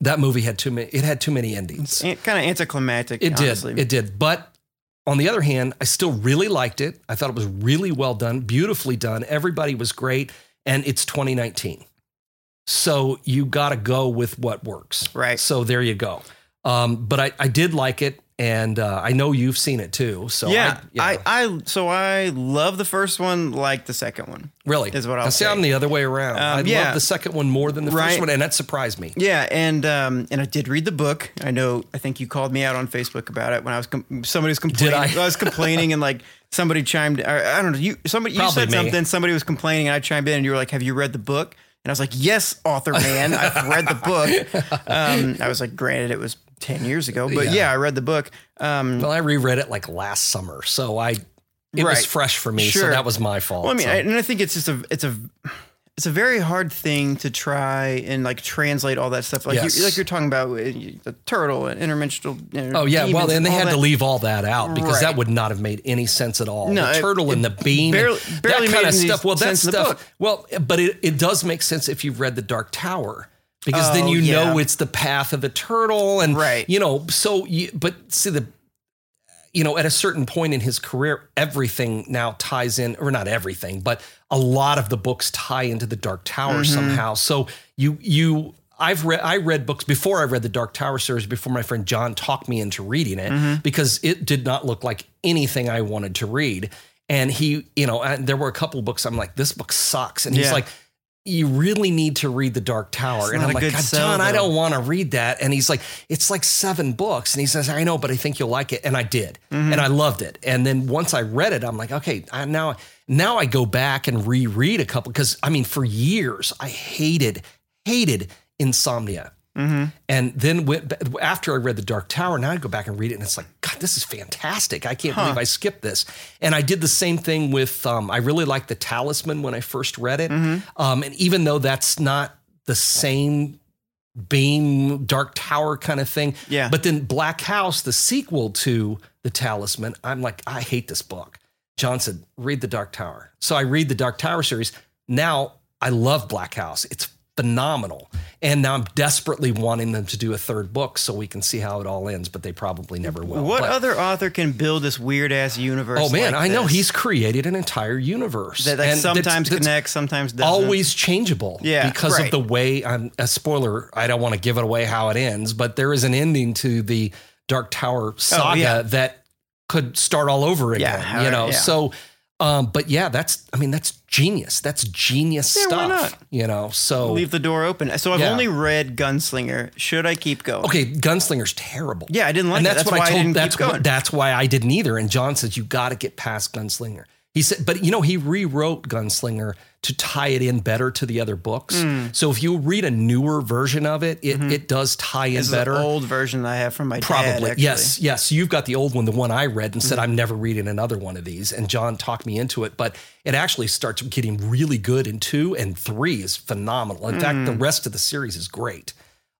that movie had too many. It had too many endings. It kind of anticlimactic. It did. It did. But on the other hand, I still really liked it. I thought it was really well done, beautifully done. Everybody was great. And it's 2019. So you got to go with what works. Right. So there you go. Um, but I, I did like it. And uh, I know you've seen it too. So yeah, I, I, I, so I love the first one, like the second one. really is what I'll Now, see, say. I'm the other way around. I Um, yeah. love the second one more than the Right. first one. And that surprised me. Yeah, and um, and I did read the book. I know. I think you called me out on Facebook about it when I was com- somebody was complaining. I? was complaining, and like somebody chimed. Or, I don't know. You somebody you Probably said me. something. Somebody was complaining, and I chimed in, and you were like, "Have you read the book?" And I was like, "Yes, author man, I've read the book." Um, I was like, "Granted, it was ten years ago, but Yeah. yeah, I read the book." Um, Well, I reread it like last summer. So I, it was fresh for me. So that was my fault. Well, I mean, So- I, and I think it's just a it's a it's a very hard thing to try and like translate all that stuff. Like Yes. you, like you're talking about uh, the turtle and interdimensional. you know, Oh yeah, well demons and they had that. to leave all that out because that would not have made any sense at all. No, the it- turtle and the it beam, barely- barely that made kind of stuff. Well, that sense in the stuff. Well, but it, it does make sense if you've read the Dark Tower. Because then Oh, you yeah. know it's the path of the turtle, and Right. you know. So, you, but see the, you know, at a certain point in his career, everything now ties in, or not everything, but a lot of the books tie into the Dark Tower Mm-hmm. somehow. So you you I've read I read books before I read the Dark Tower series before my friend John talked me into reading it Mm-hmm. because it did not look like anything I wanted to read. And he, you know, and there were a couple books I'm like, this book sucks. And he's Yeah. like, you really need to read the Dark Tower. And I'm like, God, sell, John, I don't want to read that. And he's like, it's like seven books. And he says, I know, but I think you'll like it. And I did. Mm-hmm. And I loved it. And then once I read it, I'm like, okay, I now now I go back and reread a couple because I mean, for years I hated, hated insomnia. Mm-hmm. And then went, after I read The Dark Tower, now I go back and read it, and it's like, God, this is fantastic. I can't believe I skipped this. And I did the same thing with, um, I really liked The Talisman when I first read it. Mm-hmm. Um, and even though that's not the same beam, Dark Tower kind of thing, Yeah. but then Black House, the sequel to The Talisman, I'm like, I hate this book. John said, read The Dark Tower. So I read the Dark Tower series. Now I love Black House. It's phenomenal. And now I'm desperately wanting them to do a third book so we can see how it all ends, but they probably never will. What But- other author can build this weird ass universe? Oh man, like I know this? he's created an entire universe that like, sometimes that's connects, sometimes doesn't. always changeable. Yeah, because right. of the way. I'm a spoiler. I don't want to give it away how it ends, but there is an ending to the Dark Tower saga Oh, yeah. that could start all over again. how- you know, yeah. so. Um, but yeah, that's. I mean, that's genius. That's genius Yeah, why stuff. not? You know, so leave the door open. So I've Yeah. only read Gunslinger. Should I keep going? Okay, Gunslinger's terrible. Yeah, I didn't like and it. that's, That's what why I I told. didn't keep that's what, going. that's why I didn't either. And John says you got to get past Gunslinger. He said, but you know, he rewrote Gunslinger to tie it in better to the other books. Hmm. So if you read a newer version of it, it, it does tie in Mm-hmm. This better. old version I have from my dad. Probably. actually. Mm-hmm. yes. Yes. You've got the old one, the one I read, and said, I'm never reading another one of these. And John talked me into it, but it actually starts getting really good in two, and three is phenomenal. In fact, the Mm. rest of the series is great.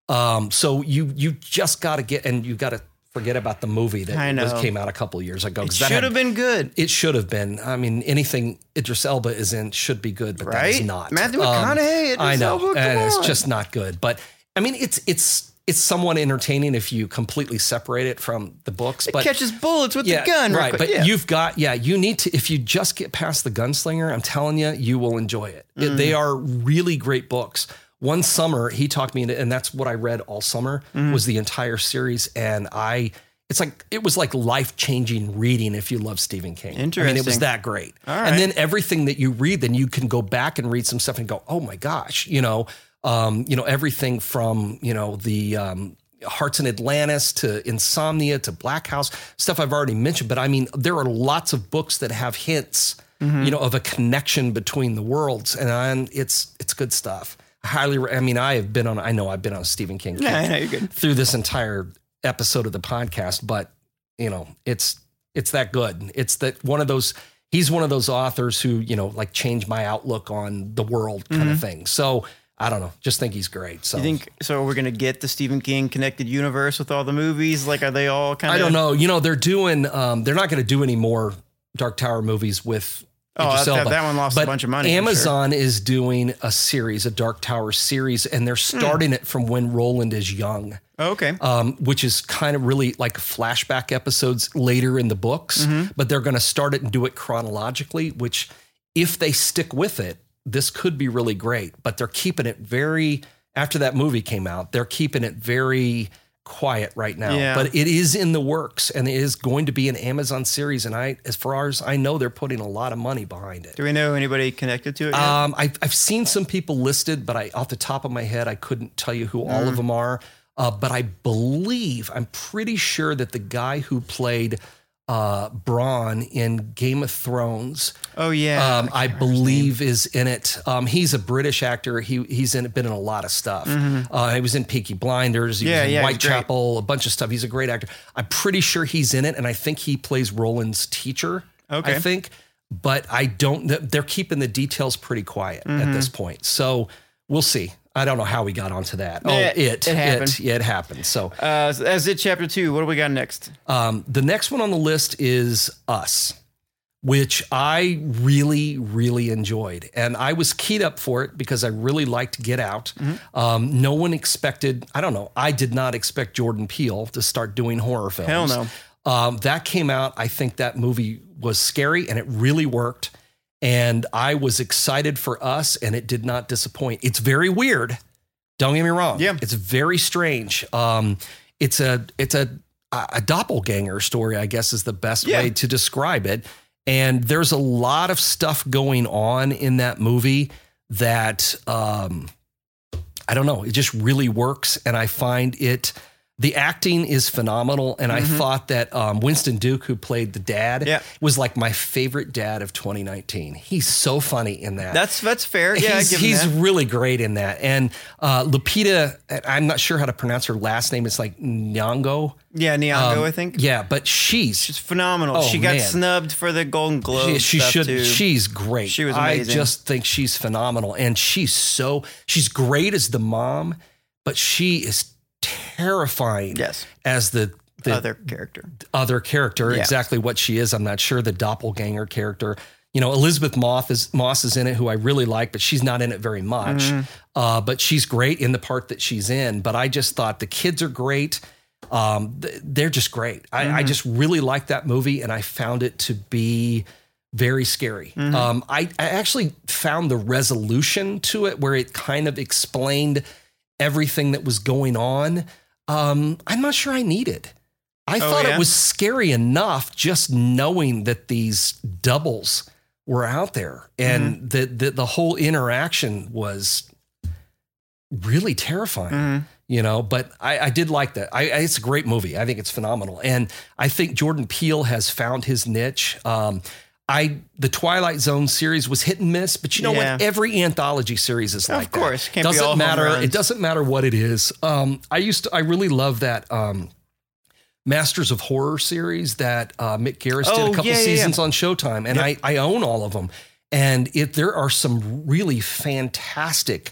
Um, so you you just got to get, and you got to forget about the movie that I was, know. came out a couple years ago. It should have been good. It should have been. I mean, anything Idris Elba is in should be good, but that is not. Matthew Um, McConaughey, Idris I know, Elba, and it's just not good. But I mean, it's it's it's somewhat entertaining if you completely separate it from the books. But Catches bullets with yeah, the gun. right? But yeah. you've got yeah, you need to if you just get past the gunslinger, I'm telling you, you will enjoy it. It- Mm. They are really great books. One summer, he talked me into, and that's what I read all summer Mm. was the entire series, and I. It's like it was like life changing reading if you love Stephen King. I mean, it was that great. And then everything that you read, then you can go back and read some stuff and go, oh my gosh, you know, um, you know, everything from you know the um, Hearts in Atlantis to Insomnia to Black House stuff I've already mentioned. But I mean, there are lots of books that have hints, Mm-hmm. you know, of a connection between the worlds, and, and it's it's good stuff. Highly. re- I mean, I have been on. I know I've been on Stephen King kick Yeah, I know you're good. through this entire episode of the podcast, but you know, it's it's that good. It's that one of those. He's one of those authors who you know, like, changed my outlook on the world, kind of thing. So I don't know. Just think he's great. So Mm-hmm. You think so? We're gonna get the Stephen King connected universe with all the movies. Like, are they all kind of? I don't know. You know, they're doing. Um, they're not going to do any more Dark Tower movies with. Oh, that, that, that one lost But a bunch of money. I'm sure. Amazon is doing a series, a Dark Tower series, and they're Hmm. starting it from when Roland is young, Oh, okay. um, which is kind of really like flashback episodes later in the books. Mm-hmm. But they're going to start it and do it chronologically. Which, if they stick with it, this could be really great. But they're keeping it very. After that movie came out, they're keeping it very quiet right now. Yeah. But it is in the works, and it is going to be an Amazon series. And I, as far as I know, they're putting a lot of money behind it. Do we know anybody connected to it? Yet? Um, I've, I've seen some people listed, but I, off the top of my head, I couldn't tell you who all Mm. of them are. Uh, but I believe, I'm pretty sure that the guy who played uh, Bronn in Game of Thrones, oh yeah. um, I believe is in it. Um, he's a British actor. He he's in been in a lot of stuff. Uh, he was in Peaky Blinders. He Mm-hmm. Yeah, was in yeah. Whitechapel, a bunch of stuff. He's a great actor. I'm pretty sure he's in it, and I think he plays Roland's teacher. Okay. I think, but I don't. They're keeping the details pretty quiet Mm-hmm. at this point, so we'll see. I don't know how we got onto that. Oh, it it happened. It, yeah, it happened. So uh, that's it. Chapter two. What do we got next? um, the next one on the list is Us, which I really, really enjoyed. And I was keyed up for it because I really liked Get Out. Mm-hmm. Um, no one expected, I don't know, I did not expect Jordan Peele to start doing horror films. Hell no. Um, that came out. I think that movie was scary and it really worked. And I was excited for us and it did not disappoint. It's very weird. Don't get me wrong. Yeah. It's very strange. Um, it's a it's a a doppelganger story, I guess is the best Yeah. way to describe it. And there's a lot of stuff going on in that movie that um, I don't know. It just really works, and I find it. The acting is phenomenal, and I thought that um, Winston Duke, who played the dad, Mm-hmm. Yeah. was like my favorite dad of 2019. He's so funny in that. That's that's fair. Yeah, he's, he's that. really great in that. And uh, Lupita, I'm not sure how to pronounce her last name. It's like Nyong'o. Yeah, Nyong'o, Um, I think. Yeah, but she's She's phenomenal. Oh, she got man. snubbed for the Golden Globe. she, she should Too. she's great. She was Amazing. I just think she's phenomenal, and she's so she's great as the mom, but she is terrifying yes, as the the other character. other character. Yeah. Exactly what she is, I'm not sure. The doppelganger character. You know, Elisabeth Moss is Moss is in it, who I really like, but she's not in it very much. Mm-hmm. Uh, but she's great in the part that she's in. But I just thought the kids are great. Um, they're just great. I, I just really like that movie, and I found it to be very scary. Um, I, I actually found the resolution to it where it kind of explained everything that was going on. Um, I'm not sure I needed. I Oh, thought yeah? it was scary enough just knowing that these doubles were out there and Mm-hmm. that the, the whole interaction was really terrifying Mhm. you know but I, I did like that I, I it's a great movie i think it's phenomenal and i think jordan peele has found his niche um i the twilight zone series was hit and miss but you know Yeah. what every anthology series is Of like that. course. Can't doesn't matter it doesn't matter what it is um i used to i really love that um Masters of Horror series that uh, Mick Garris did Oh, a couple yeah, yeah, yeah. seasons on Showtime, and I, I own all of them. And it there are some really fantastic,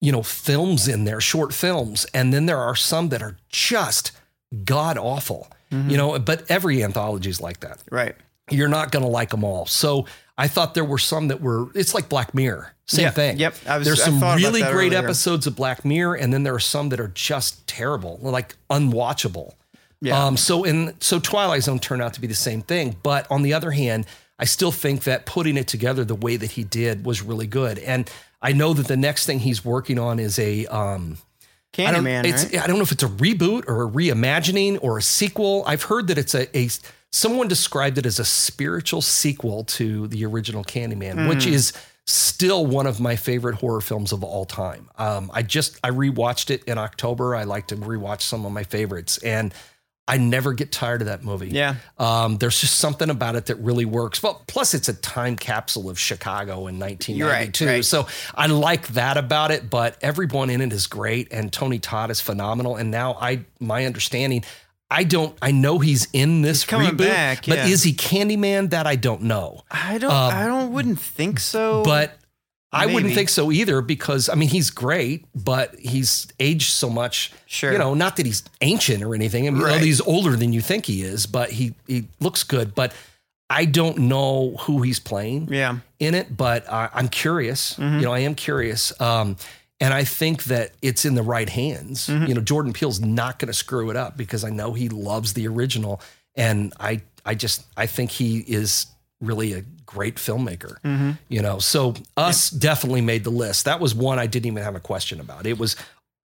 you know, films in there, short films, and then there are some that are just god awful. Mm-hmm. You know, but every anthology is like that. Right. You're not going to like them all. So I thought there were some that were. It's like Black Mirror, same Yeah, thing. yep. I was- There's some really great earlier. episodes of Black Mirror, and then there are some that are just terrible, like unwatchable. Yeah. Um, so in so Twilight Zone turned out to be the same thing, but on the other hand, I still think that putting it together the way that he did was really good. And I know that the next thing he's working on is a um, I don't, Candyman, it's, right? I don't know if it's a reboot or a reimagining or a sequel. I've heard that it's a, a someone described it as a spiritual sequel to the original Candyman, which Hmm. is still one of my favorite horror films of all time. Um, I just I rewatched it in October. I like to rewatch some of my favorites, and I never get tired of that movie. Yeah. Um, there's just something about it that really works. Well, plus it's a time capsule of Chicago in 1992. right. So I like that about it, but everyone in it is great and Tony Todd is phenomenal. And now I, my understanding, I don't, I know he's in this coming reboot, back, but is he Candyman? That I don't know. I don't. Um, I don't. Wouldn't think so. But I wouldn't think so either because I mean he's great, but he's aged so much. Sure. You know, not that he's ancient or anything. I mean, Right. he's older than you think he is, but he he looks good. But I don't know who he's playing yeah. in it, but I, I'm curious. Mm-hmm. You know, I am curious. Um, and I think that it's in the right hands. Mm-hmm. You know, Jordan Peele's not going to screw it up because I know he loves the original, and I I just I think he is really a great filmmaker. Mm-hmm. You know, so us definitely made the list. That was one I didn't even have a question about. It was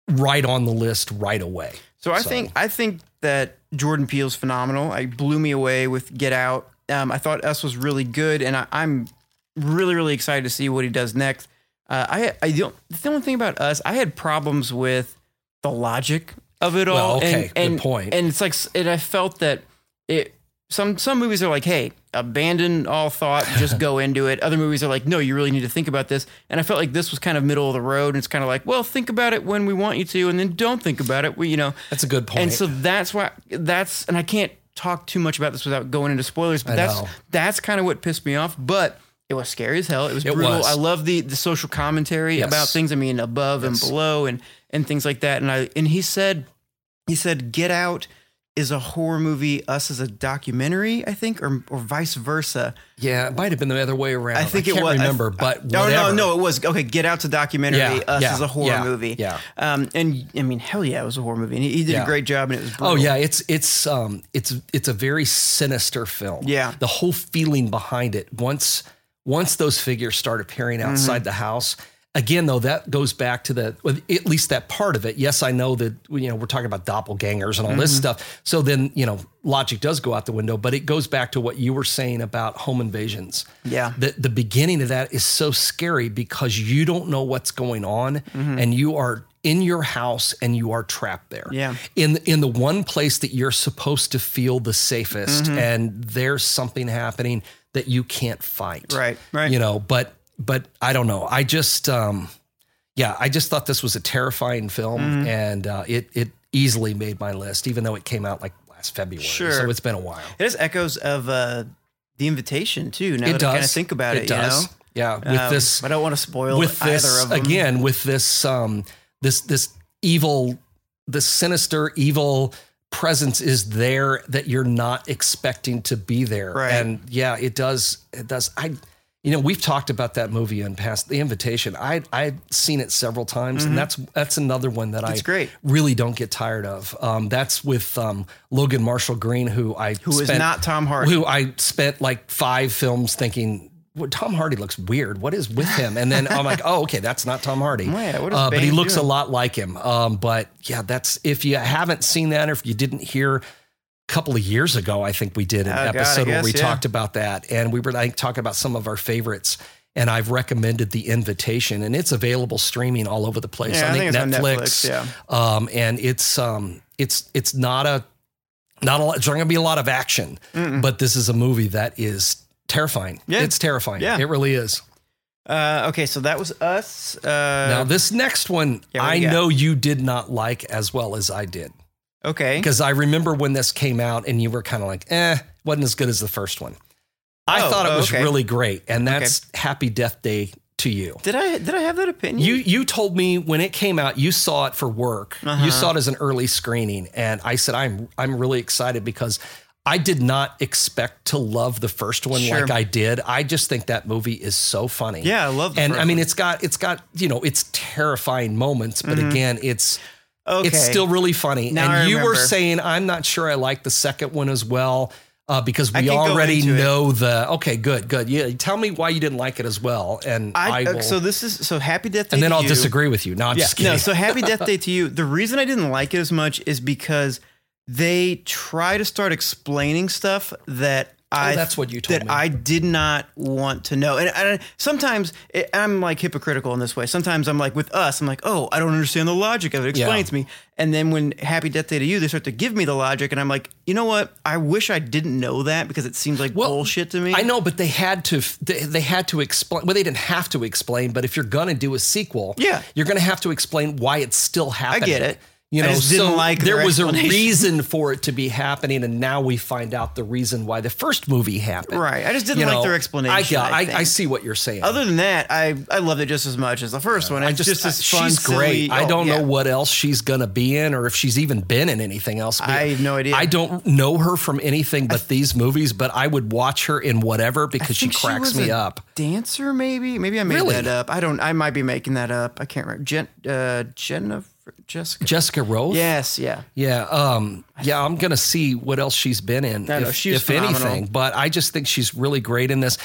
right on the list right away. So I So- think I think that Jordan Peele's phenomenal. I blew me away with Get Out. Um, I thought Us was really good, and I, I'm really really excited to see what he does next. Uh, I I don't, the only thing about Us, I had problems with the logic of it all. Well, okay, and, good point. And it's like, and I felt that it. Some some movies are like, hey, abandon all thought, just go into it. Other movies are like, no, you really need to think about this. And I felt like this was kind of middle of the road. And it's kind of like, well, think about it when we want you to, and then don't think about it. We, you know, That's a good point. and so that's why that's and I can't talk too much about this without going into spoilers, but I that's know. that's kind of what pissed me off. But it was scary as hell. It was It brutal. was. I love the the social commentary Yes. about things. I mean, above and below and and things like that. And I and he said he said Get Out is a horror movie. Us is a documentary, I think, or or vice versa. yeah, it might have been the other way around. I think can't it was. I- remember, but no, whatever. no, no. It was okay. Get Out's a documentary. Yeah, Us yeah, is a horror yeah, movie. yeah. Um, and I mean, hell yeah, it was a horror movie. And he, he did Yeah. a great job, and it was. Oh yeah, it's it's um it's it's a very sinister film. Yeah. the whole feeling behind it. Once once those figures start appearing Mm-hmm. outside the house, again though that goes back to the at least that part of it. Yes, I know that you know we're talking about doppelgangers and all this Mm-hmm. stuff. So then you know logic does go out the window, but it goes back to what you were saying about home invasions. Yeah. the the beginning of that is so scary because you don't know what's going on and you are in your house and you are trapped there Yeah. in in the one place that you're supposed to feel the safest Mm-hmm. and there's something happening that you can't fight Right, right. you know but but i don't know i just um yeah i just thought this was a terrifying film Mm-hmm. and uh, it it easily made my list even though it came out like last february Sure. so it's been a while It has echoes of uh, the invitation too. Now it does I kind of think about it, it does You know? yeah with Um, this I don't want to spoil with either this of them. again with this um this this evil this sinister evil presence is there that you're not expecting to be there Right. and yeah it does it does i you know we've talked about that movie in past the invitation i i've seen it several times and that's that's another one that Mm-hmm. I great. really don't get tired of um that's with um logan marshall green who i Who is not Tom Hardy. who I spent like five films thinking, well, Tom Hardy looks weird. What is with him? And then I'm like, oh, okay, that's not Tom Hardy. Yeah, what is uh, but he looks doing? a lot like him. Um, but yeah, that's if you haven't seen that or if you didn't hear a couple of years ago, I think we did an Oh, God, I episode where we yeah. talked about that. And we were like talking about some of our favorites. And I've recommended the invitation, and it's available streaming all over the place. Yeah, I I think, think it's on Netflix. Netflix, yeah. Um, and it's um, it's it's not a not a lot. There's not going to be a lot of action, but this is a movie that is terrifying. Yeah. It's terrifying. Yeah. It really is. Uh, okay, so that was us. Uh, Now, this next one, Yeah, I know you did not like as well as I did. okay. Because I remember when this came out and you were kind of like, eh, wasn't as good as the first one. I Oh, thought it oh, was okay. really great. And that's Happy Death Day to you. Did I did I have that opinion? You you told me when it came out, you saw it for work. Uh-huh. You saw it as an early screening, and I said I'm I'm really excited because I did not expect to love the first one Sure. like I did. I just think that movie is so funny. Yeah, I love the And I mean, it's got it's got you know it's terrifying moments, but again, it's Mm-hmm. okay. it's still really funny. Now I and you were saying I'm not sure I like the second one as well. Uh, because we already into it. know the okay, good, good. Yeah, tell me why you didn't like it as well, and I, I, uh, will. so this is so happy death day. and then I'll you. disagree with you. No, I'm Yeah, just kidding. no. So happy death day to you. The reason I didn't like it as much is because they try to start explaining stuff that oh, I, Oh, that's what you told that me. I did not want to know. And, sometimes it, I'm like hypocritical in this way. Sometimes I'm like with us, I'm like, oh, I don't understand the logic of it. Explain Yeah. it to me. And then when Happy Death Day to You, they start to give me the logic, and I'm like, you know what? I wish I didn't know that because it seems like bullshit to me. I know, but they had to. They, they had to explain. Well, they didn't have to explain, but if you're gonna do a sequel, Yeah. you're gonna have to explain why it's still happening. I get it. You I know, just didn't so like there was a reason for it to be happening, and now we find out the reason why the first movie happened. Right. I just didn't You like know, their explanation, I got. I I. I see what you're saying. Other than that, I I loved it just as much as the first one. I just, just, as fun. she's great. silly- I oh, don't yeah. know what else she's gonna be in, or if she's even been in anything else. I have no idea. I don't know her from anything but these movies, but I would watch her in whatever because she she cracks was me up. Dancer, maybe. Maybe I made Really? that up. I don't. I might be making that up. I can't remember. Jen, uh, Jennifer, Jessica. Jessica Rothe. Yes, yeah. Yeah, um, yeah, I'm gonna see what else she's been in, I if, she's if anything. But I just think she's really great in this.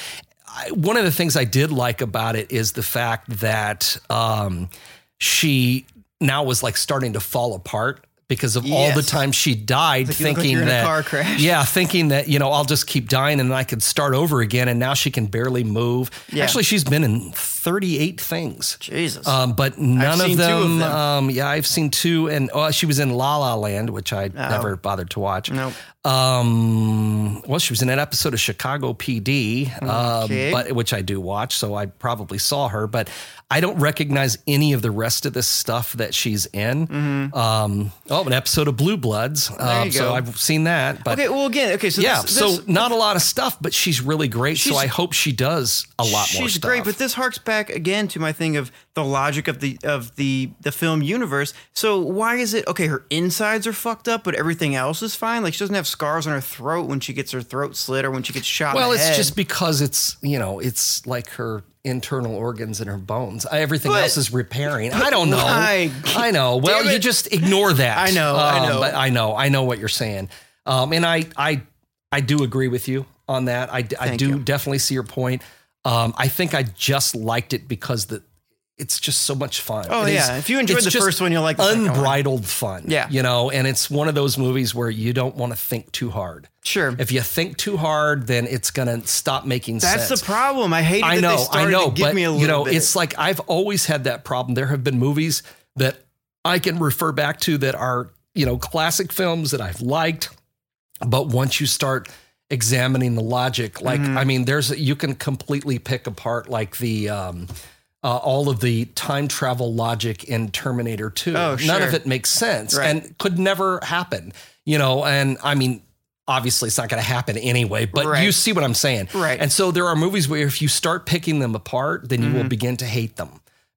I, one of the things I did like about it is the fact that um, she now was like starting to fall apart because of all the Yes. time she died, Like like thinking a that car crash. yeah, thinking that you know I'll just keep dying and then I could start over again. And now she can barely move. Yeah. Actually, she's been in 38 things. Jesus. Um, but none of two of them. them. Um, yeah, I've seen two, and oh, she was in La La Land, which I never bothered to watch. Nope. Um, well, she was in an episode of Chicago PD, Okay. um, but which I do watch, so I probably saw her, but I don't recognize any of the rest of this stuff that she's in. Um, oh, an episode of Blue Bloods. Um, Mm-hmm. so. I've seen that, but. okay. Well, again, okay. So yeah, this, so this, not a lot of stuff, but she's really great. So I hope she does a lot more she's great, but this harks back again to my thing of the logic of the of the the film universe. So why is it okay? Her insides are fucked up, but everything else is fine. Like she doesn't have scars on her throat when she gets her throat slit or when she gets shot. Well, it's head. just because it's you know it's like her internal organs and her bones. Everything But- else is repairing. I don't know. Why? I know. Well, you just ignore that. I know, I Um, know. But I know. I know what you're saying. Um, and I I I do agree with you on that. I, I do you. definitely see your point. Um, I think I just liked it because the it's just so much fun. Oh, It yeah. is- If you enjoyed the first one, you'll like the second one. unbridled fun. Yeah. you know, and it's one of those movies where you don't want to think too hard. sure. If you think too hard, then it's gonna stop making That's sense. That's the problem. I hate I that know, they I know, give but me a little you know, bit. it's like I've always had that problem. There have been movies that I can refer back to that are you know classic films that I've liked, but once you start examining the logic, like Mm-hmm. I mean, there's you can completely pick apart like the. Um, uh, all of the time travel logic in Terminator 2. Oh, sure. None of it makes sense Right. and could never happen, you know. And I mean, obviously, it's not going to happen anyway, but Right. you see what I'm saying. Right. And so there are movies where if you start picking them apart, then you will begin to hate them.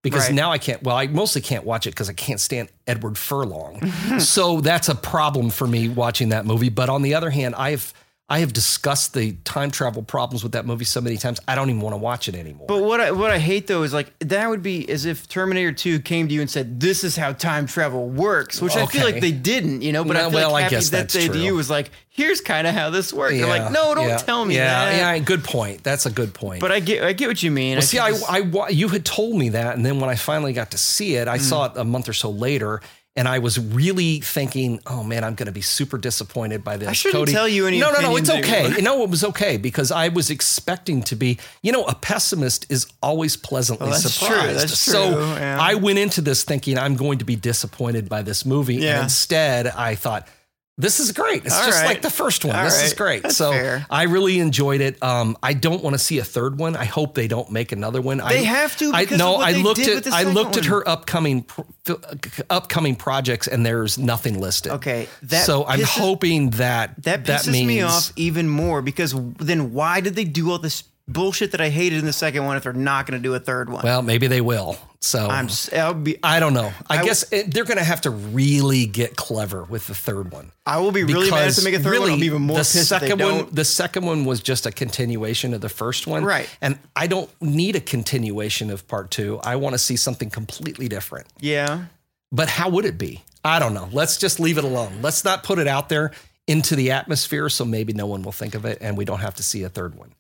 Because Mm-hmm. Right. now I can't, well, I mostly can't watch it because I can't stand Edward Furlong. so that's a problem for me watching that movie. But on the other hand, I've, I have discussed the time travel problems with that movie so many times, I don't even want to watch it anymore. But what I what I hate though is like that would be as if Terminator 2 came to you and said, This is how time travel works, which I feel like they didn't, you know. But I No, feel well, like I Happy guess that's Day to you was like, here's kind of how this works. They're like, no, don't yeah, tell me yeah, that. Yeah, good point. That's a good point. But I get I get what you mean. Well, see, I, just- I, wa- you had told me that, and then when I finally got to see it, I Mm. saw it a month or so later, and I was really thinking, "Oh man, I'm going to be super disappointed by this." I shouldn't Cody. tell you any No, no, no. It's okay. anymore. No, it was okay because I was expecting to be. You know, a pessimist is always pleasantly Well, that's true. surprised. That's so true, yeah. I went into this thinking I'm going to be disappointed by this movie, Yeah. and instead I thought. This is great. It's All just right. like the first one. All this is great. That's so fair. I really enjoyed it. Um, I don't want to see a third one. I hope they don't make another one. They I, have to I no. I looked at I looked at her upcoming upcoming projects, and there's nothing listed. Okay, that so I'm hoping that that pisses means, me off even more because then why did they do all this bullshit that I hated in the second one if they're not going to do a third one? Well, maybe they will. So I'm be I don't know. I, I- guess it, they're going to have to really get clever with the third one. I will be really mad if they make a third one. I'll be even more the pissed if they second one, don't. the second one was just a continuation of the first one, Right. And I don't need a continuation of part two. I want to see something completely different. Yeah. But how would it be? I don't know. Let's just leave it alone. Let's not put it out there into the atmosphere, so maybe no one will think of it, and we don't have to see a third one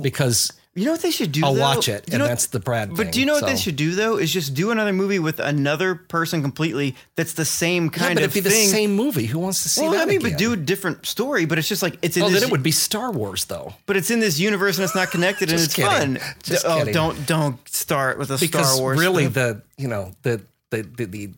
because You know what they should do? I'll though? watch it, You and know- that's the Brad. But thing, do you know what they should do though? Is just do another movie with another person completely that's the same Yeah, kind but of it'd be thing. the same movie. Who wants to see well, that? I mean, again? but do a different story. But it's just like it's in Oh, this. then it would be Star Wars, though. but it's in this universe and it's not connected and it's kidding. fun. Just oh, kidding. don't don't start with a Because Star Wars. Because really, stuff. the you know the the the, the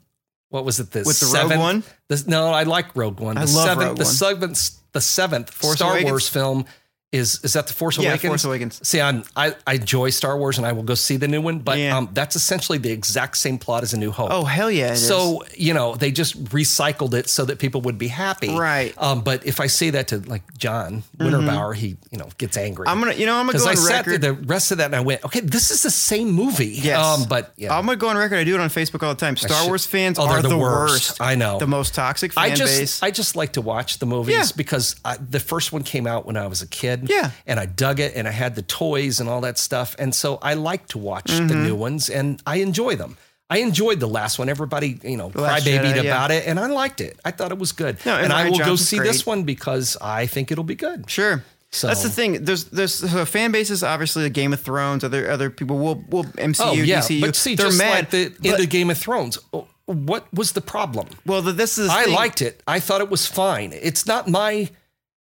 what was it? The With the Rogue seventh, One? The, no, I like Rogue One. The I love seventh, Rogue the One. seventh, the seventh Force Star Awakens? Wars film is is that the Force Yeah, Awakens? Force Awakens. See, I'm, I I enjoy Star Wars and I will go see the new one, but Yeah. um, that's essentially the exact same plot as A New Hope. oh hell yeah! it is. So you know they just recycled it so that people would be happy, Right. Mm-hmm. Um, but if I say that to like John Winterbauer, he you know gets angry. I'm gonna you know I'm gonna go I on sat record. through the rest of that and I went, okay, this is the same movie. Yes. Um, but yeah, I'm gonna go on record. I do it on Facebook all the time. Star should- Wars fans Oh, are the the worst. worst. I know. the most toxic fan I just base. I just like to watch the movies Yeah. because I, the first one came out when I was a kid. Yeah. and I dug it, and I had the toys and all that stuff, and so I like to watch the Mm-hmm. new ones, and I enjoy them. I enjoyed the last one. Everybody, you know, crybabied Jedi, yeah. about it, and I liked it. I thought it was good. No, and and I will go see this one because I think it'll be good. Sure. So- That's the thing. There's there's so fan bases. Obviously, the Game of Thrones. Other other people will will MCU, Oh yeah, DCU. but see, they're just mad. like the in the Game of Thrones, oh, what was the problem? well, the, this is. I thing. liked it. I thought it was fine. It's not my.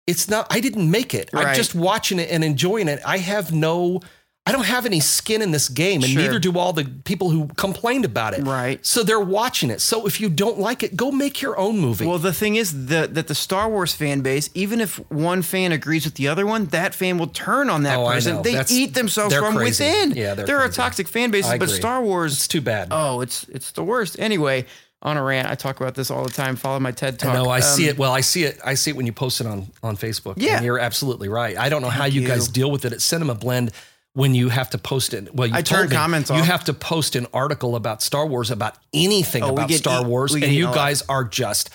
It's not. I didn't make it. I'm just watching it and enjoying it. I have no. I don't have any skin in this game, and Sure. neither do all the people who complained about it. Right. So they're watching it. So if you don't like it, go make your own movie. Well, the thing is that that the Star Wars fan base, even if one fan agrees with the other one, that fan will turn on that Oh, I person. know. They That's- eat themselves from crazy. within. Yeah, they're there are crazy. toxic fan bases, but. Star Wars. it's too bad. Oh, it's it's the worst. Anyway, on a rant, I talk about this all the time. Follow my TED talk. No, I see Um, it. Well, I see it. I see it when you post it on on Facebook. Yeah. and you're absolutely right. I don't know how you, you. guys deal with it at Cinema Blend when you have to post it. Well, you I turn me comments You off. have to post an article about Star Wars about anything Oh, about Star eat- Wars, and you guys are just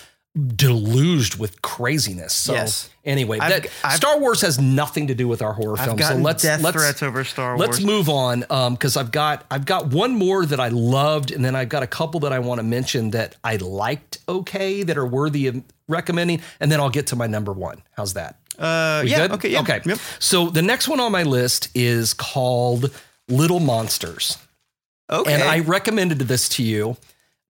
deluged with craziness. So Yes. anyway, that I've- Star Wars has nothing to do with our horror I've films. So let's death let's threats over Star Wars. Let's move on because I've got I've got one more that I loved, and then I've got a couple that I want to mention that I liked okay that are worthy of recommending, and then I'll get to my number one. How's that? Uh, We yeah. good? Okay. Yeah. Okay. Yep. So the next one on my list is called Little Monsters. Okay. And I recommended this to you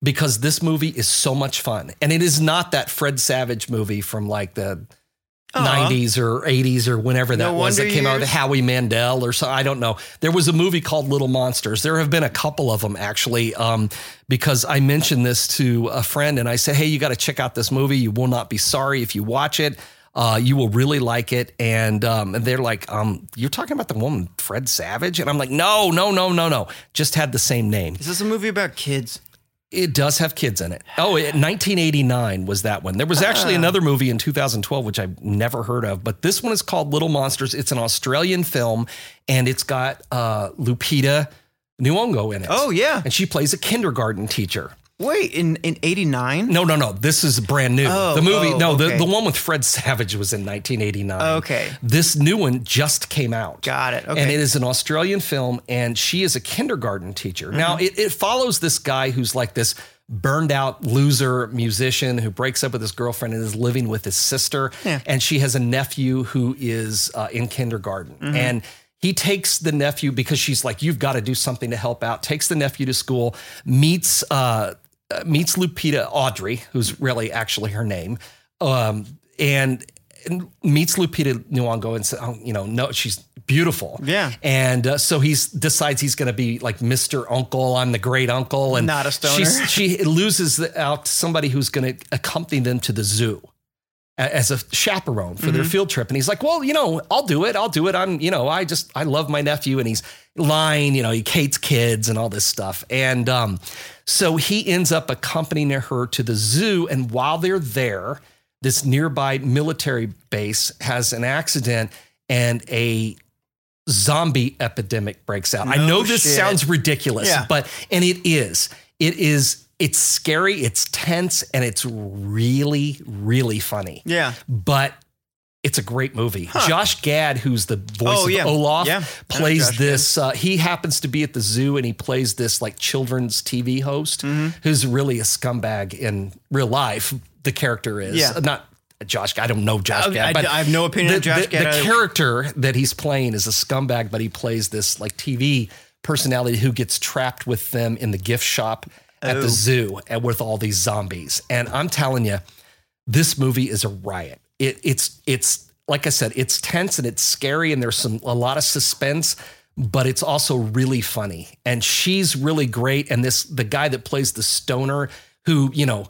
because this movie is so much fun. And it is not that Fred Savage movie from like the Aw. 90s or 80s or whenever that No was that came out with Howie Mandel or so. I don't know. There was a movie called Little Monsters. There have been a couple of them actually, um, because I mentioned this to a friend and I said, Hey, you got to check out this movie. You will not be sorry if you watch it. Uh, you will really like it. And, um, and they're like, um, you're talking about the woman, Fred Savage? And I'm like, no, no, no, no, no. Just had the same name. is this a movie about kids? It does have kids in it. Oh, it, 1989 was that one. There was actually another movie in 2012, which I've never heard of, but this one is called Little Monsters. It's an Australian film, and it's got uh, Lupita Nyong'o in it. Oh yeah. and she plays a kindergarten teacher. Wait, in in '89. No, no, no. This is brand new. Oh, the movie, oh, no, okay. the, the one with Fred Savage was in 1989. Okay. This new one just came out. Got it. And it is an Australian film, and she is a kindergarten teacher. Mm-hmm. Now, it, it follows this guy who's like this burned out loser musician who breaks up with his girlfriend and is living with his sister. Yeah. And she has a nephew who is uh, in kindergarten. Mm-hmm. And he takes the nephew because she's like, you've got to do something to help out. Takes the nephew to school, meets uh, uh, meets Lupita Audrey, who's really actually her name, um, and, and meets Lupita Nyong'o and says, oh, you know, no, she's beautiful. Yeah. And uh, so he decides he's going to be like Mr. Uncle. I'm the great uncle. And Not a stoner. she's- she loses out to somebody who's going to accompany them to the zoo as a chaperone for Mm-hmm. their field trip. And he's like, well, you know, I'll do it. I'll do it. I'm, you know, I just, I love my nephew and he's lying, you know, he hates kids and all this stuff. And um, so he ends up accompanying her to the zoo. And while they're there, this nearby military base has an accident and a zombie epidemic breaks out. I know this shit. sounds ridiculous, Yeah. but and it is. It is it's scary, it's tense, and it's really, really funny. Yeah. But it's a great movie. Josh Gad, who's the voice Oh, of yeah. Olaf, Yeah. Plays this. Uh, he happens to be at the zoo and he plays this like children's TV host Mm-hmm. who's really a scumbag in real life. The character is Yeah. not Josh. I don't know Josh I- Gad, I- but I have no opinion the, Josh the, Gad. The I- character that he's playing is a scumbag, but he plays this like TV personality who gets trapped with them in the gift shop at the zoo and with all these zombies. And I'm telling you, this movie is a riot. It, it's it's like I said, it's tense and it's scary and there's some a lot of suspense, but it's also really funny. And she's really great. And this the guy that plays the stoner who you know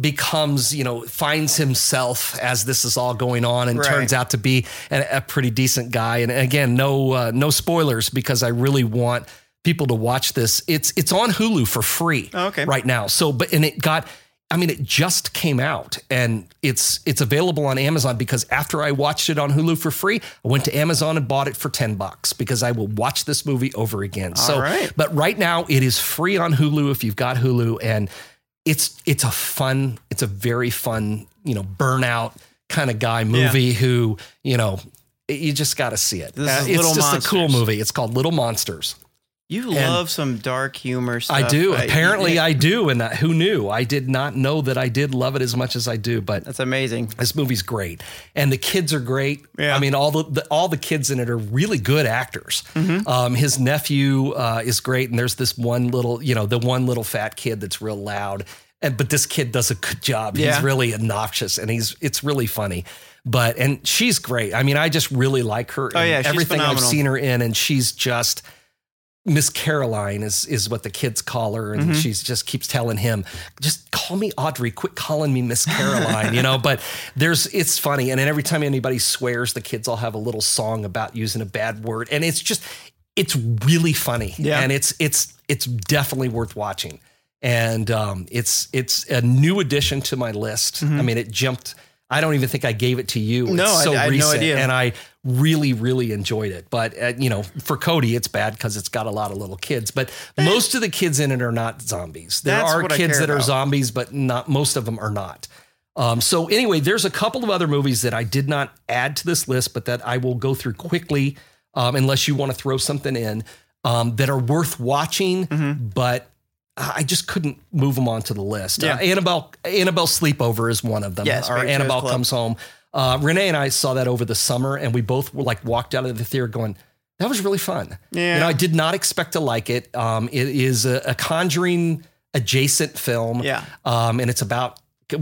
becomes you know finds himself as this is all going on and Right. turns out to be a, a pretty decent guy. And again, no uh, no spoilers because I really want people to watch this. It's it's on Hulu for free Oh, okay. right now. So, but and it got. I mean, it just came out and it's it's available on Amazon because after I watched it on Hulu for free, I went to Amazon and bought it for 10 bucks because I will watch this movie over again. so, right. but right now it is free on Hulu if you've got Hulu and it's it's a fun, it's a very fun, you know, burnout kind of guy movie who, you know, you just got to see it. This Uh, is it's Little just a cool movie. It's called Little Monsters. You love some dark humor stuff. I do. Apparently, I do. And that, who knew? I did not know that I did love it as much as I do. But That's amazing. this movie's great, and the kids are great. Yeah. I mean, all the, the all the kids in it are really good actors. Mm-hmm. Um, his nephew uh, is great, and there's this one little, you know, the one little fat kid that's real loud. And but this kid does a good job. Yeah. He's really obnoxious, and he's it's really funny. But and she's great. I mean, I just really like her. Oh, yeah, she's everything I've seen her in, and she's just. Miss Caroline is is what the kids call her, and Mm-hmm. she's just keeps telling him, "Just call me Audrey. Quit calling me Miss Caroline." you know. But there's it's funny, and then every time anybody swears, the kids all have a little song about using a bad word, and it's just it's really funny, Yeah. and it's it's it's definitely worth watching, and um, it's it's a new addition to my list. I mean, it jumped. I don't even think I gave it to you. Mm-hmm. No, it's I- so I had no idea. and I really, really enjoyed it. But uh, you know, for Cody, it's bad because it's got a lot of little kids. But most of the kids in it are not zombies. There That's are kids that are zombies, but not most of them are not. Um, so anyway, there's a couple of other movies that I did not add to this list, but that I will go through quickly, um, unless you want to throw something in um, that are worth watching, Mm-hmm. but. I just couldn't move them onto the list. Yeah. Uh, Annabelle, Annabelle Sleepover is one of them. Yes, or Annabelle Club. comes home. Uh, Renee and I saw that over the summer, and we both were like walked out of the theater going, "That was really fun." Yeah. You know, I did not expect to like it. Um, it is a, a Conjuring adjacent film. Yeah. Um, and it's about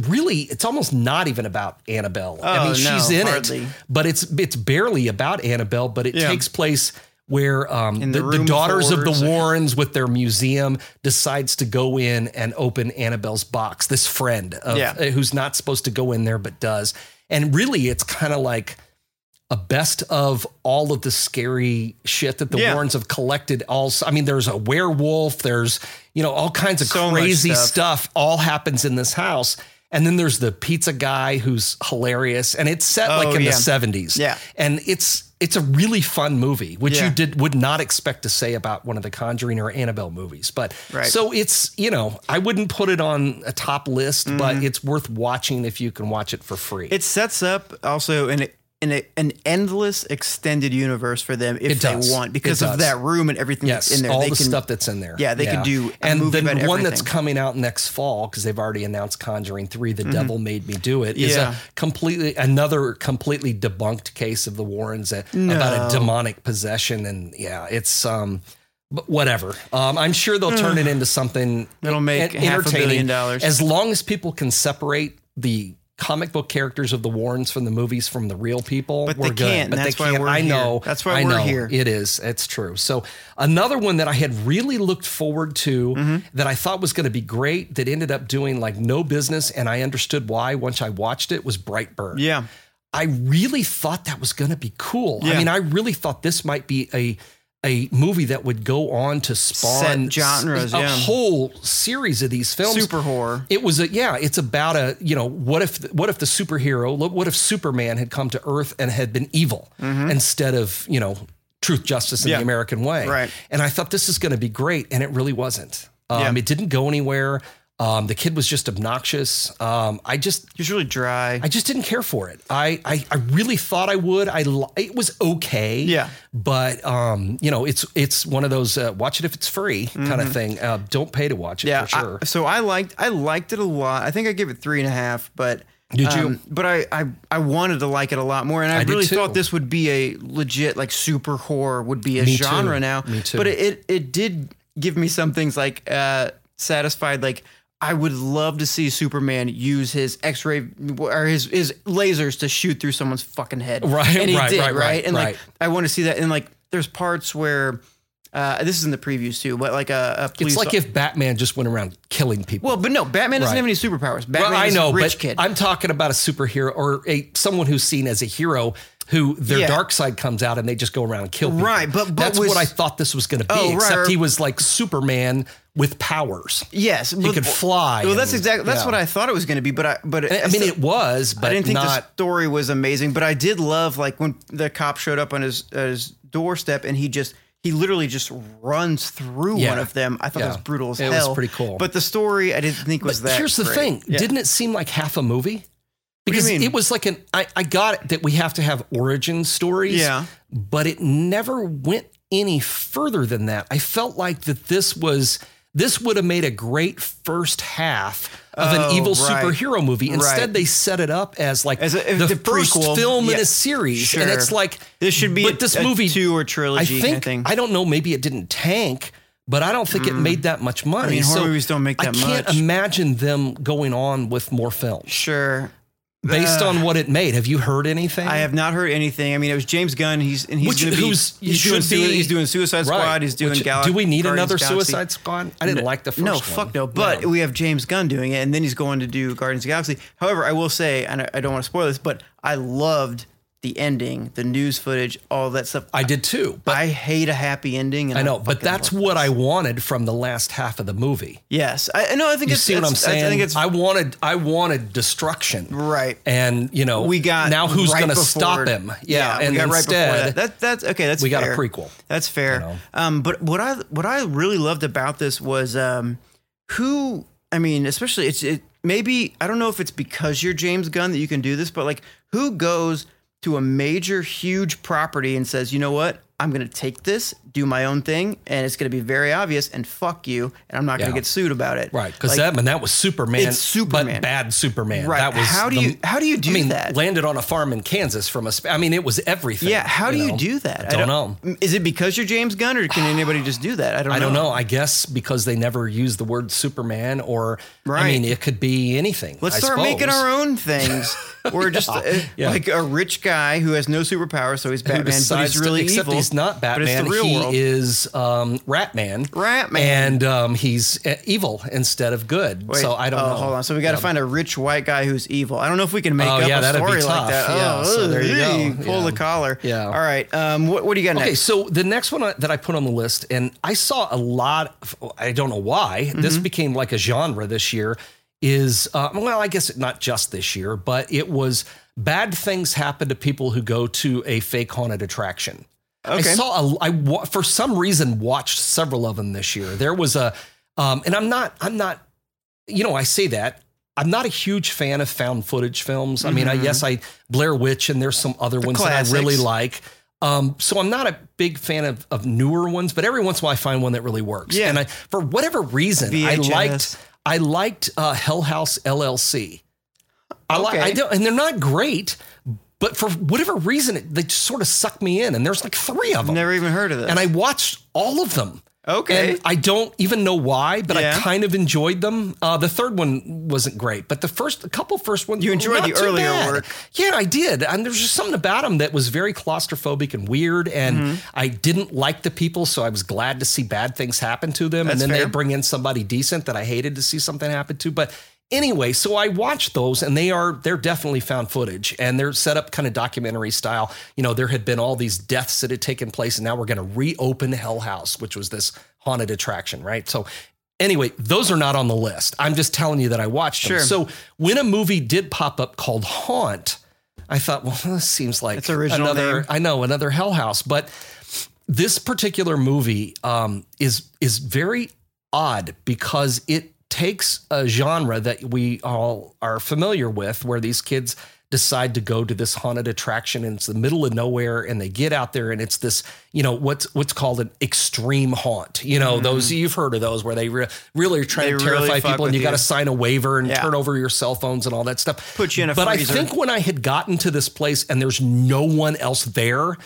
really, it's almost not even about Annabelle. I Oh, mean, she's no, in hardly. it, but it's it's barely about Annabelle. But it Yeah. takes place where um, the, the the daughters of the. Warrens with their museum decides to go in and open Annabelle's box. This friend of, Yeah. uh, who's not supposed to go in there but does, and really, it's kind of like a best of all of the scary shit that the Yeah. Warrens have collected. Also, I mean, there's a werewolf. There's you know all kinds of So crazy stuff. stuff. All happens in this house. And then there's the pizza guy who's hilarious, and it's set like Oh, in yeah. the 70s. Yeah. and it's it's a really fun movie, which Yeah. you did would not expect to say about one of the Conjuring or Annabelle movies. But Right. so it's you know I wouldn't put it on a top list, but Mm-hmm. it's worth watching if you can watch it for free. It sets up also an an, an endless extended universe for them if they want because of that room and everything Yes, that's in there. all they the can, stuff that's in there. Yeah, they could do a and the one that's coming out next fall because they've already announced Conjuring Three: The Devil Made Me Do It. Is Mm-hmm. Yeah. a completely another completely debunked case of the Warrens uh, about a demonic possession, and yeah, it's um. But whatever. Um, I'm sure they'll turn it into something That'll make en- half a entertaining. billion dollars. As long as people can separate the comic book characters of the Warrens from the movies from the real people, But we're they good. can't, But and they that's why can't. we're I here. know. That's why I we're know. here. It is. It's true. So another one that I had really looked forward to Mm-hmm. that I thought was going to be great that ended up doing like no business, and I understood why once I watched it was Brightburn. Yeah. I really thought that was going to be cool. I mean, I really thought this might be a a movie that would go on to spawn Set genres, a yeah. whole series of these films. Super horror. It was a yeah. It's about a you know what if what if the superhero look, what if Superman had come to Earth and had been evil instead of you know truth, justice, and Mm-hmm. Yeah. the American way. Right. And I thought this is going to be great, and it really wasn't. Um, Yeah. It didn't go anywhere. Um, the kid was just obnoxious. Um, I just It's really dry. I just didn't care for it. I I, I really thought I would. I li- it was okay. Yeah. But um, you know, it's it's one of those uh, watch it if it's free kind of thing. Uh, don't pay to watch it Mm-hmm. yeah. for sure. I- so I liked I liked it a lot. I think I gave it three and a half, but Did you? Um, but I, I I wanted to like it a lot more, and I, I really thought this would be a legit like super horror would be a Me too. genre now. Me too. But it, it it did give me some things like uh satisfied like. I would love to see Superman use his X-ray or his his lasers to shoot through someone's fucking head. Right, and he right, did, right, right, And right. like, I want to see that. And like, there's parts where uh, this is in the previews too, but like a, a. It's like if Batman just went around killing people. well, but no, Batman doesn't Right. have any superpowers. Batman Well, I is know, a rich but kid. I'm talking about a superhero or a someone who's seen as a hero who their Yeah. dark side comes out and they just go around and kill people. Right, but- but that's was- what I thought this was going to be. Oh, right, except or- he was like Superman with powers. Yes, He could fly. Well, that's and- exactly that's yeah. what I thought it was going to be, but I but I mean, it was, but I didn't think the story was amazing, but I did love like when the cop showed up on his uh, his doorstep and he just he literally just runs through Yeah. one of them. I thought that Yeah. was brutal as hell. It was pretty cool. But the story I didn't think was But that. here's the great. thing: Yeah. didn't it seem like half a movie? Because it was like an I, I got it that we have to have origin stories. Yeah. But it never went any further than that. I felt like that this was this would have made a great first half of Oh, an evil right. superhero movie. Instead, Right. they set it up as like As a- the, the first prequel. film in a series, and it's like This should be But a- this a movie two or trilogy. I think kind of thing. I don't know. Maybe it didn't tank, but I don't think it made that much money. Mm. mean, horror so movies don't make that I can't much. imagine them going on with more films Sure. Based Uh, on what it made. Have you heard anything? I have not heard anything. I mean, it was James Gunn. He's and he's Which- gonna be, he's should doing be- he's doing Suicide Squad. Right. He's doing Which- Galaxy. Do we need Guardians another Galaxy. Suicide Squad? I didn't like the first no, one. fuck no. But No. we have James Gunn doing it, and then he's going to do Guardians of the Galaxy. However, I will say, and I, I don't want to spoil this, but I loved the ending, the news footage, all that stuff. I did too. But I hate a happy ending. And I know, but that's what. I wanted from the last half of the movie. Yes, I know. I think You it's, see what I'm saying? I think it's I wanted, I wanted destruction. right. And you know, We got now who's right going to stop him? Yeah, we and right instead, before that. that. That's okay. That's we got a prequel. That's fair. know? Um, but what I what I really loved about this was um, who I mean, especially it's it maybe I don't know if it's because you're James Gunn that you can do this, but like who goes to a major huge property and says, you know what? I'm going to take this, do my own thing, and it's going to be very obvious, and fuck you, and I'm not going Yeah. to get sued about it. Right, because Like, that man that was Superman, It's Superman. but bad Superman. Right. That was How do the- you- how do you do I mean, that? Landed on a farm in Kansas from a I mean, it was everything. Yeah, how do you do that? I don't know. Is it because you're James Gunn, or can anybody just do that? I don't. I know. don't know. I guess because they never use the word Superman, or I mean, it could be anything. Let's I start making our own things. We're just uh, Yeah. like a rich guy who has no superpower, so he's Batman, but he's to- really except evil. he's not but it's Batman. the real he world. is um, Ratman. Ratman. and um, he's uh, evil instead of good. Wait, so I don't oh, know. Hold on. So we got to find a rich white guy who's evil. I don't know if we can make Oh, up yeah, a story like that. Yeah, oh, so there you hey, go. Pull the collar. Yeah. All right. Um, what, what do you got next? Okay, next? so the next one that I put on the list, and I saw a lot. Of, I don't know why this Mm-hmm. became like a genre this year. Is uh, well, I guess not just this year, but it was bad things happen to people who go to a fake haunted attraction. I saw a, I wa- for some reason watched several of them this year. There was a, um, and I'm not, I'm not, you know, I say that. I'm not a huge fan of found footage films. I mean, I yes, I Blair Witch, and there's some other ones that I really like. Um, so I'm not a big fan of, of newer ones, but every once in a while I find one that really works. Yeah. And I, for whatever reason, I liked I liked uh, Hell House LLC. I like Okay. I don't, and they're not great, but for whatever reason, it, they just sort of suck me in. And there's like three of them, Never even heard of this. and I watched all of them. Okay. And I don't even know why, but Yeah. I kind of enjoyed them. Uh, the third one wasn't great, but the first, a couple first ones, You enjoyed the earlier bad. work. Yeah, I did. And there's just something about them that was very claustrophobic and weird. And Mm-hmm. I didn't like the people, so I was glad to see bad things happen to them. That's and then they bring in somebody decent that I hated to see something happen to. But anyway, so I watched those, and they are they're definitely found footage, and they're set up kind of documentary style. You know, there had been all these deaths that had taken place, and now we're going to reopen Hell House, which was this haunted attraction, right? So. Anyway, those are not on the list. I'm just telling you that I watched them. Sure. So when a movie did pop up called Haunt, I thought, well, this seems like It's original another. name. I know another Hell House, but this particular movie um, is is very odd because it takes a genre that we all are familiar with, where these kids decide to go to this haunted attraction and it's the middle of nowhere and they get out there and it's this you know what's what's called an extreme haunt you know mm-hmm. those you've heard of those where they re- really are trying. They to terrify fuck people and with you got to sign a waiver and Yeah. turn over your cell phones and all that stuff Put you in a but freezer. i think when i had gotten to this place and there's no one else there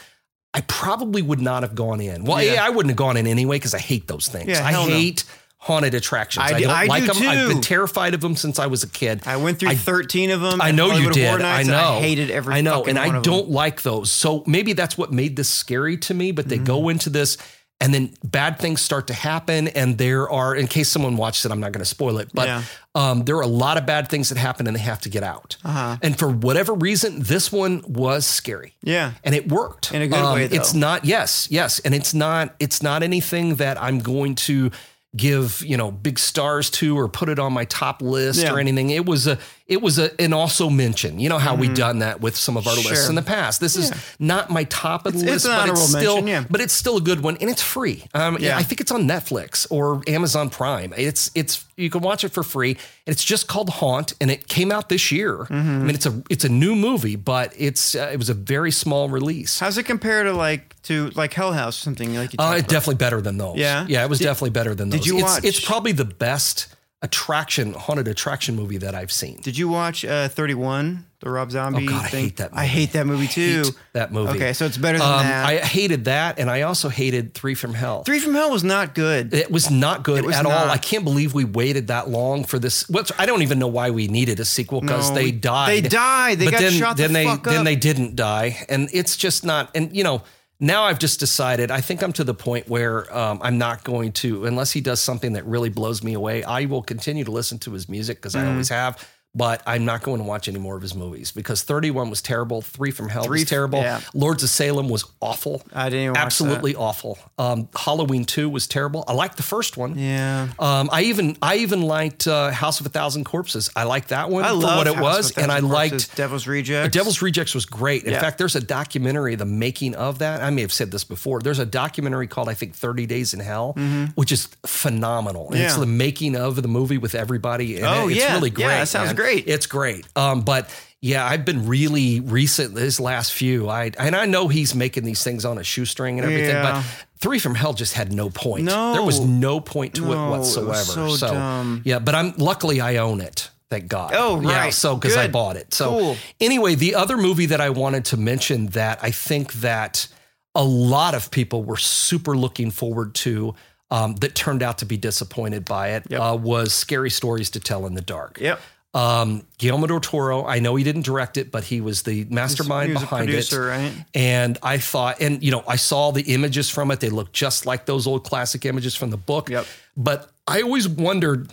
I probably would not have gone in. Well, Yeah. yeah, I wouldn't have gone in anyway because I hate those things. Yeah, I hate no. Haunted attractions. I I, do- don't I like do them. I've been terrified of them since I was a kid. I went through 13 of them. I know you did. I know. and I hated every I know, and I don't like those. So maybe that's what made this scary to me. But they Mm-hmm. go into this, and then bad things start to happen. And there are, in case someone watched it, I'm not going to spoil it, but Yeah. um, there are a lot of bad things that happen, and they have to get out. Uh-huh. And for whatever reason, this one was scary Yeah. and it worked In a good way, It's not yes, yes, and it's not it's not anything that I'm going to give you know big stars to or put it on my top list Yeah. or anything. It was a it was a an also mention. You know how we've done that with some of our lists Mm-hmm. In the past. This is not my top of the list, it's but it's still mention, yeah. but it's still a good one and it's free. Um, Yeah. I think it's on Netflix or Amazon Prime. It's it's you can watch it for free. And it's just called Haunt, and it came out this year. Mm-hmm. I mean, it's a it's a new movie, but it's uh, it was a very small release. How's it compare to like to like Hell House or something like you Uh, definitely better than those. Yeah? yeah, it was definitely better than those. Did you it's, watch- It's probably the best attraction, haunted attraction movie that I've seen. Did you watch uh, 31, the Rob Zombie Oh, God, I hate that Movie. I hate that movie too. That movie. Okay, so it's better than Um, that. I hated that, and I also hated Three from Hell. Three from Hell was not good. It was not good was at all. I can't believe we waited that long for this. What's I don't even know why we needed a sequel because No, they died. they died. They but got then, shot the then they fuck then they didn't die, and it's just not. And you know, now I've just decided. I think I'm to the point where um, I'm not going to unless he does something that really blows me away. I will continue to listen to his music because Mm-hmm. I always have. But I'm not going to watch any more of his movies because 31 was terrible. Three from Hell Three was terrible. yeah. Lords of Salem was awful. I didn't absolutely awful. Um, Halloween 2 was terrible. I liked the first one. Yeah. Um, I even I even liked uh, House of a Thousand Corpses. I liked that one I for what it House was, and I Thousand liked Corpses, Devil's Rejects. Devil's Rejects was great. In Yeah. fact, there's a documentary, the making of that. I may have said this before. There's a documentary called I think 30 Days in Hell, which is phenomenal. And It's Mm-hmm. The making of the movie with everybody. in Oh, it. it's yeah. really Yeah, great. that sounds man. great. It's great. Um, but yeah, I've been really recent this last few. I and I know he's making these things on a shoestring and everything, Yeah. but Three from Hell just had no point. No. there was no point to No, it it was whatsoever. so dumb. yeah, but I'm luckily I own it. Thank God. Oh, Yeah, right. so because I bought it. So Cool. anyway, the other movie that I wanted to mention that I think that a lot of people were super looking forward to. Um, that turned out to be disappointed by it Yep. uh, was Scary Stories to Tell in the Dark. Yep. Um, Guillermo del Toro, I know he didn't direct it, but he was the mastermind was behind producer, it. right? And I thought, and you know, I saw the images from it. They look just like those old classic images from the book. Yep. But I always wondered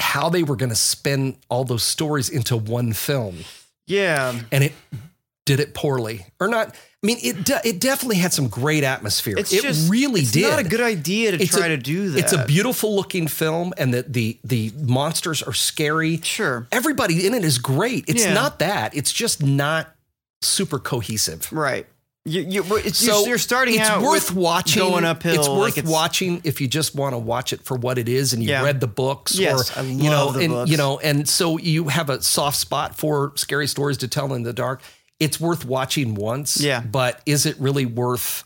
how they were going to spin all those stories into one film, Yeah. and it did it poorly, or not. I mean, it de- it definitely had some great atmosphere. It's it just really it's did. It's not a good idea to It's try a- to do that. It's a beautiful looking film, and the the the monsters are scary. Sure. Everybody in it is great. It's Yeah. not that. It's just not super cohesive. Right. You, you, it's, So you're, starting it's out worth watching. going uphill. It's worth like watching if you just want to watch it for what it is and you Yeah. read the books Yes, or I you know and books. you know and so you have a soft spot for scary stories to tell in the dark. It's worth watching once. Yeah. But is it really worth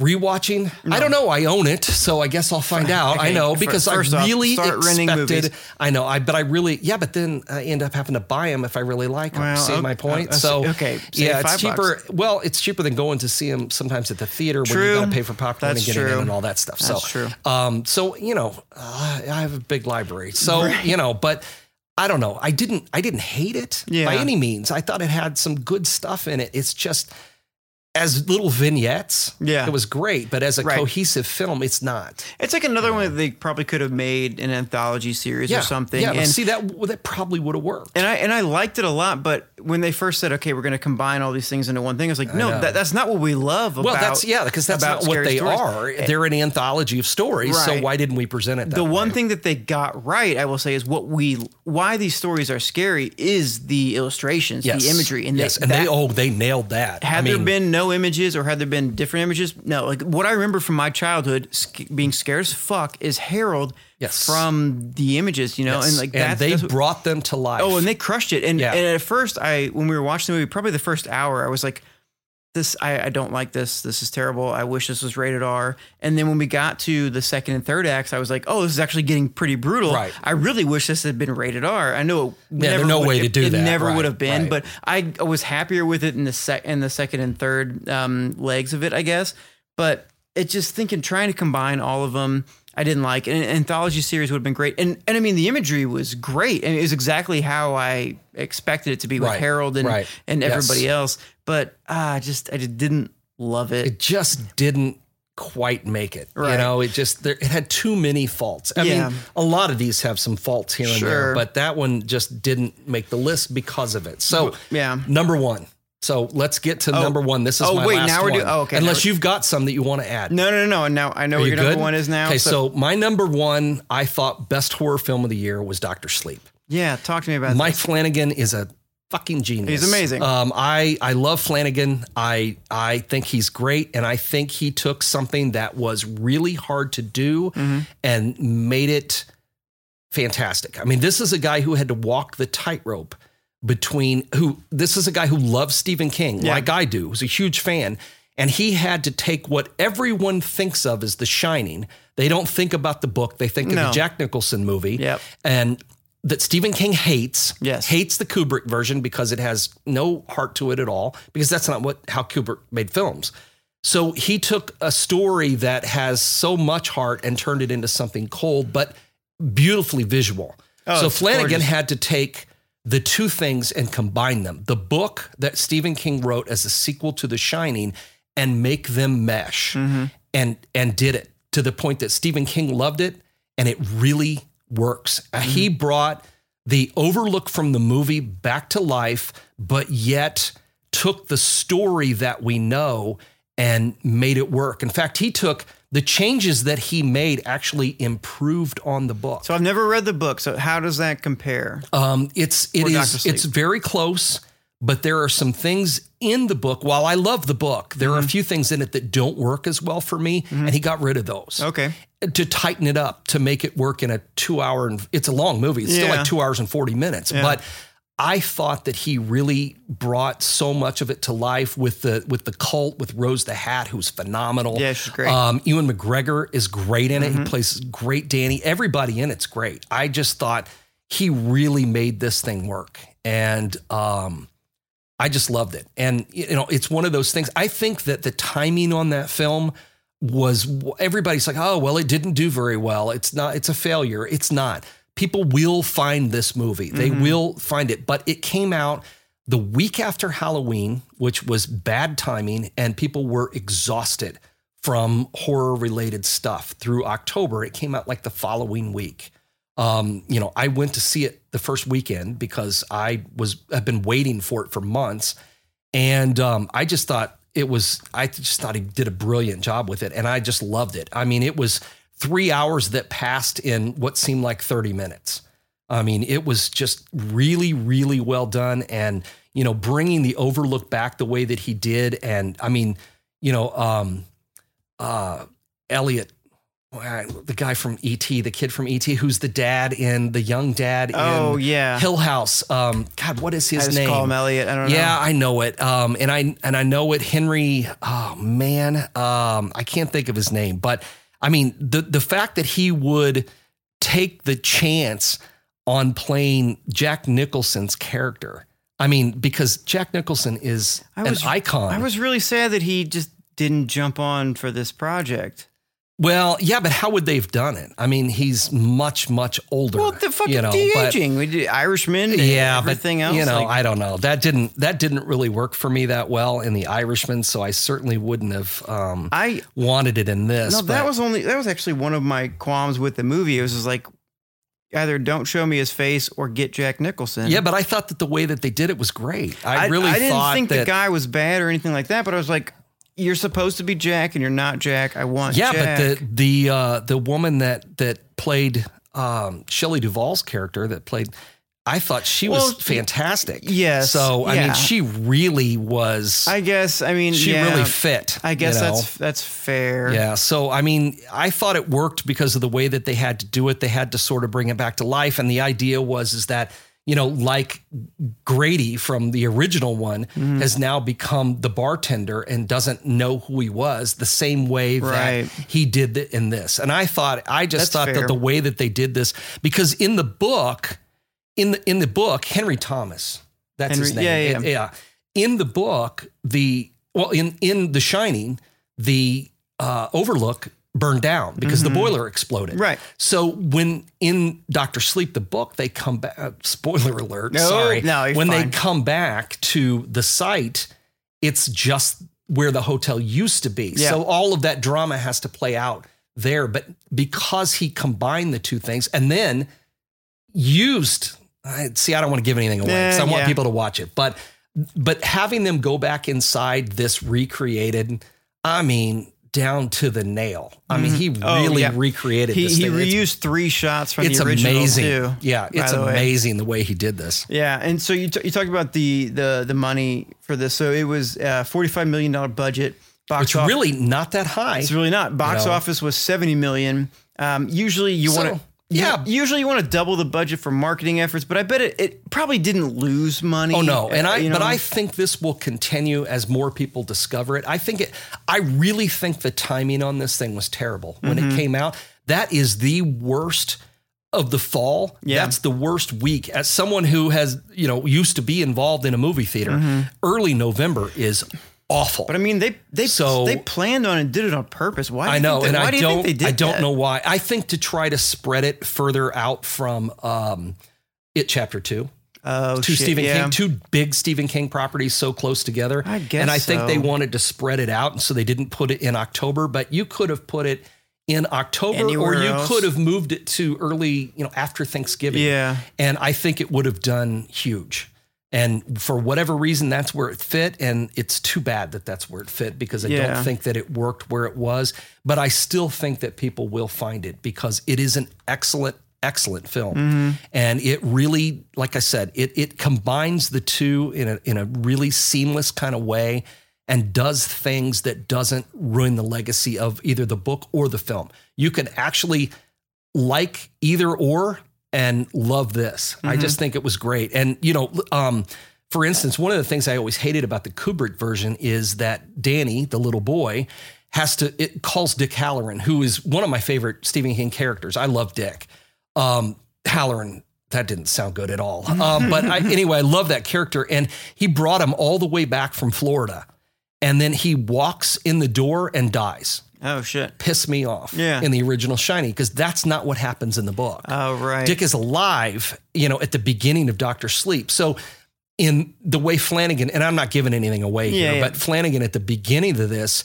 rewatching? I don't know. I own it, so I guess I'll find out. I know because I first off, really start expected. movies. I know. I but I really yeah. But then I end up having to buy them if I really like them. Well, See okay, my point? uh, so okay, yeah, it's cheaper. Well, it's cheaper than going to see them sometimes at the theater when True. you got to pay for popcorn That's and getting in and all that stuff. That's so true. Um, so you know, uh, I have a big library. So you know, but. I don't know. I didn't. I didn't hate it Yeah. by any means. I thought it had some good stuff in it. It's just as little vignettes. Yeah. it was great. But as a Right. cohesive film, it's not. It's like another one that they probably could have made an anthology series Yeah, or something. Yeah, and see that that probably would have worked. and I and I liked it a lot, but when they first said, "Okay, we're going to combine all these things into one thing," I was like, "No, that, that's not what we love." About, well, that's yeah, because that's about not what they stories. are. Eh, They're an anthology of stories. So why didn't we present it? That The one thing that they got right, I will say, is what we why these stories are scary is the illustrations, yes. the imagery, and yes, they, and that, they oh they nailed that. had I there been no no images or had there been different images? No. Like what I remember from my childhood sc- being scared as fuck is Harold Yes. from the images, you know, and like and they what- brought them to life. Oh, and they crushed it. And, Yeah. and at first, I when we were watching the movie, probably the first hour, I was like, "This, I, I don't like this. This is terrible. I wish this was rated R." And then when we got to the second and third acts, I was like, "Oh, this is actually getting pretty brutal." Right. I really wish this had been rated R. I know. It Yeah, never no would- way to do it that. never Right, would have been. right. But I was happier with it in the sec in the second and third um, legs of it, I guess. But it just thinking trying to combine all of them. I didn't like and an anthology series would have been great, and and I mean the imagery was great, and it was exactly how I expected it to be with Right, Harold and right. and Yes. everybody else. But ah, I just I just didn't love it. it just didn't quite make it. Right. You know, it just there, it had too many faults. I Yeah. mean, a lot of these have some faults here and Sure. there, but that one just didn't make the list because of it. So, yeah. number one. So let's get to number one. This is Oh, my wait, last now we're one. doing- oh, okay, Unless you've got some that you want to add. No, no, no, no. Now I know Are what you your number one is now. Okay, so, my number one, I thought best horror film of the year was Doctor Sleep. yeah, talk to me about that. Mike this. Flanagan is a fucking genius. He's amazing. Um, I I love Flanagan. I I think he's great, and I think he took something that was really hard to do Mm-hmm. and made it fantastic. I mean, this is a guy who had to walk the tightrope between who. This is a guy who loves Stephen King, Yeah. like I do. Who's a huge fan. And he had to take what everyone thinks of as The Shining. They don't think about the book. They think of the Jack Nicholson movie Yep. and that Stephen King hates. Yes. hates the Kubrick version because it has no heart to it at all. Because that's not what how Kubrick made films. So he took a story that has so much heart and turned it into something cold, but beautifully visual. Oh, so Flanagan gorgeous. had to take the two things and combine them. The book that Stephen King wrote as a sequel to The Shining and make them mesh. Mm-hmm. And and did it to the point that Stephen King loved it and it really works. Uh, Mm-hmm. He brought the overlook from the movie back to life, but yet took the story that we know and made it work. In fact, he took the changes that he made actually improved on the book. So I've never read the book. So how does that compare? Um, it's it is it's very close, but there are some things in the book. While I love the book, there Mm-hmm. are a few things in it that don't work as well for me, and he got rid of those. Okay. To tighten it up to make it work in a two hour and it's a long movie. It's still like two hours and forty minutes, but. I thought that he really brought so much of it to life with the with the cult with Rose the Hat, who's phenomenal. Yeah, she's great. Um, Ewan McGregor is great in it. Mm-hmm. He plays great Danny. Everybody in it's great. I just thought he really made this thing work, and um, I just loved it. And you know, it's one of those things. I think that the timing on that film was everybody's like, oh well, it didn't do very well. It's not. It's a failure. It's not. People will find this movie. They will find it, but it came out the week after Halloween, which was bad timing, and people were exhausted from horror related stuff through October. It came out like the following week. Um, you know, I went to see it the first weekend because I was I've been waiting for it for months, and um, I just thought it was I just thought he did a brilliant job with it, and I just loved it. I mean, it was three hours that passed in what seemed like thirty minutes. I mean, it was just really, really well done, and you know, bringing the Overlook back the way that he did, and I mean, you know, um, uh, Elliot, the guy from ET, the kid from ET, who's the dad in the young dad Oh, in yeah. Hill House. Um, God, what is his name? call him Elliot. I don't know. Yeah, I know it. Um, and I and I know it. Henry. Oh man, um, I can't think of his name. But I mean, the the fact that he would take the chance on playing Jack Nicholson's character. I mean, because Jack Nicholson is was- an icon. I was really sad that he just didn't jump on for this project. Well, yeah, but how would they have done it? I mean, he's much much older. Well, the fucking you know, de but- aging. We did Irishman. and yeah, everything but else. you know, like- I don't know. That didn't that didn't really work for me that well in the Irishman, so I certainly wouldn't have um, I wanted it in this. no, that was only that was actually one of my qualms with the movie. It was like either don't show me his face or get Jack Nicholson. yeah, but I thought that the way that they did it was great. I, I really I didn't think that. the guy was bad or anything like that. But I was like, you're supposed to be Jack and you're not Jack. I want Jack. yeah, Jack. but the the uh, the woman that that played um, Shelley Duvall's character that played. I thought she Well, was fantastic. yes, So I yeah. mean, she really was. I guess. I mean, she yeah, really fit. I guess you know? that's that's fair. Yeah. So, I mean, I thought it worked because of the way that they had to do it. They had to sort of bring it back to life. And the idea was, is that, you know, like Grady from the original one Mm-hmm. has now become the bartender and doesn't know who he was the same way Right. that he did in this. And I thought, I just That's thought fair. that the way that they did this, because in the book, in the, in the book, Henry Thomas, that's his name. yeah, yeah. Yeah. In the book, the well, in in The Shining, the uh, Overlook burned down because the boiler exploded. Mm-hmm. Right. So when in Doctor Sleep, the book, they come back. Uh, spoiler alert. No, sorry. no, when fine. they come back to the site, it's just where the hotel used to be. Yeah. So all of that drama has to play out there. But because he combined the two things and then used, I see, I don't want to give anything away Eh, because I want yeah. people to watch it, but but having them go back inside this recreated, I mean, down to the nail. I mean, he Oh, really yeah. recreated He, this he thing. It's- reused three shots from it's the original amazing. too. Yeah, it's the way. amazing the way he did this. Yeah, and so you, t- you talked about the the the money for this. So it was uh, forty five million dollar budget. Box Which office, really not that high. it's really not. Box know. office was seventy million. Um, usually you So, want to. Yeah. Usually you want to double the budget for marketing efforts, but I bet it, it probably didn't lose money. Oh no, and uh, I you but? I think this will continue as more people discover it. I think it I really think the timing on this thing was terrible when Mm-hmm. it came out. That is the worst of the fall. Yeah. That's the worst week. As someone who has, you know, used to be involved in a movie theater, early November is awful. But I mean, they they So- they planned on it and did it on purpose. Why? I know, and I do you don't. think they did I don't that? know why. I think to try to spread it further out from um, it chapter two. Oh, two shit, Stephen yeah. King, two big Stephen King properties so close together. I guess and I think so. they wanted to spread it out, and so they didn't put it in October. But you could have put it in October, Anywhere or you else. could have moved it to early, you know, after Thanksgiving. Yeah. and I think it would have done huge. And for whatever reason, that's where it fit. And it's too bad that that's where it fit because I Yeah. don't think that it worked where it was. But I still think that people will find it because it is an excellent, excellent film. Mm-hmm. And it really, like I said, it it combines the two in a in a really seamless kind of way and does things that doesn't ruin the legacy of either the book or the film. You can actually like either or and love this. I Mm-hmm. just think it was great. And you know, um, for instance, one of the things I always hated about the Kubrick version is that Danny, the little boy, has to it calls Dick Hallorann, who is one of my favorite Stephen King characters. I love Dick. Um, Hallorann. That didn't sound good at all. Um, but I, anyway, I love that character, and he brought him all the way back from Florida, and then he walks in the door and dies Oh shit. piss me off Yeah. in the original Shining because that's not what happens in the book. Oh right. Dick is alive, you know, at the beginning of Doctor Sleep. So in the way Flanagan, and I'm not giving anything away Yeah, here, yeah. but Flanagan at the beginning of this,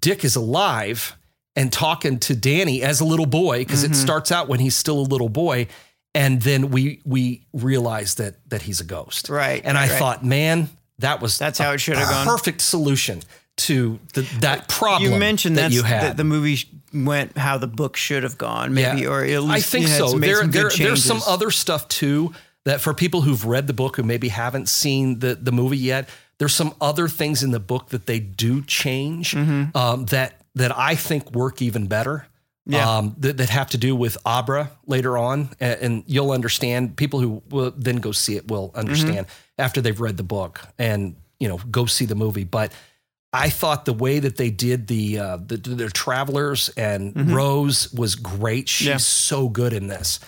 Dick is alive and talking to Danny as a little boy because Mm-hmm. it starts out when he's still a little boy, and then we we realize that that he's a ghost. Right, And I right. thought, man, that was That's how it should have gone. Perfect solution to the, that problem. you mentioned that you had. that the movie went how the book should have gone, maybe, or at least I think so. some- There, there's some other stuff too that for people who've read the book who maybe haven't seen the the movie yet, there's some other things in the book that they do change Mm-hmm. um, that that I think work even better. Yeah. Um, that, that have to do with Abra later on, and, and you'll understand. People who will then go see it will understand Mm-hmm. after they've read the book and you know go see the movie. But I thought the way that they did the uh, the, the travelers and Rose was great. She's Mm-hmm. Yeah. so good in this,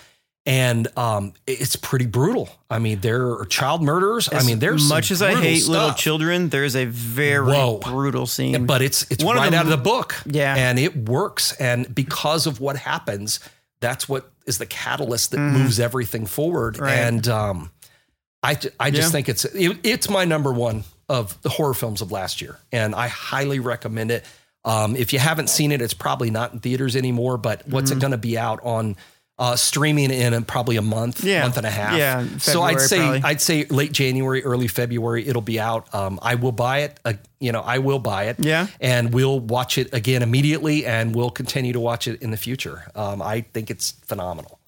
and um, it's pretty brutal. I mean, there are child murderers. I mean, there's much as I hate little children, there's a very Whoa. brutal scene. but it's it's One of right the- out of the book. Yeah. and it works. And because of what happens, that's what is the catalyst that Mm-hmm. moves everything forward. Right. And um, I I just Yeah. think it's it, it's my number one of the horror films of last year, and I highly recommend it. Um, if you haven't seen it, it's probably not in theaters anymore. But what's Mm-hmm. it going to be out on? Uh, streaming in a- probably a month, Yeah. month and a half. Yeah, so I'd say probably. I'd say late January, early February, it'll be out. Um, I will buy it. Uh, you know, I will buy it. Yeah. and we'll watch it again immediately, and we'll continue to watch it in the future. Um, I think it's phenomenal.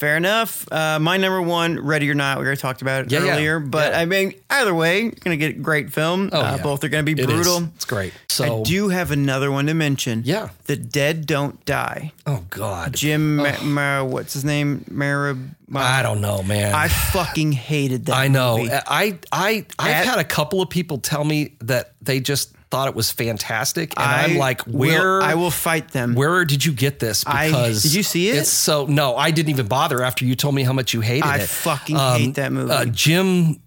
Fair enough. Uh, my number one, Ready or Not, we already talked about it Yeah, yeah. earlier. But Yeah. I mean, either way, you're going to get a great film. Oh, uh, yeah. Both are going to be It brutal. It's great. So I do have another one to mention. Yeah. The Dead Don't Die. Oh God. Jim, Ma- Ma- what's his name? Marab. I don't know, man. I fucking hated that. I know. movie. I I I've At- had a couple of people tell me that they just thought it was fantastic, and I I'm like, will- where I will fight them. Where did you get this? I- Because did you see it? It's so no, I didn't even bother after you told me how much you hated I it. Um, fucking hate that movie. Uh, Jim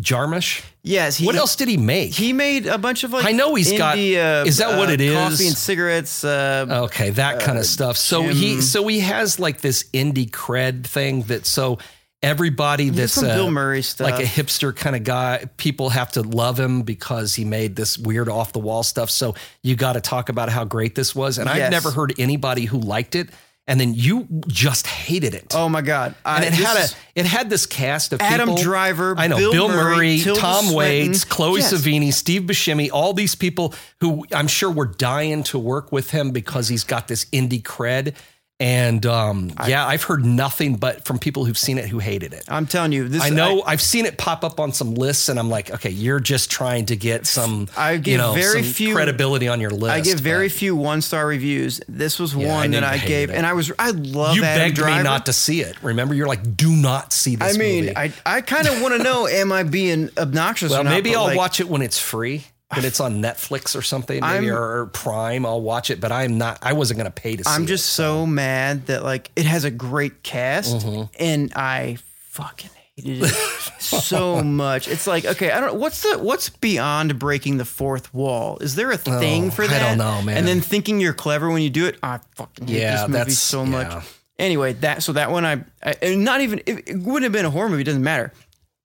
Jarmusch. yes. He, What else did he make? He made a bunch of like. I know he's got- indie, uh, is that what uh, it is? Coffee and cigarettes. Uh, Okay, that kind of stuff. So he so he has like this indie cred thing that so everybody that's some uh, Bill Murray stuff. like a hipster kind of guy, people have to love him because he made this weird off the wall stuff. So you got to talk about how great this was. And I've never heard anybody who liked it. And then you just hated it. oh my god! and it had a it had this cast of Adam people. Driver, I know Bill Bill, Murray, Murray, Tom Swinton. Waits, Chloe Yes. Sevigny, Steve Buscemi, all these people who I'm sure were dying to work with him because he's got this indie cred. And um, yeah, I've heard nothing but from people who've seen it who hated it. I'm telling you, this I know I, have seen it pop up on some lists, and I'm like, okay, you're just trying to get some, I give you know, very some few- credibility on your list. I give very but few one star reviews. This was I one that I gave, it. and I was I love You Adam begged Driver. me not to see it. Remember, you're like, do not see this. I mean, movie. I I kind of want to know, am I being obnoxious? Well, or not, maybe I'll like, watch it when it's free. When it's on Netflix or something, maybe I'm- or Prime, I'll watch it. But I'm not. I wasn't going to pay to see I'm it. just so mad that like it has a great cast, Mm-hmm. and I fucking hated it so much. It's like okay, I don't. What's the what's beyond breaking the fourth wall? Is there a thing Oh, for I that? don't know, man. And then thinking you're clever when you do it. I fucking hate Yeah, this movie so much. yeah. Anyway, that so that one I, I and not even it, it wouldn't have been a horror movie. It doesn't matter.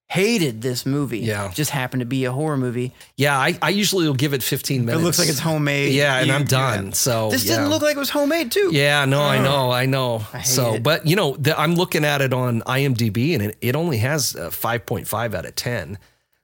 Hated this movie. Yeah. just happened to be a horror movie. Yeah, I, I usually will give it 15 minutes. It looks like it's homemade. Yeah, and You- I'm done. yeah. So This yeah. didn't look like it was homemade too. Yeah, no, I know, I know. hate so, it. but you know, the, I'm looking at it on IMDb, and it, it only has a 5.5 out of 10.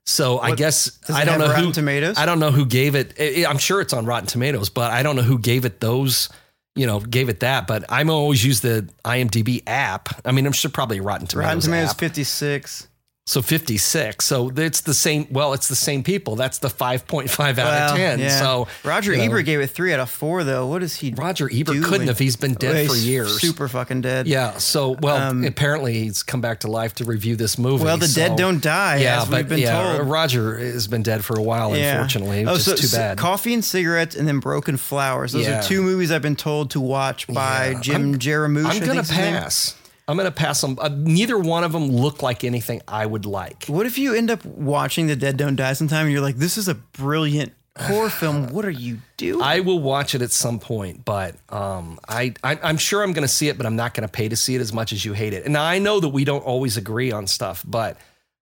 So I guess I don't know Rotten who Tomatoes? I don't know who gave it. I- I'm sure it's on Rotten Tomatoes, but I don't know who gave it those. You know, gave it that. But I'm always use the IMDb app. I mean, I'm sure probably Rotten Tomatoes. Rotten Tomatoes app. 56. So 56. So it's the same. Well, it's the same people. That's the 5.5 out Well, of 10. yeah. So Roger you know, Ebert gave it three out of four, though. What is he? Roger Ebert doing? couldn't have. He's been dead for He's years. Super fucking dead. Yeah. So, well, apparently he's come back to life to review this movie. Um, Well, the so- dead don't die, Yeah, as but we've been yeah, told. Roger has been dead for a while, Yeah. unfortunately, Oh, so, too so bad. Coffee and cigarettes, and then Broken Flowers. Those Yeah. are two movies I've been told to watch by. Jim I'm- Jarmusch. I'm think's his name. pass. I'm gonna pass them. Uh, neither one of them look like anything I would like. What if you end up watching The Dead Don't Die sometime, and you're like, "This is a brilliant horror film. What are you doing?" I will watch it at some point, but um, I, I I'm sure I'm going to see it, but I'm not going to pay to see it as much as you hate it. And I know that we don't always agree on stuff, but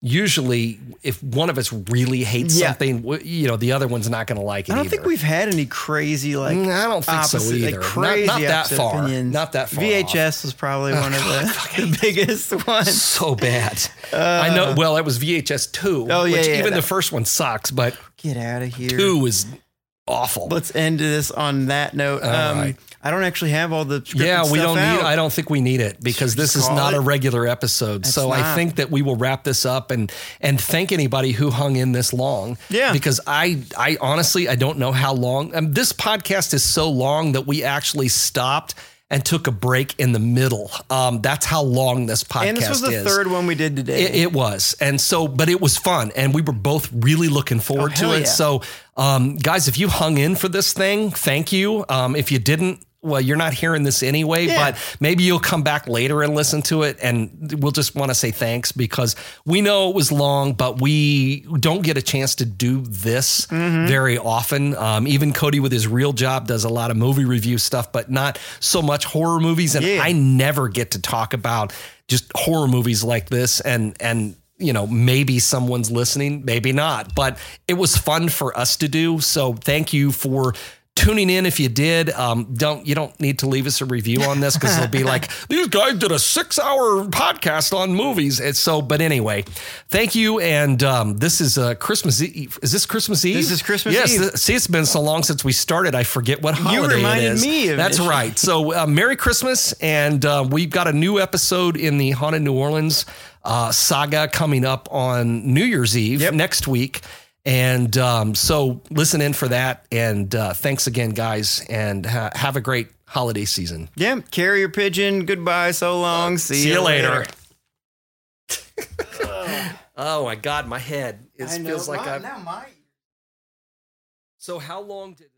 usually if one of us really hates Yeah. something, you know, the other one's not going to like it. I don't either. think we've had any crazy like. Mm, I don't think so opposite, either. Like Not- crazy not that opposite far. opinions. Not that far VHS was probably one of the, the biggest ones. so bad. I know. Well, it was VHS two. Oh, yeah, which yeah, even that- the first one sucks, but Get out of here. two is awful. Let's end this on that note. All um, right. I don't actually have all the Yeah, we don't out. need. I don't think we need it because Should this is not it? a regular episode. so I think that we will wrap this up and and thank anybody who hung in this long. Yeah. because I I honestly I don't know how long. Um, this podcast is so long that we actually stopped and took a break in the middle. Um, that's how long this podcast and this was the is. third one we did today. It, it was, and so, but it was fun, and we were both really looking forward Oh, to it. yeah. So, um, guys, if you hung in for this thing, thank you. Um, if you didn't, well, you're not hearing this anyway, Yeah. but maybe you'll come back later and listen to it, and we'll just want to say thanks because we know it was long, but we don't get a chance to do this Mm-hmm. very often. Um, even Cody with his real job does a lot of movie review stuff, but not so much horror movies, and Yeah. I never get to talk about just horror movies like this and and you know maybe someone's listening maybe not but it was fun for us to do so thank you for tuning in if you did. Um, don't you don't need to leave us a review on this because it'll be like these guys did a six hour podcast on movies. And so, but anyway, thank you. And um, this is uh, Christmas Eve. Is this Christmas Eve? This is Christmas yes, Eve. th- see, it's been so long since we started. I forget what holiday it reminded is. me of That's it. right. So, uh, Merry Christmas, and uh, we've got a new episode in the Haunted New Orleans uh, saga coming up on New Year's Eve Yep. next week. And um, so, listen in for that. And uh, thanks again, guys, and ha- have a great holiday season. Yeah, carrier pigeon. Goodbye. So long. See, See you later. oh my God, my head. It feels like I'm. my So, how long did?